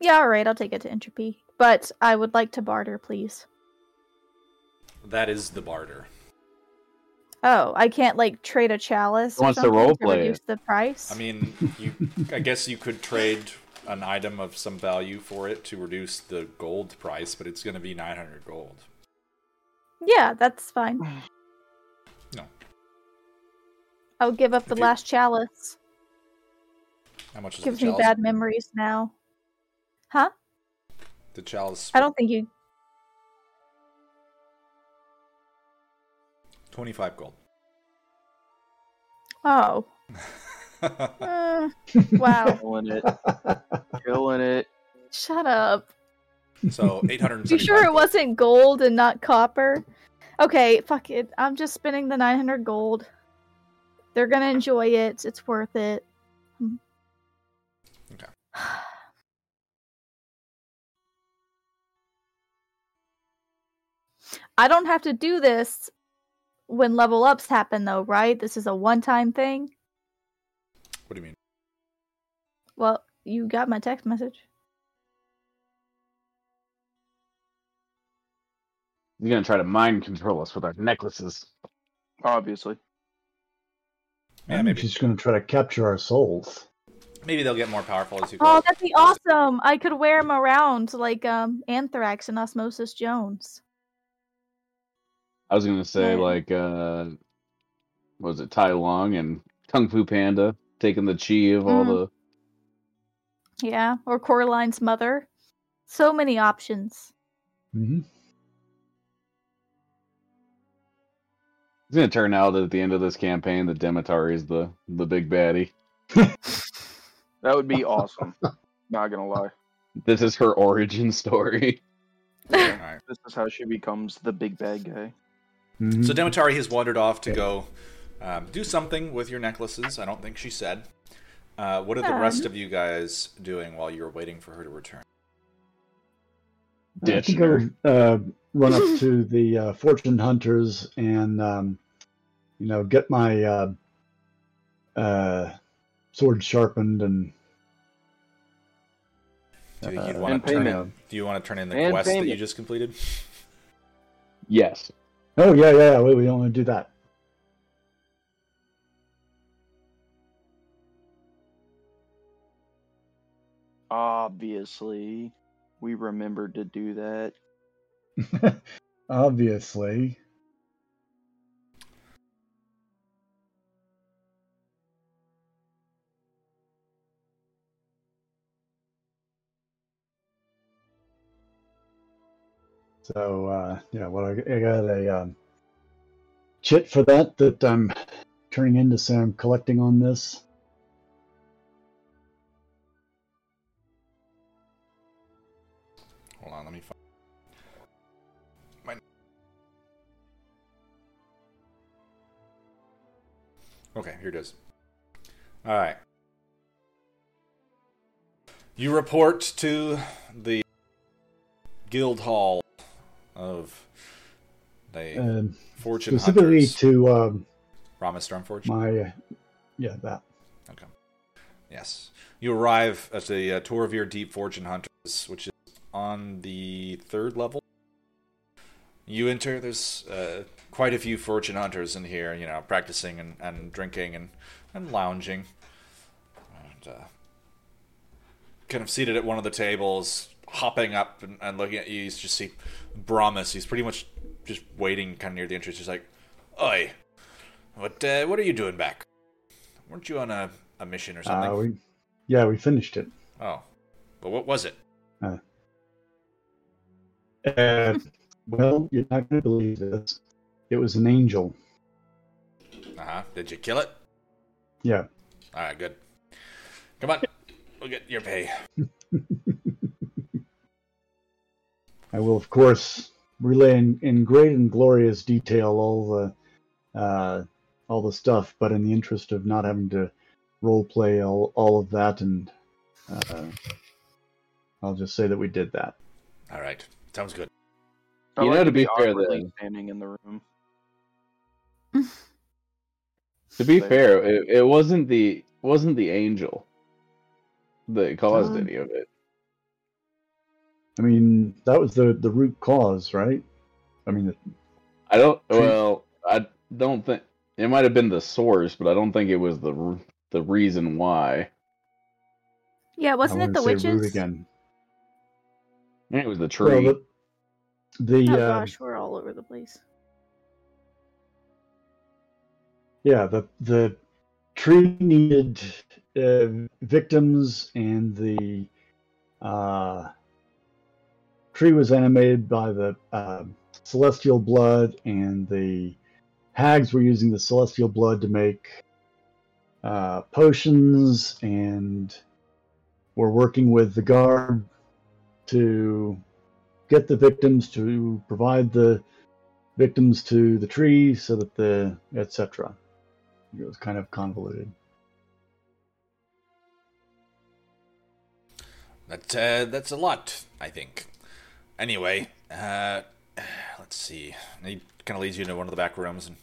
yeah, all right, I'll take it to entropy, but I would like to barter, please. That is the barter. Oh, I can't like trade a chalice. or Wants to something role play reduce the price. I mean, you. I guess you could trade an item of some value for it to reduce the gold price, but it's going to be 900 gold. yeah, that's fine. No. I'll give up the If you- last chalice. How much is Gives the me bad memories now. Huh? The chalice. I don't think you. 25 gold. Oh. [LAUGHS] Uh, wow. Killing it. Killing it. Shut up. so 875 [LAUGHS] You sure it gold. wasn't gold and not copper? Okay, fuck it. I'm just spending the 900 gold. They're gonna enjoy it. It's worth it. Hmm. Okay. [SIGHS] I don't have to do this when level ups happen, though, right? This is a one time thing. What do you mean? Well, you got my text message. He's gonna try to mind control us with our necklaces. Obviously. Yeah, I think maybe. she's going to try to capture our souls. Maybe they'll get more powerful as you go. Oh, that'd be awesome! I could wear them around like um Anthrax and Osmosis Jones. I was gonna say Yeah. like uh what was it Tai Lung and Kung Fu Panda taking the chi of all Mm. the Yeah, or Coraline's mother. So many options. Mm-hmm. It's gonna turn out at the end of this campaign that Demetari is the the big baddie. [LAUGHS] That would be awesome. [LAUGHS] Not gonna lie. This is her origin story. [LAUGHS] Alright. This is how she becomes the big bad guy. So Demetari has wandered off to go um, do something with your necklaces. I don't think she said. Uh, what are the rest of you guys doing while you're waiting for her to return? I think Ditching I her. uh, run up to [LAUGHS] the uh, fortune hunters and, um, you know, get my uh, uh, sword sharpened and. Do you, you'd uh, want and to turn in, do you want to turn in the And quest that you just completed? Yes. Oh yeah, yeah, yeah. We, we don't want to do that. Obviously. We remembered to do that. [LAUGHS] Obviously. So uh, yeah, well, I, I got a um, chit for that that I'm turning in to say I'm collecting on this. Hold on, let me find. Okay, here it is. All right. You report to the guild hall of the Um, fortune specifically hunters. to um, Rama Stormforge. my uh, yeah that. Okay. Yes. You arrive at the uh, Torvir Deep Fortune Hunters, which is on the third level. You enter. There's uh, quite a few fortune hunters in here. You know, practicing and, and drinking and, and lounging. And uh, kind of seated at one of the tables, hopping up and, and looking at you. You just see Brahmas. He's pretty much just waiting, kind of near the entrance. He's like, "Oi, what uh, what are you doing back? Weren't you on a, a mission or something?" Uh, we, yeah, we finished it. Oh, but what was it? Uh, well, you're not going to believe this. It was an angel. Uh huh. Did you kill it? Yeah. All right, good. Come on, we'll get your pay. [LAUGHS] I will, of course, relay in, in great and glorious detail all the uh, all the stuff, but in the interest of not having to role play all, all of that, and uh, I'll just say that we did that. All right, sounds good. I You like know, to be fair, then- standing in the room. [LAUGHS] To be But- fair, it, it wasn't the wasn't the angel that caused Um, any of it. I mean, that was the the root cause, right? I mean, I don't. True. Well, I don't think it might have been the source, but I don't think it was the the reason why. Yeah, wasn't it the wanna root witches? again? I it was the Well, tree. the the Oh uh, gosh, we're all over the place. yeah the the tree needed uh, victims, and the uh, tree was animated by the uh, celestial blood, and the hags were using the celestial blood to make uh, potions, and were working with the guard to get the victims to provide the victims to the tree so that the etc. It was kind of convoluted. That uh, that's a lot, I think. Anyway, uh, let's see. He kind of leads you into one of the back rooms and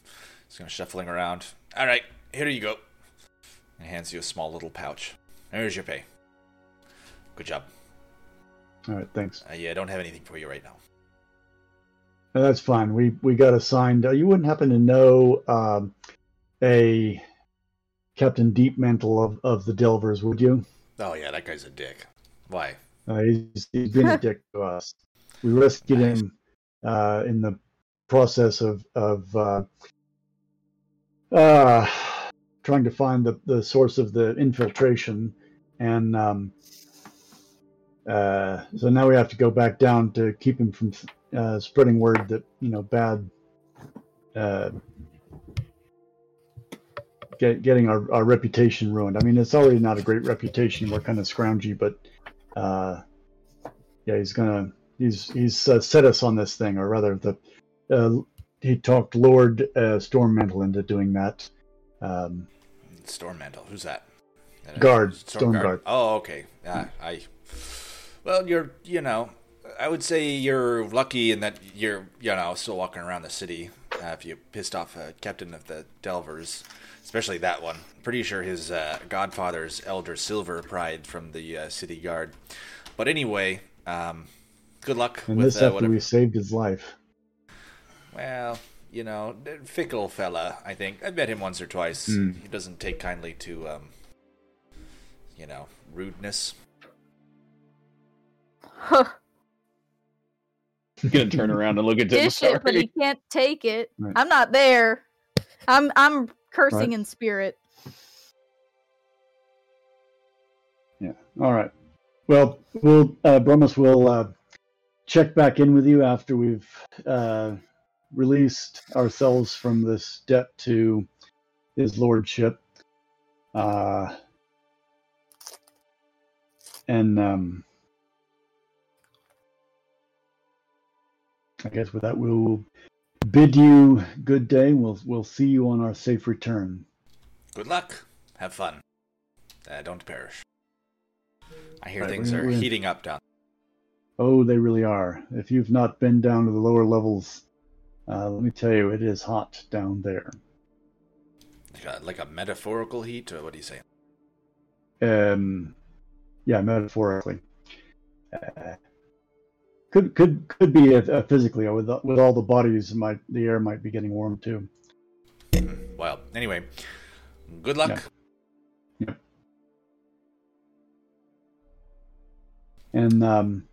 he's kind of shuffling around. All right, here you go. And hands you a small little pouch. Here's your pay. Good job. All right, thanks. Uh, yeah, I don't have anything for you right now. No, that's fine. We we got assigned. Uh, you wouldn't happen to know um, a Captain Deepmantle of, of the Delvers, would you? Oh yeah, that guy's a dick. Why? Uh, he's, he's been a dick to us. We rescued him uh, in the process of of uh, uh, trying to find the, the source of the infiltration, and um, uh, so now we have to go back down to keep him from uh, spreading word that you know bad. Uh, get, getting our, our reputation ruined. I mean, it's already not a great reputation. We're kind of scroungy, but uh, yeah, he's gonna he's he's uh, set us on this thing, or rather, the uh, he talked Lord uh, Stormmantle into doing that. Um, Storm Mantle. Who's that? Guard, Storm Guard. Oh, okay. Yeah, I. Well, you're, you know, I would say you're lucky in that you're, you know, still walking around the city. Uh, if you pissed off a captain of the Delvers, especially that one. Pretty sure his uh, godfather's Elder Silver Pride from the uh, city guard. But anyway, um, good luck and with this uh, after whatever. we saved his life. Well, you know, fickle fella. I think I've met him once or twice. Hmm. He doesn't take kindly to, um, you know, rudeness. Huh. gonna turn around and look at Tim. Dish it, but he can't take it. Right. I'm not there. I'm I'm cursing Right. in spirit. Yeah. All right. Well, we'll uh, Bromus will uh, check back in with you after we've uh, released ourselves from this debt to his lordship. Uh, and um, I guess with that, we'll bid you good day. We'll we'll see you on our safe return. Good luck. Have fun. Uh, don't perish. I hear Right, things are heating up down. Oh, they really are. If you've not been down to the lower levels, uh, let me tell you, it is hot down there. Like a, like a metaphorical heat, or what do you say? Um, yeah, metaphorically. Uh, could could could be uh, physically with with all the bodies, might the air might be getting warm too. Well, anyway, good luck. Yeah. Yep. And um,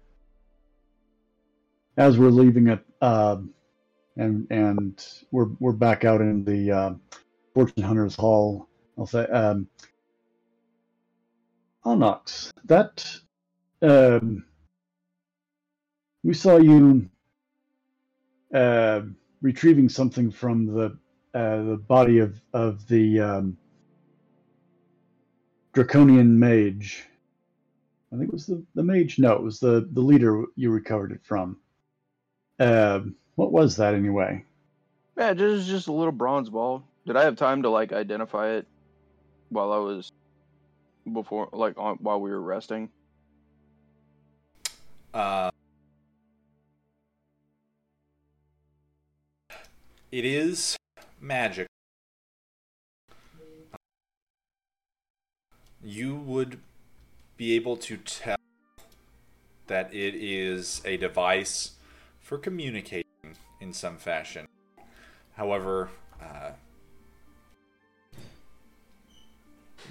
as we're leaving it, uh, and and we're we're back out in the uh, Fortune Hunters Hall. I'll say, um, Onyx, that um, we saw you uh, retrieving something from the uh, the body of of the um, draconian mage. I think it was the, the mage. No, it was the the leader you recovered it from. Uh, what was that anyway? Yeah, just just a little bronze ball. Did I have time to like identify it while I was before, like on, while we were resting? Uh, it is magic. You would be able to tell that it is a device for communicating in some fashion. However, uh,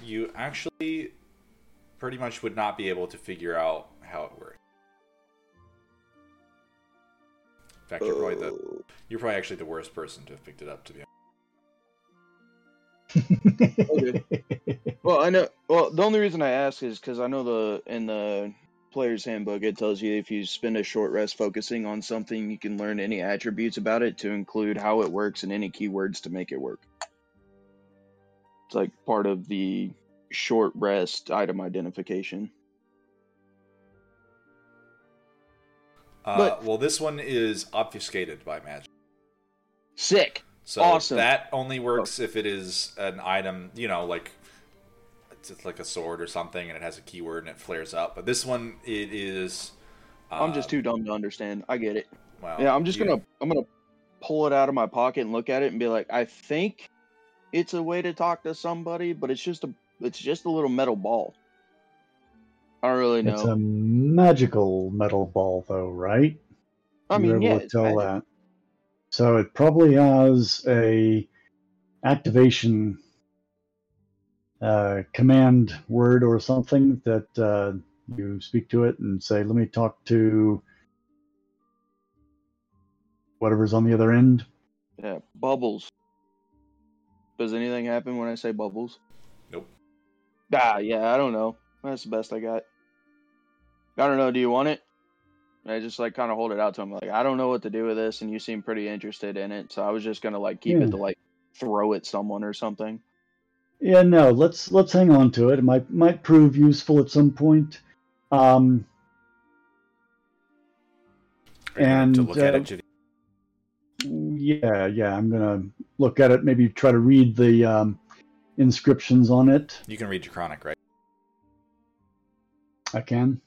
you actually pretty much would not be able to figure out how it works. In fact, you're probably the Oh. you're probably actually the worst person to have picked it up. To be [LAUGHS] Okay. Well, I know. Well, the only reason I ask is because I know the in the player's handbook it tells you if you spend a short rest focusing on something, you can learn any attributes about it to include how it works and any keywords to make it work. It's like part of the short rest item identification. Uh, But- well, this one is obfuscated by magic. Sick. So Awesome. that only works if it is an item, you know, like it's it's like a sword or something, and it has a keyword and it flares up. But this one, it is. I'm just uh, too dumb to understand. I get it. Well, Yeah, I'm just you- gonna I'm gonna pull it out of my pocket and look at it and be like, I think it's a way to talk to somebody, but it's just a it's just a little metal ball. I don't really know. It's a magical metal ball, though, right? I You were mean, able yeah, to tell magic. that. So it probably has a activation uh, command word or something that uh, you speak to it and say, "Let me talk to whatever's on the other end." Yeah, bubbles. Does anything happen when I say bubbles? Nope. Ah, yeah, I don't know. That's the best I got. I don't know. Do you want it? And I just like kind of hold it out to him, like I don't know what to do with this, and you seem pretty interested in it, so I was just gonna like keep Yeah. it to like throw at someone or something. Yeah, no. Let's let's hang on to it. It might might prove useful at some point. Um, going to and, look at uh, it, Javi? Yeah, yeah. I'm gonna look at it. Maybe try to read the um, inscriptions on it. You can read Draconic, right? I can.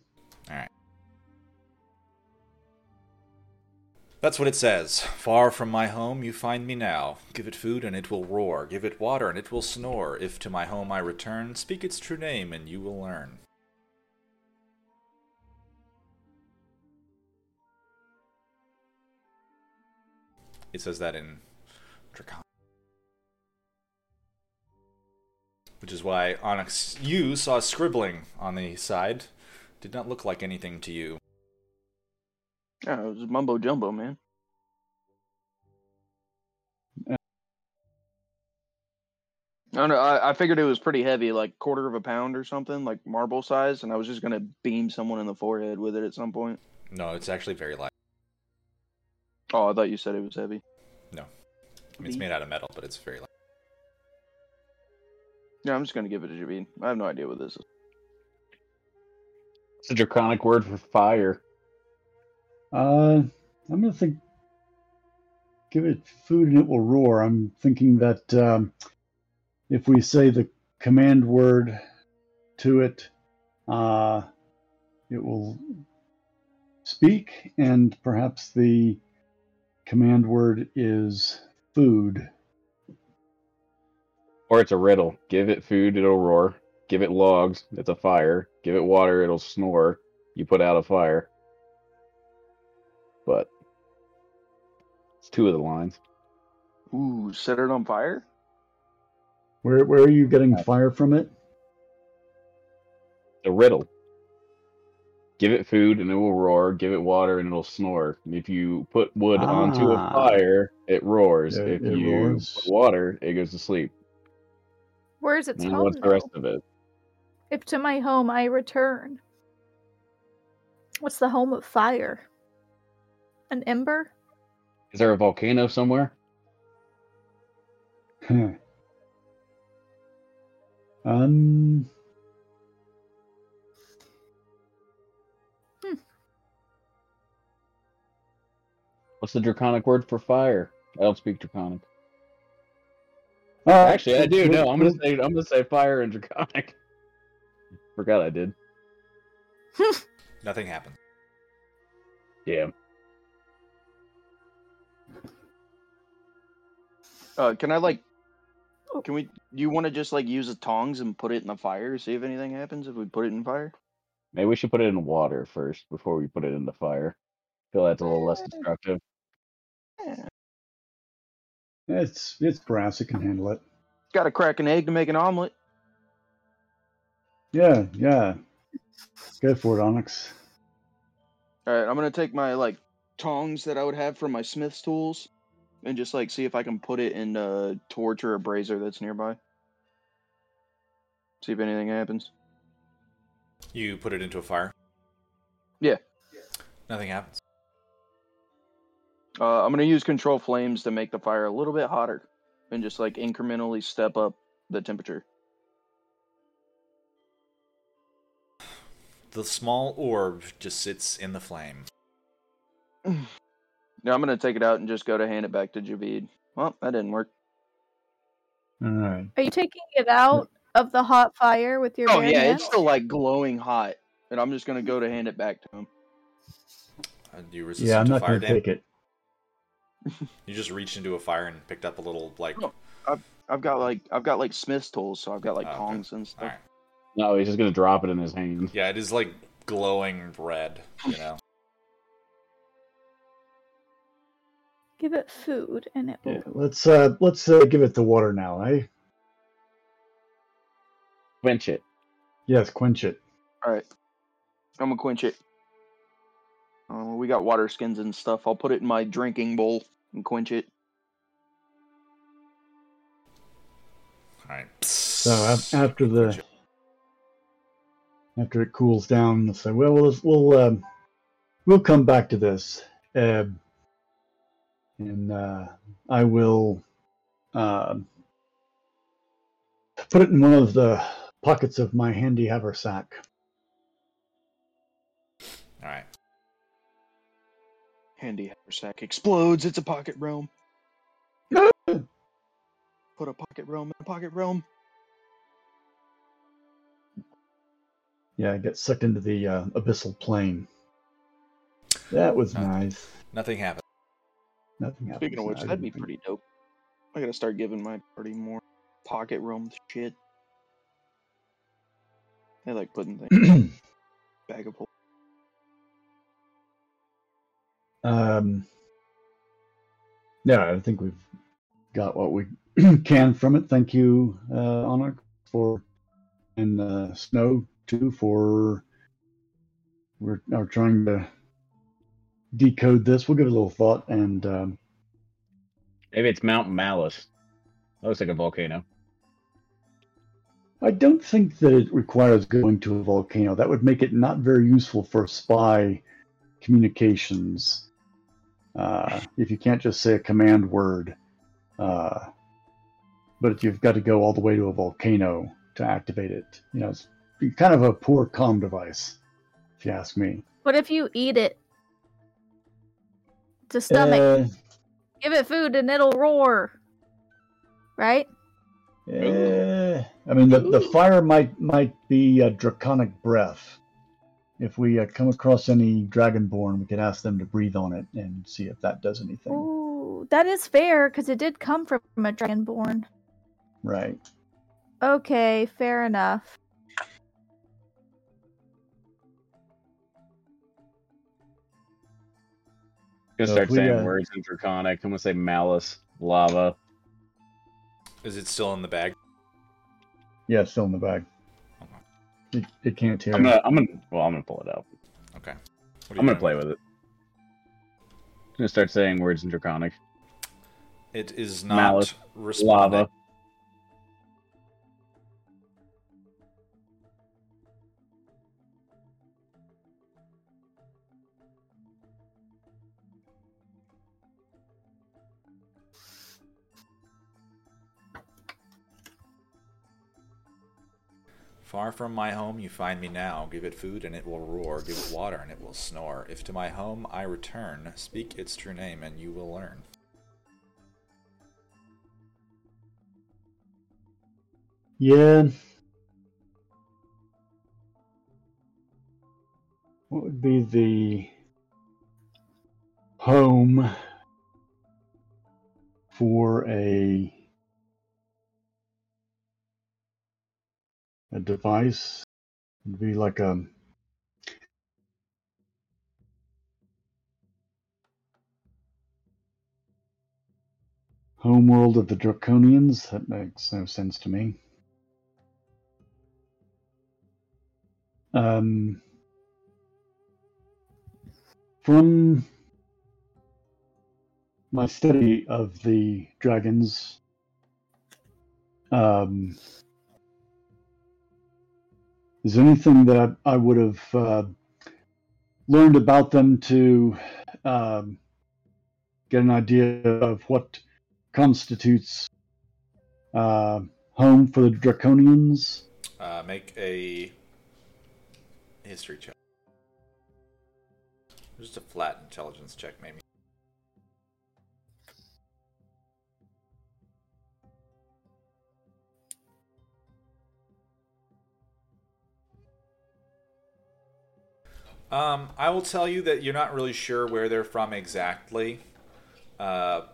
That's what it says. Far from my home you find me now. Give it food and it will roar. Give it water and it will snore. If to my home I return, speak its true name and you will learn. It says that in Dracon. Which is why Onyx, you saw scribbling on the side. Did not look like anything to you. Yeah, it was mumbo jumbo, man. I don't know. I, I figured it was pretty heavy, like quarter of a pound or something, like marble size, and I was just gonna beam someone in the forehead with it at some point. No, it's actually very light. Oh, I thought you said it was heavy. No, I mean, it's made out of metal, but it's very light. Yeah, I'm just gonna give it to Javine. I have no idea what this is. It's a draconic word for fire. Uh, I'm gonna think. Give it food and it will roar. I'm thinking that um, if we say the command word to it, uh, it will speak, and perhaps the command word is food. Or it's a riddle. Give it food, it'll roar. Give it logs, it's a fire. Give it water, it'll snore. You put out a fire. But it's two of the lines. Ooh, set it on fire? Where where are you getting fire from it? The riddle. Give it food and it will roar. Give it water and it'll snore. If you put wood onto a Ah. fire, it roars. It- if it you roars. put water, it goes to sleep. Where's its and home? what's the rest though? of it? If to my home I return. What's the home of fire? An ember? Is there a volcano somewhere? Huh. um. Hmm. What's the draconic word for fire? I don't speak draconic. uh, Actually, I do. we'll- No, I'm gonna say I'm gonna say fire and draconic. [LAUGHS] Forgot I did. [LAUGHS] Nothing happened. Yeah. Uh, can I like? Oh. Can we? Do you want to just like use the tongs and put it in the fire? See if anything happens if we put it in fire. Maybe we should put it in water first before we put it in the fire. feel that's a little less destructive. Yeah. It's it's brass. It can handle it. Got to crack an egg to make an omelet. Yeah, yeah. Go for it, Onyx. All right, I'm gonna take my like tongs that I would have from my smith's tools, and just like see if I can put it in a torch or a brazier that's nearby. See if anything happens. You put it into a fire. Yeah. Nothing happens. Uh, I'm gonna use control flames to make the fire a little bit hotter, and just like incrementally step up the temperature. The small orb just sits in the flame. [SIGHS] [LAUGHS] Now I'm gonna take it out and just go to hand it back to Javid. Well, that didn't work. All right. Are you taking it out of the hot fire with your Oh bare yeah, hands? it's still like glowing hot, and I'm just gonna go to hand it back to him. Uh, you resistant Yeah, I'm to not going to take it. [LAUGHS] You just reached into a fire and picked up a little like. Oh, I've got like I've got like smith's tools, so I've got like Oh, okay. tongs and stuff. right. No, he's just gonna drop it in his hand. Yeah, it is like glowing red. You know. Give it food and it will. Yeah, let's uh let's uh, give it the water now, eh? Quench it. Yes, quench it. All right, I'm gonna quench it. Uh, we got water skins and stuff. I'll put it in my drinking bowl and quench it. All right. So af- after the after it cools down, we'll say, well, we'll we'll, um, we'll come back to this, uh, and uh, I will uh, put it in one of the pockets of my handy haversack. All right. Handy haversack explodes. It's a pocket realm. [LAUGHS] Put a pocket realm in a pocket realm. Yeah, I get sucked into the uh, abyssal plane. That was Okay. nice. Nothing happened. Nothing happened. Speaking of which, that'd be pretty dope. I gotta start giving my party more pocket realm shit. They like putting things [CLEARS THROAT] bag of holes. Um, yeah, I think we've got what we [CLEARS THROAT] can from it. Thank you, uh, Onyx, for and uh, Snow too for we're are trying to decode this. We'll give it a little thought, and um, Maybe it's Mount Malice. That looks like a volcano. I don't think that it requires going to a volcano. That would make it not very useful for spy communications. Uh, if you can't just say a command word. Uh, but if you've got to go all the way to a volcano to activate it, you know, it's kind of a poor comm device, if you ask me. What if you eat it? To stomach. Uh, Give it food and it'll roar. Right? eh, I mean, the, the fire might might be a draconic breath. If we uh, come across any dragonborn, we could ask them to breathe on it and see if that does anything. Ooh, that is fair because it did come from a dragonborn. Right. Okay, fair enough. Gonna So start if saying words in Draconic. I'm gonna say malice, lava. Is it still in the bag? Yeah, it's still in the bag. It, it can't hear. I'm gonna, I'm gonna, well, I'm gonna pull it out. Okay. What are you I'm gonna doing play with it. I'm gonna start saying words in Draconic. It is not Malice, responding. Lava. Far from my home you find me now. Give it food and it will roar. Give it water and it will snore. If to my home I return, speak its true name and you will learn. Yeah. What would be the home for a a device? It'd be like a homeworld of the Draconians. That makes no sense to me. Um, from my study of the dragons, um, is there anything that I, I would have uh, learned about them to um, get an idea of what constitutes uh, home for the Draconians? Uh, make a history check. Just a flat intelligence check, maybe. Um, I will tell you that you're not really sure where they're from exactly, uh,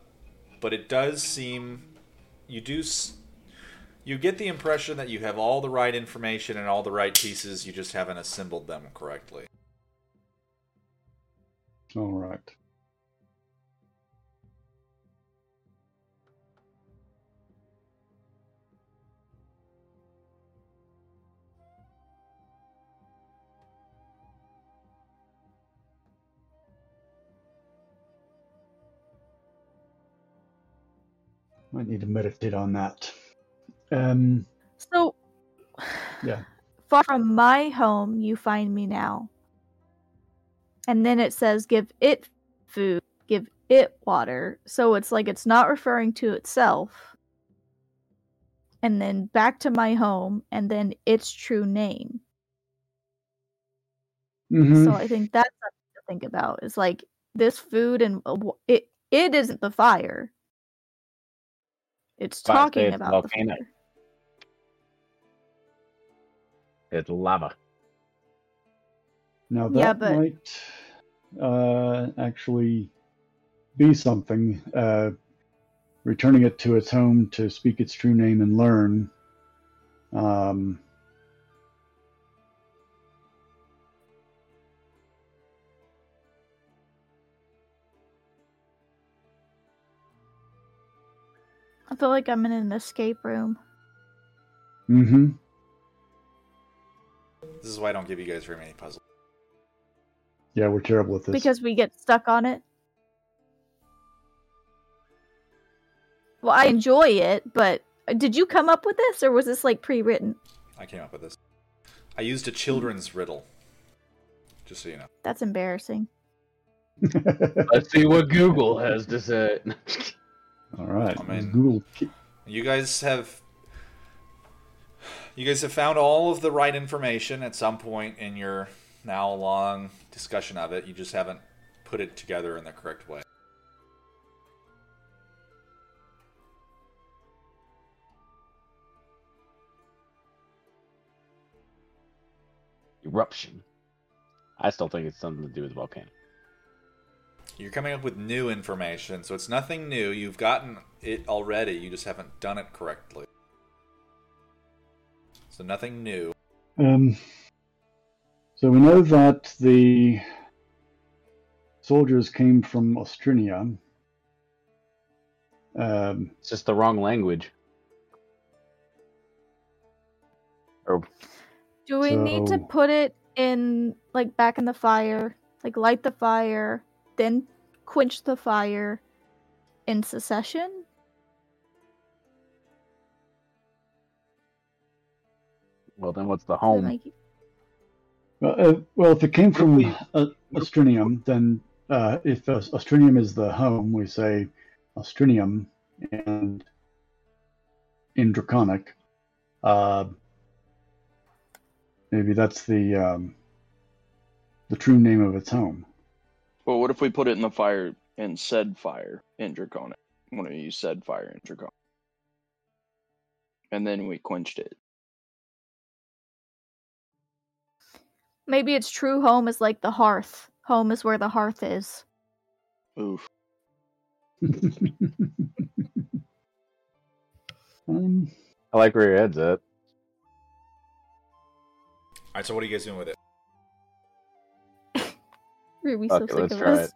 but it does seem you do you get the impression that you have all the right information and all the right pieces. You just haven't assembled them correctly. All right. Might need to meditate on that. Um, So, Yeah. Far from my home, you find me now. And then it says, give it food, give it water. So it's like it's not referring to itself. And then back to my home, and then its true name. mhm. So I think that's something to think about. Is like this food and uh, it. It isn't the fire. It's Fire talking states about volcano. the fire. It's lava. Now that Yeah, but- might uh, actually be something. Uh, returning it to its home to speak its true name and learn. Um, feel like I'm in an escape room. Mm hmm This is why I don't give you guys very many puzzles. Yeah, we're terrible at this. Because we get stuck on it. Well, I enjoy it, but did you come up with this or was this like pre-written? I came up with this. I used a children's riddle. Just so you know. That's embarrassing. [LAUGHS] Let's see what Google has to say. [LAUGHS] All right. I mean- Google. You guys have you guys have found all of the right information at some point in your now long discussion of it. You just haven't put it together in the correct way. Eruption. I still think it's something to do with the volcano. You're coming up with new information, so it's nothing new. You've gotten it already. You just haven't done it correctly. So nothing new. Um, so we know that the soldiers came from Austrinia. Um, It's just the wrong language. Or Do we need to put it in like back in the fire, like light the fire, then quench the fire in secession? well, then what's the Does that home? make- well, uh, well, if it came from we- uh, Austrinium, then uh, if Aus- Austrinium is the home, we say Austrinium, and in Draconic, uh, maybe that's the um, the true name of its home. Well, what if we put it in the fire and said fire in Draconic? When we use said fire in Draconic. And then we quenched it. Maybe its true home is like the hearth. Home is where the hearth is. Oof. um, I like where your head's at. All right, so what are you guys doing with it? Are we so sick let's of try this? it.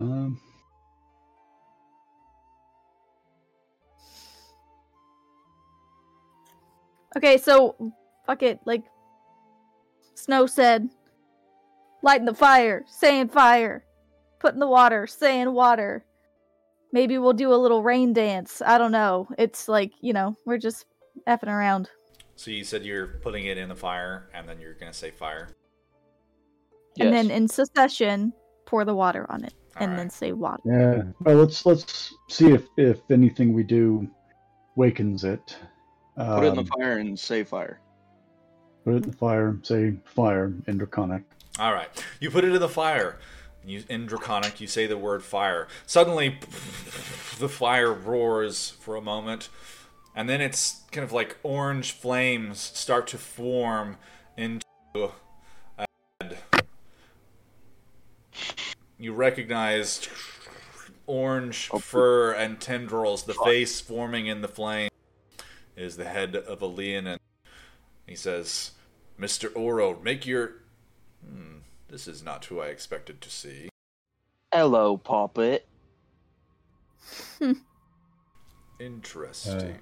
um, Okay, so fuck it. Like Snow said, lighting the fire, saying fire, putting the water, saying water. Maybe we'll do a little rain dance. I don't know. It's like you know, we're just effing around. So you said you're putting it in the fire, and then you're gonna say fire. Yes. And then in succession, pour the water on it, All and right. then say water. yeah. Well, let's let's see if if anything we do wakens it. put it in the Um, fire and say fire. Put it in the fire. Say fire in Draconic. All right, you put it in the fire. You in draconic, you say the word fire. Suddenly, the fire roars for a moment, and then it's kind of like orange flames start to form into You recognize orange fur and tendrils. The face forming in the flame is the head of a Leonin. He says, "Mr. Oro, make your Hmm, this is not who I expected to see. Hello, Poppet. [LAUGHS] Interesting.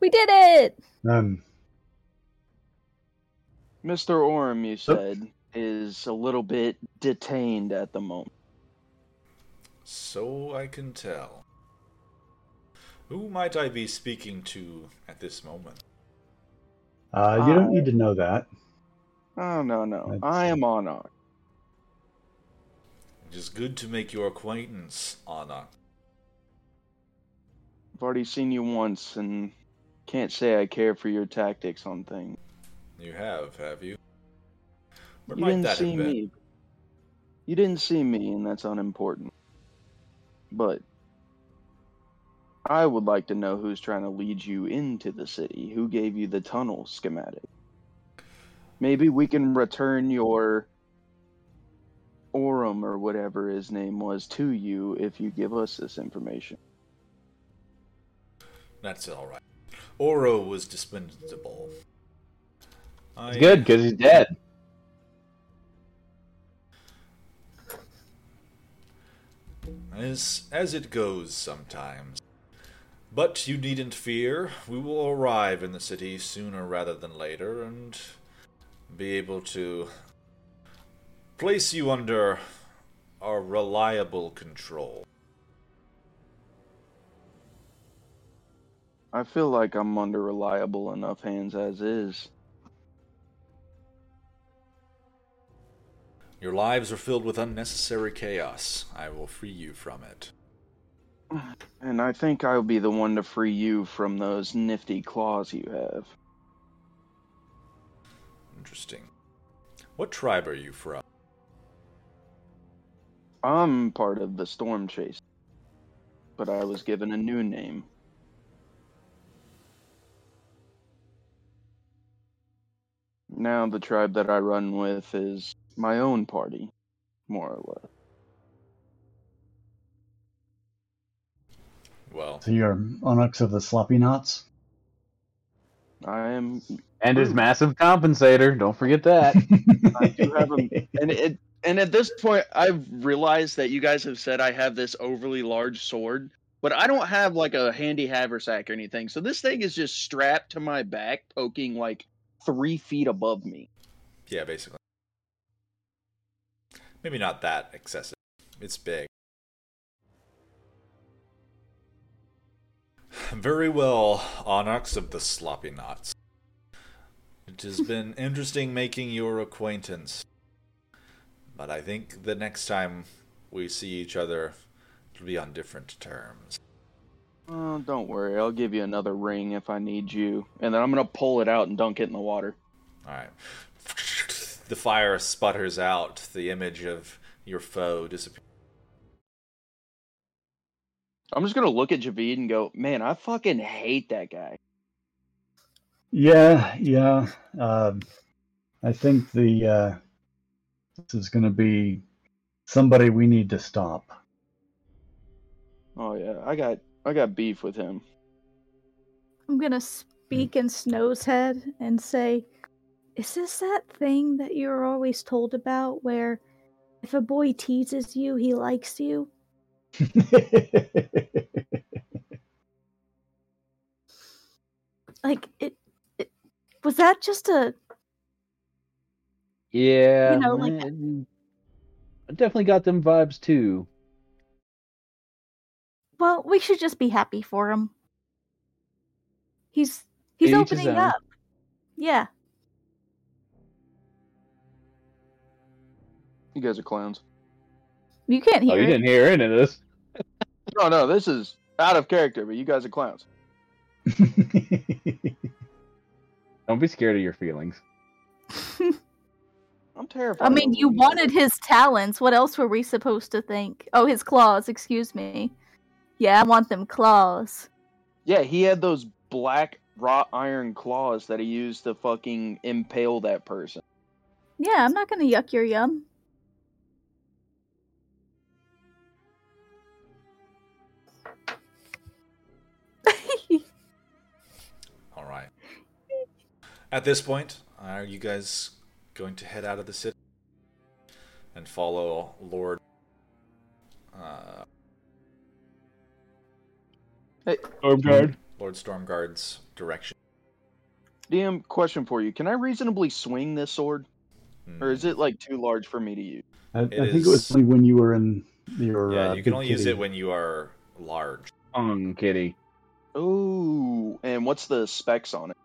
We did it! Um, Mr. Orm, you said, is a little bit detained at the moment. So I can tell. Who might I be speaking to at this moment? uh, you don't need to know that. Oh, no, no. That's- I am Anarch. It is good to make your acquaintance, Anna. I've already seen you once and can't say I care for your tactics on things. You have, have you? Where you might didn't that see me. You didn't see me, and that's unimportant. But I would like to know who's trying to lead you into the city. Who gave you the tunnel schematic? Maybe we can return your Orum or whatever his name was to you if you give us this information. That's all right. Oro was dispensable. I, It's good because he's dead. As as it goes sometimes. But you needn't fear. We will arrive in the city sooner rather than later and be able to place you under our reliable control. I feel like I'm under reliable enough hands as is. Your lives are filled with unnecessary chaos. I will free you from it. And I think I'll be the one to free you from those nifty claws you have. Interesting. What tribe are you from? I'm part of the Storm Chase, but I was given a new name. Now the tribe that I run with is my own party, more or less. Well, So you're Onyx of the Sloppy Knots. I am. And his massive compensator. Don't forget that. [LAUGHS] I do have him, and it. And at this point, I've realized that you guys have said I have this overly large sword, but I don't have like a handy haversack or anything. So this thing is just strapped to my back, poking like three feet above me. Yeah, basically. Maybe not that excessive. It's big. [SIGHS] Very well, Onyx of the Sloppy Knots. It has been [LAUGHS] interesting making your acquaintance. But I think the next time we see each other, it'll be on different terms. Oh, don't worry. I'll give you another ring if I need you. And then I'm going to pull it out and dunk it in the water. Alright. The fire sputters out. The image of your foe disappears. I'm just going to look at Javid and go, man, I fucking hate that guy. Yeah, yeah. Um, I think the uh, this is going to be somebody we need to stop. Oh, yeah. I got. I got beef with him. I'm gonna speak in Snow's head and say, Is this that thing that you're always told about where if a boy teases you, he likes you? Like it, it was that just a Yeah. You know, like- I definitely got them vibes too. well, we should just be happy for him. He's he's each opening up. Yeah. You guys are clowns. You can't Oh, hear you it. didn't hear any of this. No, no, this is out of character, but you guys are clowns. [LAUGHS] Don't be scared of your feelings. [LAUGHS] I'm terrified. I mean, you him. wanted his talents. What else were we supposed to think? Oh, his claws, excuse me. Yeah, I want them claws. Yeah, he had those black wrought iron claws that he used to fucking impale that person. Yeah, I'm not gonna yuck your yum. At this point, are you guys going to head out of the city and follow Lord uh, Stormguard. Lord Stormguard's direction? DM, question for you: Can I reasonably swing this sword, or is it like too large for me to use? I, I It think it was when you were in your. Yeah, uh, you can big only use it when you are large. On kitty. Ooh, and what's the specs on it?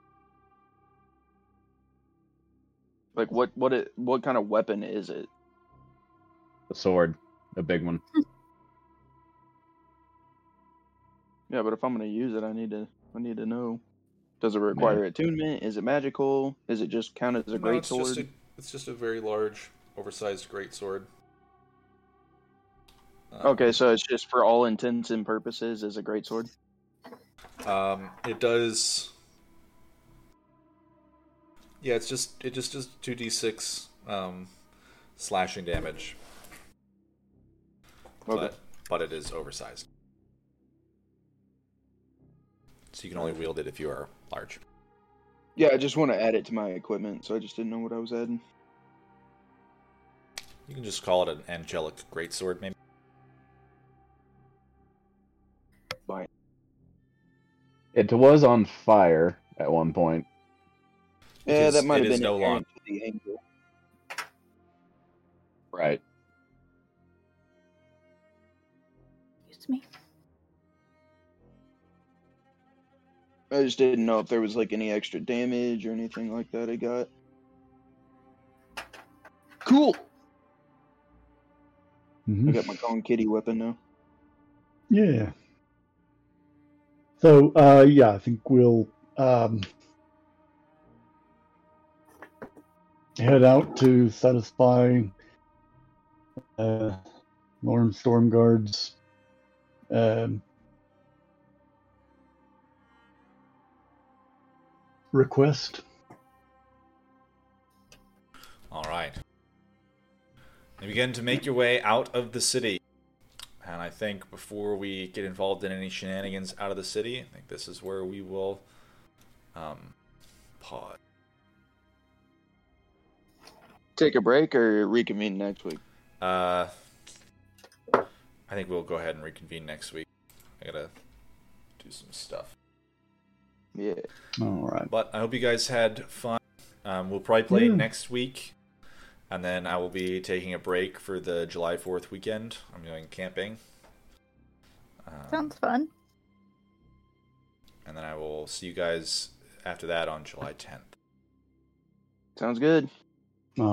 Like what what it what kind of weapon is it? A sword. A big one. [LAUGHS] Yeah, but if I'm gonna use it, I need to I need to know. Does it require attunement? Is it magical? Is it just count as a No, great it's sword? Just a, it's just a very large, oversized great sword. Okay, so it's just for all intents and purposes is a great sword. Um, it does. Yeah, it's just it just does two d six um, slashing damage, Okay. but but it is oversized, so you can only wield it if you are large. Yeah, I just want to add it to my equipment, so I just didn't know what I was adding. You can just call it an angelic greatsword, maybe. Bye. It was on fire at one point. Yeah, is- that might have been no inherent to the angel. Right. Excuse me. I just didn't know if there was like any extra damage or anything like that I got. Cool. Mhm. I got my Kong Kitty weapon now. Yeah. So, uh, yeah, I think we'll um, head out to satisfy uh, Lord Stormguard's um, request. All right. You begin to make your way out of the city. And I think before we get involved in any shenanigans out of the city, I think this is where we will um, pod. Take a break or reconvene next week. Uh, I think we'll go ahead and reconvene next week. I gotta do some stuff. Yeah. All right. But I hope you guys had fun. Um, we'll probably play Yeah. next week, and then I will be taking a break for the July Fourth weekend. I'm going camping. Um, Sounds fun. and then I will see you guys after that on July 10th. Sounds good. All right.